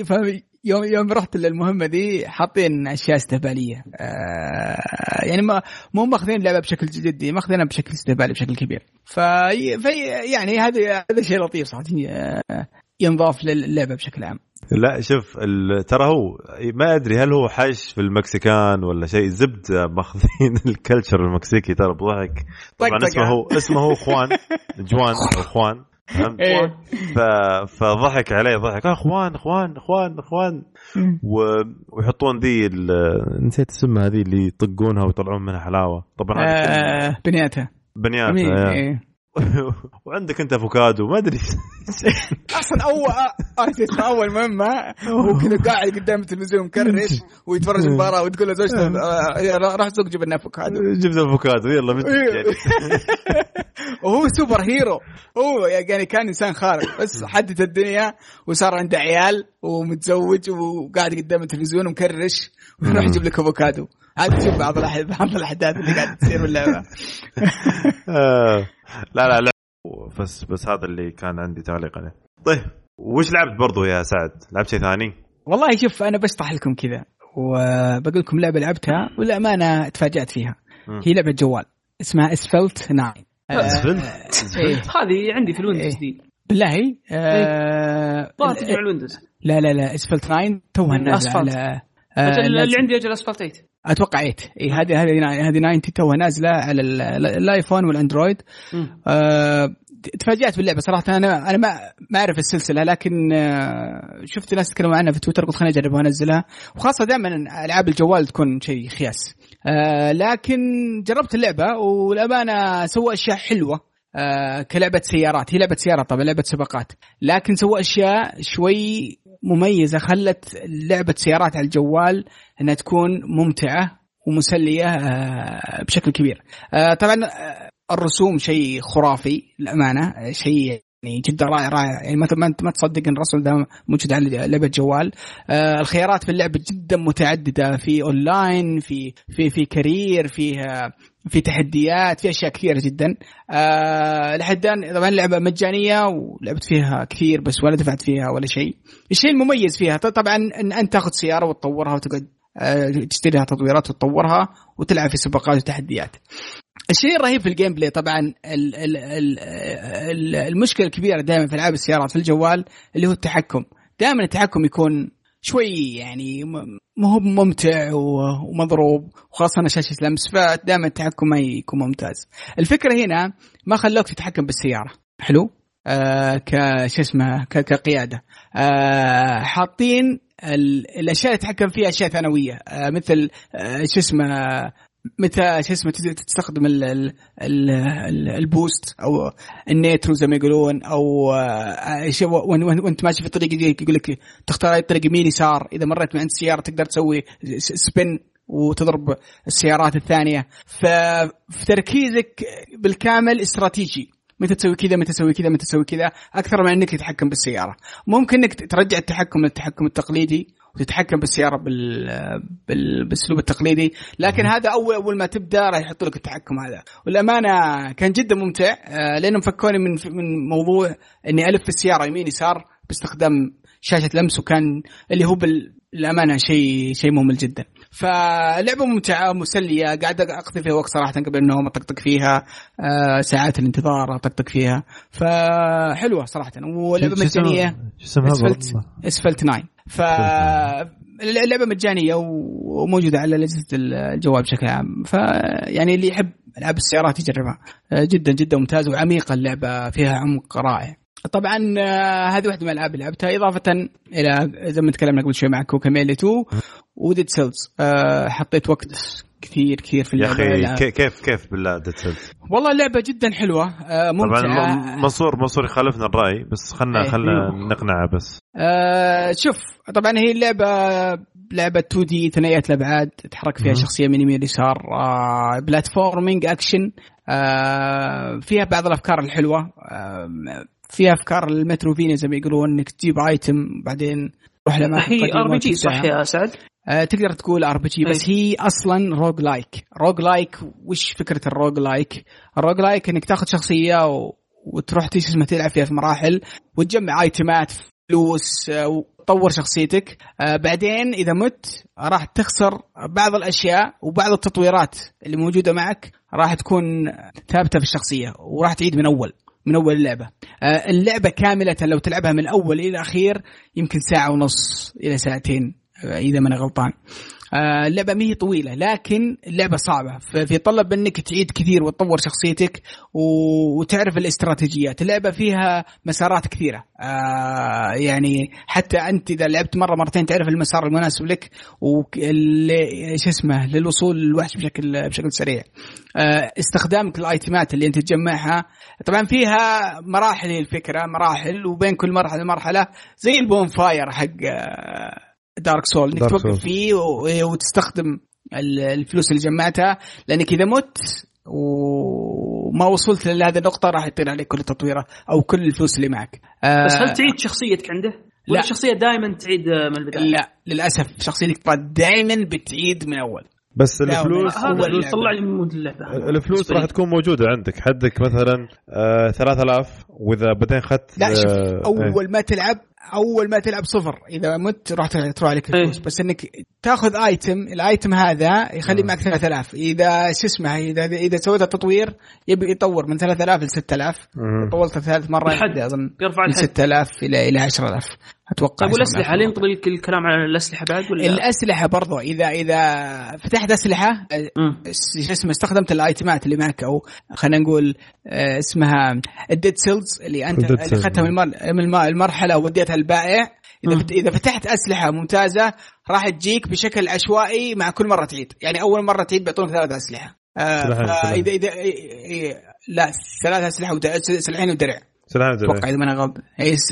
فيوم يوم يوم رحت للمهمة دي حاطين أشياء استهبالية. آه يعني ما مو ماخذين اللعبة بشكل جدي ماخذينها بشكل استهبالي بشكل كبير. في في يعني هذا هذا شيء لطيف صراحة آه، ينضاف للعبة بشكل عام. لا شوف ترى هو ما أدري هل هو حش في المكسيكان ولا شيء. زبده ماخذين الكلتشر المكسيكي ترى بضحك. طبعا. اسمه هو اسمه هو خوان جوان أو خوان. فهمت؟ إيه. ف... فضحك عليه ضحك آه إخوان إخوان إخوان إخوان و... ويحطون ذي ال... نسيت اسمها ذي اللي يطقونها ويطلعون منها حلاوة طبعا هذه آه بنياتها بنيات جميل. آه. إيه. وعندك انت افوكادو ما أدري. أصلا اول آه، أول مهمة هو كذا قاعد قدام التلفزيون مكرش ويتفرج المباراه وتقول له زوجته آه، راح سوق جيب لنا أفوكادو. جبت أفوكادو يلا. يعني؟ وهو super hero. هو يعني كان إنسان خارق بس حدث الدنيا وصار عنده عيال ومتزوج وقاعد قدام التلفزيون ومكرش ويروح يجيب لك أفوكادو. هذا شوف بعض بعض الأحداث اللي قاعد تصير باللعبة. آه. لا لا لا. بس بس هذا اللي كان عندي تعليق عليه. طيب وش لعبت برضو يا سعد؟ لعبت شيء ثاني؟ والله شوف أنا بشطح لكم كذا وبقول لكم لعبة لعبتها والامانه تفاجأت فيها. مم. هي لعبة جوال اسمها اسفلت 9 أسفلت؟ إيه. هذه عندي في ال Windows إيه. دي بالله؟ آه ظهر تجي على ال Windows. لا لا لا اسفلت 9 توها نازله. على آه، اللي. عندي أجل اسفلت 8 أتوقع 8 إي هذه هذه هذه 90 توها نازلة على ال- الآيفون والأندرويد. آه، تفاجأت باللعبة صراحة. أنا أنا ما ما أعرف السلسلة لكن آه، شفت ناس يتكلموا عنها في تويتر قلت خليني أجربها وأنزلها. وخاصة دائما ألعاب الجوال تكون شيء خياس. آه، لكن جربت اللعبة والأمانة سووا أشياء حلوة. آه، كلعبة سيارات. هي لعبة سيارات طبعا لعبة سباقات. لكن سووا أشياء شوي مميزة خلت لعبة سيارات على الجوال إنها تكون ممتعة ومسلية آه، بشكل كبير. آه، طبعا آه، الرسوم شيء خرافي للأمانة. شيء يعني جدا رائع رائع. يعني ما ما ما تصدق إن الرسم ده موجود على لعبة جوال. آه الخيارات في اللعبة جدا متعددة. في اونلاين في في في career فيها في تحديات في أشياء كثيرة جدا. آه لحد الآن طبعا اللعبه مجانية ولعبت فيها كثير بس ولا دفعت فيها ولا شيء. الشيء المميز فيها طبعا ان انت تاخذ سيارة وتطورها وتقعد آه، تشتري لها تطويرات وتطورها وتلعب في سباقات وتحديات. الشيء الرهيب في ال gameplay طبعا ال ال ال ال المشكلة الكبيرة دائما في ألعاب السيارات في الجوال اللي هو التحكم. دائما التحكم يكون شوي يعني ما هو ممتع ومضروب وخاصة شاشة لمس فدائما التحكم ما يكون ممتاز. الفكرة هنا ما خلوك تتحكم بالسيارة، حلو؟ آه كش اسمه كقيادة. آه حاطين الأشياء اللي تتحكم فيها أشياء ثانوية آه مثل آه شو اسمه متى شو اسمه تستخدم ال ال ال البوست أو النيترو زي ما يقولون أو آه، وإنت ماشي في الطريق يقول لك تختار أي طريق يمين يسار إذا مريت من عند السياره تقدر تسوي سبن وتضرب السيارات الثانية. ففي تركيزك بالكامل استراتيجي. متى تسوي كذا متى تسوي كذا متى تسوي كذا أكثر من إنك تتحكم بالسيارة. ممكن إنك ترجع التحكم للتحكم التقليدي وتتحكم بالسيارة بال... بال... بالأسلوب التقليدي. لكن هذا أول أول ما تبدأ راح يحط لك التحكم هذا. والأمانة كان جدا ممتع آه، لأنهم فكوني من من موضوع إني ألف في السيارة يمين يسار باستخدام شاشة لمس وكان اللي هو بالأمانة شيء شيء ممل جدا. فلعبة ممتعة مسلية قاعد أقضي فيها وقت صراحة قبل النوم أطقطق فيها آه ساعات الانتظار أطقطق فيها. فحلوة صراحة. ولعبه مجانية. اسفلت اسفلت 9 ف اللعبة مجانية وموجودة على اجهزه الجوال بشكل عام. فيعني اللي يحب ألعاب السيارات يجربها. آه، جدا جدا ممتازه وعميقه اللعبة فيها عمق رائع. طبعا آه، هذه واحدة من الألعاب اللي لعبتها. إضافة إلى زي ما تكلمنا قبل شوي مع Guacamelee 2 و Dead Cells أه حطيت وقت كثير كثير في اللعبة. يا أخي كيف كيف بالله Dead Cells والله اللعبه جدا حلوة أه ممتعة. طبعا منصور منصور يخالفنا الرأي بس خلنا إيه. خلنا نقنعه بس. أه شوف طبعا هي اللعبة لعبة 2D ثنائيه الأبعاد تحرك فيها شخصية من يمين ليسار آه platforming action آه فيها بعض الأفكار الحلوة آه فيها أفكار ال Metroidvania زي ما يقولون إنك تجيب item بعدين تروح لمحل هي RPG صح يا سعد؟ آه تقدر تقول RPG بس هي أصلا roguelike roguelike وش فكرة ال roguelike ال roguelike إنك تاخذ شخصية و... وتروح اسمه تلعب فيها في مراحل وتجمع ايتمات فلوس آه، وتطور شخصيتك. آه بعدين إذا مت راح تخسر بعض الأشياء وبعض التطويرات اللي موجودة معك راح تكون ثابتة في الشخصية وراح تعيد من أول من أول اللعبه اللعبة كاملة لو تلعبها من الأول إلى الأخير يمكن ساعة ونص إلى ساعتين. إذا ما أنا غلطان. آه، اللعبه ما هي طويلة لكن اللعبه صعبة. فيطلب منك تعيد كثير وتطور شخصيتك وتعرف الاستراتيجيات. اللعبه فيها مسارات كثيرة. آه، يعني حتى أنت إذا لعبت مرة مرتين تعرف المسار المناسب لك شو اسمه للوصول للوحش بشكل بشكل سريع. آه، استخدامك الايتمات اللي أنت تجمعها. طبعا فيها مراحل الفكرة مراحل وبين كل مرحلة مرحله زي ال bonfire حق Dark Souls إنك توقف فيه وتستخدم الفلوس اللي جمعتها لأنك إذا مت وما وصلت لهذه النقطة راح يطير عليك كل التطويره أو كل الفلوس اللي معك. آه بس هل تعيد شخصيتك عنده؟ ولا لا. الشخصية دائما تعيد من البداية؟ لا للأسف شخصيتك دائما بتعيد من أول. بس الفلوس هذا اللي طلع لي من mode اللعبه الفلوس راح تكون موجودة عندك. حدك مثلا آه 3000 وإذا بعدين اخذت لا شوف آه أول إيه. ما تلعب أول ما تلعب صفر. إذا مت راح تروح عليك الفلوس. إيه. بس إنك تاخذ item ال item هذا يخلي معك 3000 إذا شو اسمه إذا إذا سويت التطوير يبي يطور من 3000 ل 6000 طورت ثالث مره أظن يرفع من 6000 إلى إلى 10000 أتوقع طيب والاسلحه لين نطلب الكلام عن الأسلحة بعد ولا الأسلحة برضو إذا إذا فتحت أسلحة شو اسمه استخدمت الأيتمات اللي معك أو خلينا نقول آه، اسمها ال Dead Cells اللي أنت اللي أخذتها من المرحلة وديتها البائع. إذا إذا فتحت أسلحة ممتازة راح تجيك بشكل عشوائي مع كل مرة تعيد. يعني أول مرة تعيد بيعطونك ثلاث أسلحة. آه فإذا إذا لا ثلاث أسلحة سلاحين ودرع. سلاحين ودرع أتوقع إذا ما أنا غلط.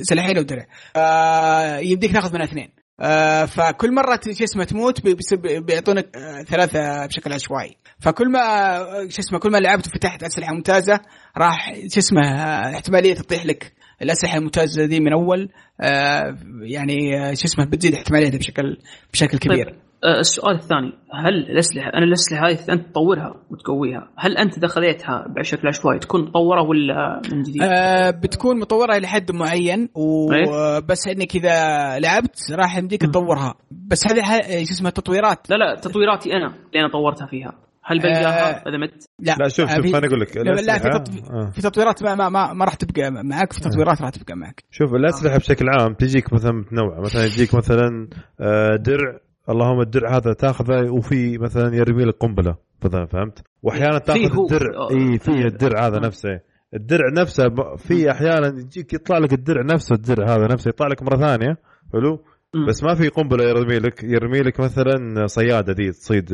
سلاحين ودرع آه يبديك تاخذ من اثنين. آه فكل مرة شو اسمه تموت بيعطونك آه ثلاثة بشكل عشوائي. فكل ما شو اسمه كل ما لعبت وفتحت أسلحة ممتازة راح شو اسمه آه، احتمالية تطيح لك الأسلحة الممتازة دي من أول. آه يعني آه، شو اسمه بتزيد احتماليتها بشكل بشكل كبير. طيب. آه، السؤال الثاني هل الأسلحة أنا الأسلحة هذه أنت تطورها وتقويها هل أنت اذا خذيتها بشكل عشوائي تكون مطورة ولا من جديد؟ أه بتكون مطورة إلى حد معين وبس إيه؟ إنك إذا لعبت راح يمديك تطورها بس هذه شو اسمها تطويرات لا لا تطويراتي أنا اللي أنا طورتها فيها هل بلقاها إذا مت؟ لا لا شوف شوف خليني أقول لك لا, لا في, الأسلحة- تط... آه. في تطويرات ما ما, ما, ما راح تبقى معك في تطويرات راح تبقى معك شوف الأسلحة بشكل عام تجيك مثلا متنوعة مثلا يجيك مثلا آه، درع اللهم الدرع هذا تاخذه وفي مثلا يرمي لك قنبلة مثلا فهمت؟ واحيانا تاخذ الدرع آه، اي في فيه. الدرع هذا آه. نفسه الدرع نفسه في أحيانا يجيك يطلع لك الدرع نفسه الدرع هذا نفسه يطلع لك مرة ثانية حلو. بس ما في قنبلة يرمي لك يرمي لك مثلا صيادة ذي تصيد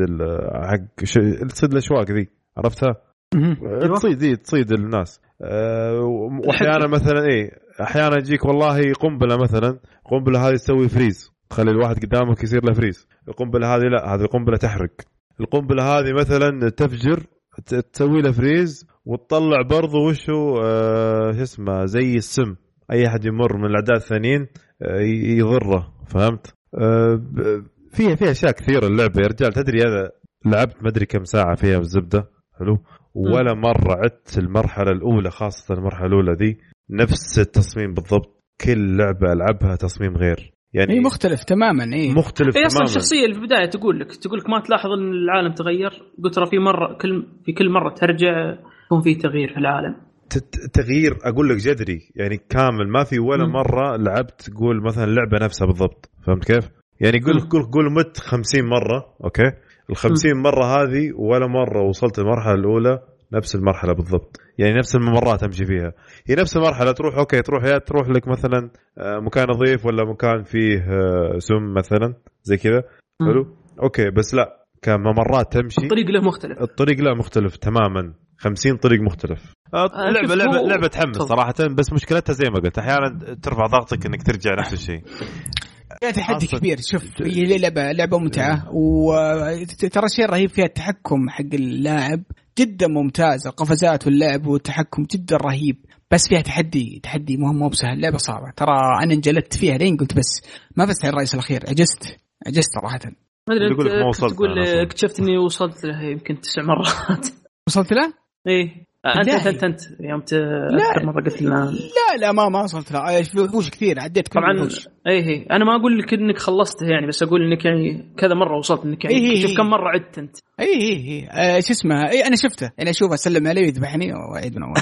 حق ش- تصيد الأشواك ذي عرفتها؟ أيوة. تصيد ذي تصيد الناس أه واحيانا مثلا إيه أحيانا يجيك والله قنبلة مثلا قنبلة هذه تسوي freeze تخلي الواحد قدامك يصير له freeze القنبلة هذه لا هذه قنبله تحرق. القنبلة هذه مثلا تفجر تسوي له فريز وتطلع برضو وشو آه شو اسمه زي السم. أي أحد يمر من الأعداء الثانيين آه يضره فهمت؟ آه فيها فيها أشياء كثيرة اللعبة يا رجال. تدري هذا لعبت ما أدري كم ساعة فيها بالزبدة حلو؟ ولا مرة عدت المرحلة الأولى خاصة المرحلة الأولى ذي نفس التصميم بالضبط. كل لعبة ألعبها تصميم غير. يعني اي مختلف تماما اي مختلف اي أصلا الشخصيه اللي في البداية تقول لك تقول لك ما تلاحظ إن العالم تغير قلت ترى في مرة كل في كل مرة ترجع يكون في تغيير في العالم تغيير أقول لك جذري يعني كامل ما في ولا مم. مرة لعبت تقول مثلا اللعبة نفسها بالضبط فهمت كيف؟ يعني قول. قول قول مت 50 مرة okay ال 50 مرة هذه ولا مرة وصلت المرحله الأولى نفس المرحلة بالضبط. يعني نفس الممرات أمشي فيها. هي نفس المرحلة تروح okay تروح يا تروح لك مثلا آه، مكان نظيف ولا مكان فيه آه، سم مثلا زي كذا. حلو؟ أوكي بس لا كممرات تمشي. الطريق له مختلف. الطريق لا مختلف تماما. 50 طريق مختلف. آه، لعبة لعبة لعبة تحمس. صراحة بس مشكلتها زي ما قلت أحيانا ترفع ضغطك إنك ترجع نفس الشيء. فيها تحدي. كبير شوف هي لعبه لعبة ممتعة وترى الشيء الرهيب فيها التحكم حق اللاعب جدا ممتاز القفزات واللعب والتحكم جدا رهيب بس فيها تحدي تحدي مو مو بسهل لعبة صعبة ترى أنا انجلدت فيها لين قلت بس ما بس على الرئيس الأخير عجزت عجزت صراحة ما أدري تقول. اكتشفت اني وصلت له يمكن تسع مرات وصلت له؟ إيه انت بالله. انت أنت يوم ت- اذكر مرة قلت لنا. لا لا ما ما وصلت له آه، في وحوش كثير؟ عديت كل طبعا اي اي أنا ما أقول لك إنك خلصته يعني بس أقول إنك يعني كذا مرة وصلت إنك يعني إيه إيه شوف إيه. كم مرة عدت أنت. اي اي اي آه، شو اسمه اي أنا شفته أنا اشوفه أسلم عليه ويذبحني. واعيد من اول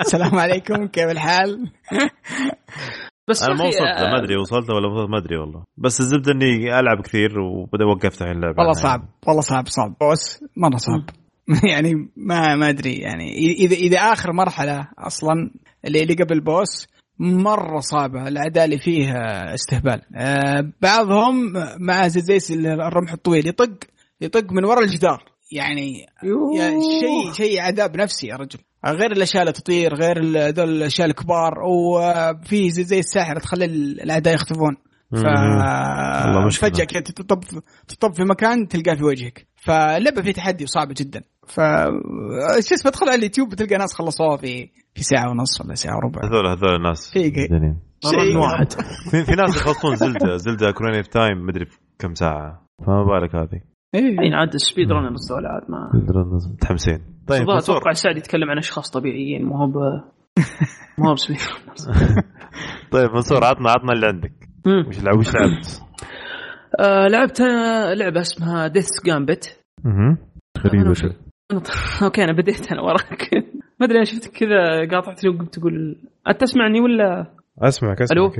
السلام عليكم. كيف الحال؟ بس أنا ما وصلت آه، ما أدري وصلت ولا وصلت ما أدري والله. بس الزبدة إني ألعب كثير وبدأ وقفت الحين اللعبة. والله صعب. والله صعب صعب. بوس مرة صعب. يعني ما ما أدري. يعني إذا إذا آخر مرحلة أصلا اللي اللي قبل بوس مرة صعبة الاعداء اللي فيه آه، استهبال. آه، بعضهم مع زي زي الرمح الطويل يطق يطق من ورا الجدار. يعني شيء شيء عذاب نفسي يا رجل. غير الأشياء اللي تطير غير هذول الأشياء الكبار. وفي زي, زي الساحر تخلي الاعداء يختفون. ف. فجأة كذا تطب تطب في مكان تلقاه في وجهك. فاللعبه فيها تحدي وصعبه جدا. ف شو اسمه ادخل على اليوتيوب تلقى ناس خلصوها في في ساعة ونص ولا ساعة وربع. هذول هذول الناس. شيء واحد. في, في ناس يخلصون زلدة. زلدة كروني في تايم مدري في كم ساعة. فما بالك هذه. إيه. الحين عاد ال speedrunners ذولا عاد ما متحمسين. طيب طيب منصور أتوقع سعد يتكلم عن أشخاص طبيعيين مو هو ب مو هو ب speedrunners طيب منصور عطنا عطنا اللي عندك. مم. وش لعب وش لعبت؟ آه لعبت لعبة اسمها Death's Gambit أها غريبة شوي. أوكي أنا بديت أنا وراك. ما أدري أنا شفتك كذا قاطعتني وقمت تقول أنت تسمعني ولا؟ أسمعك أسمعك. ألو؟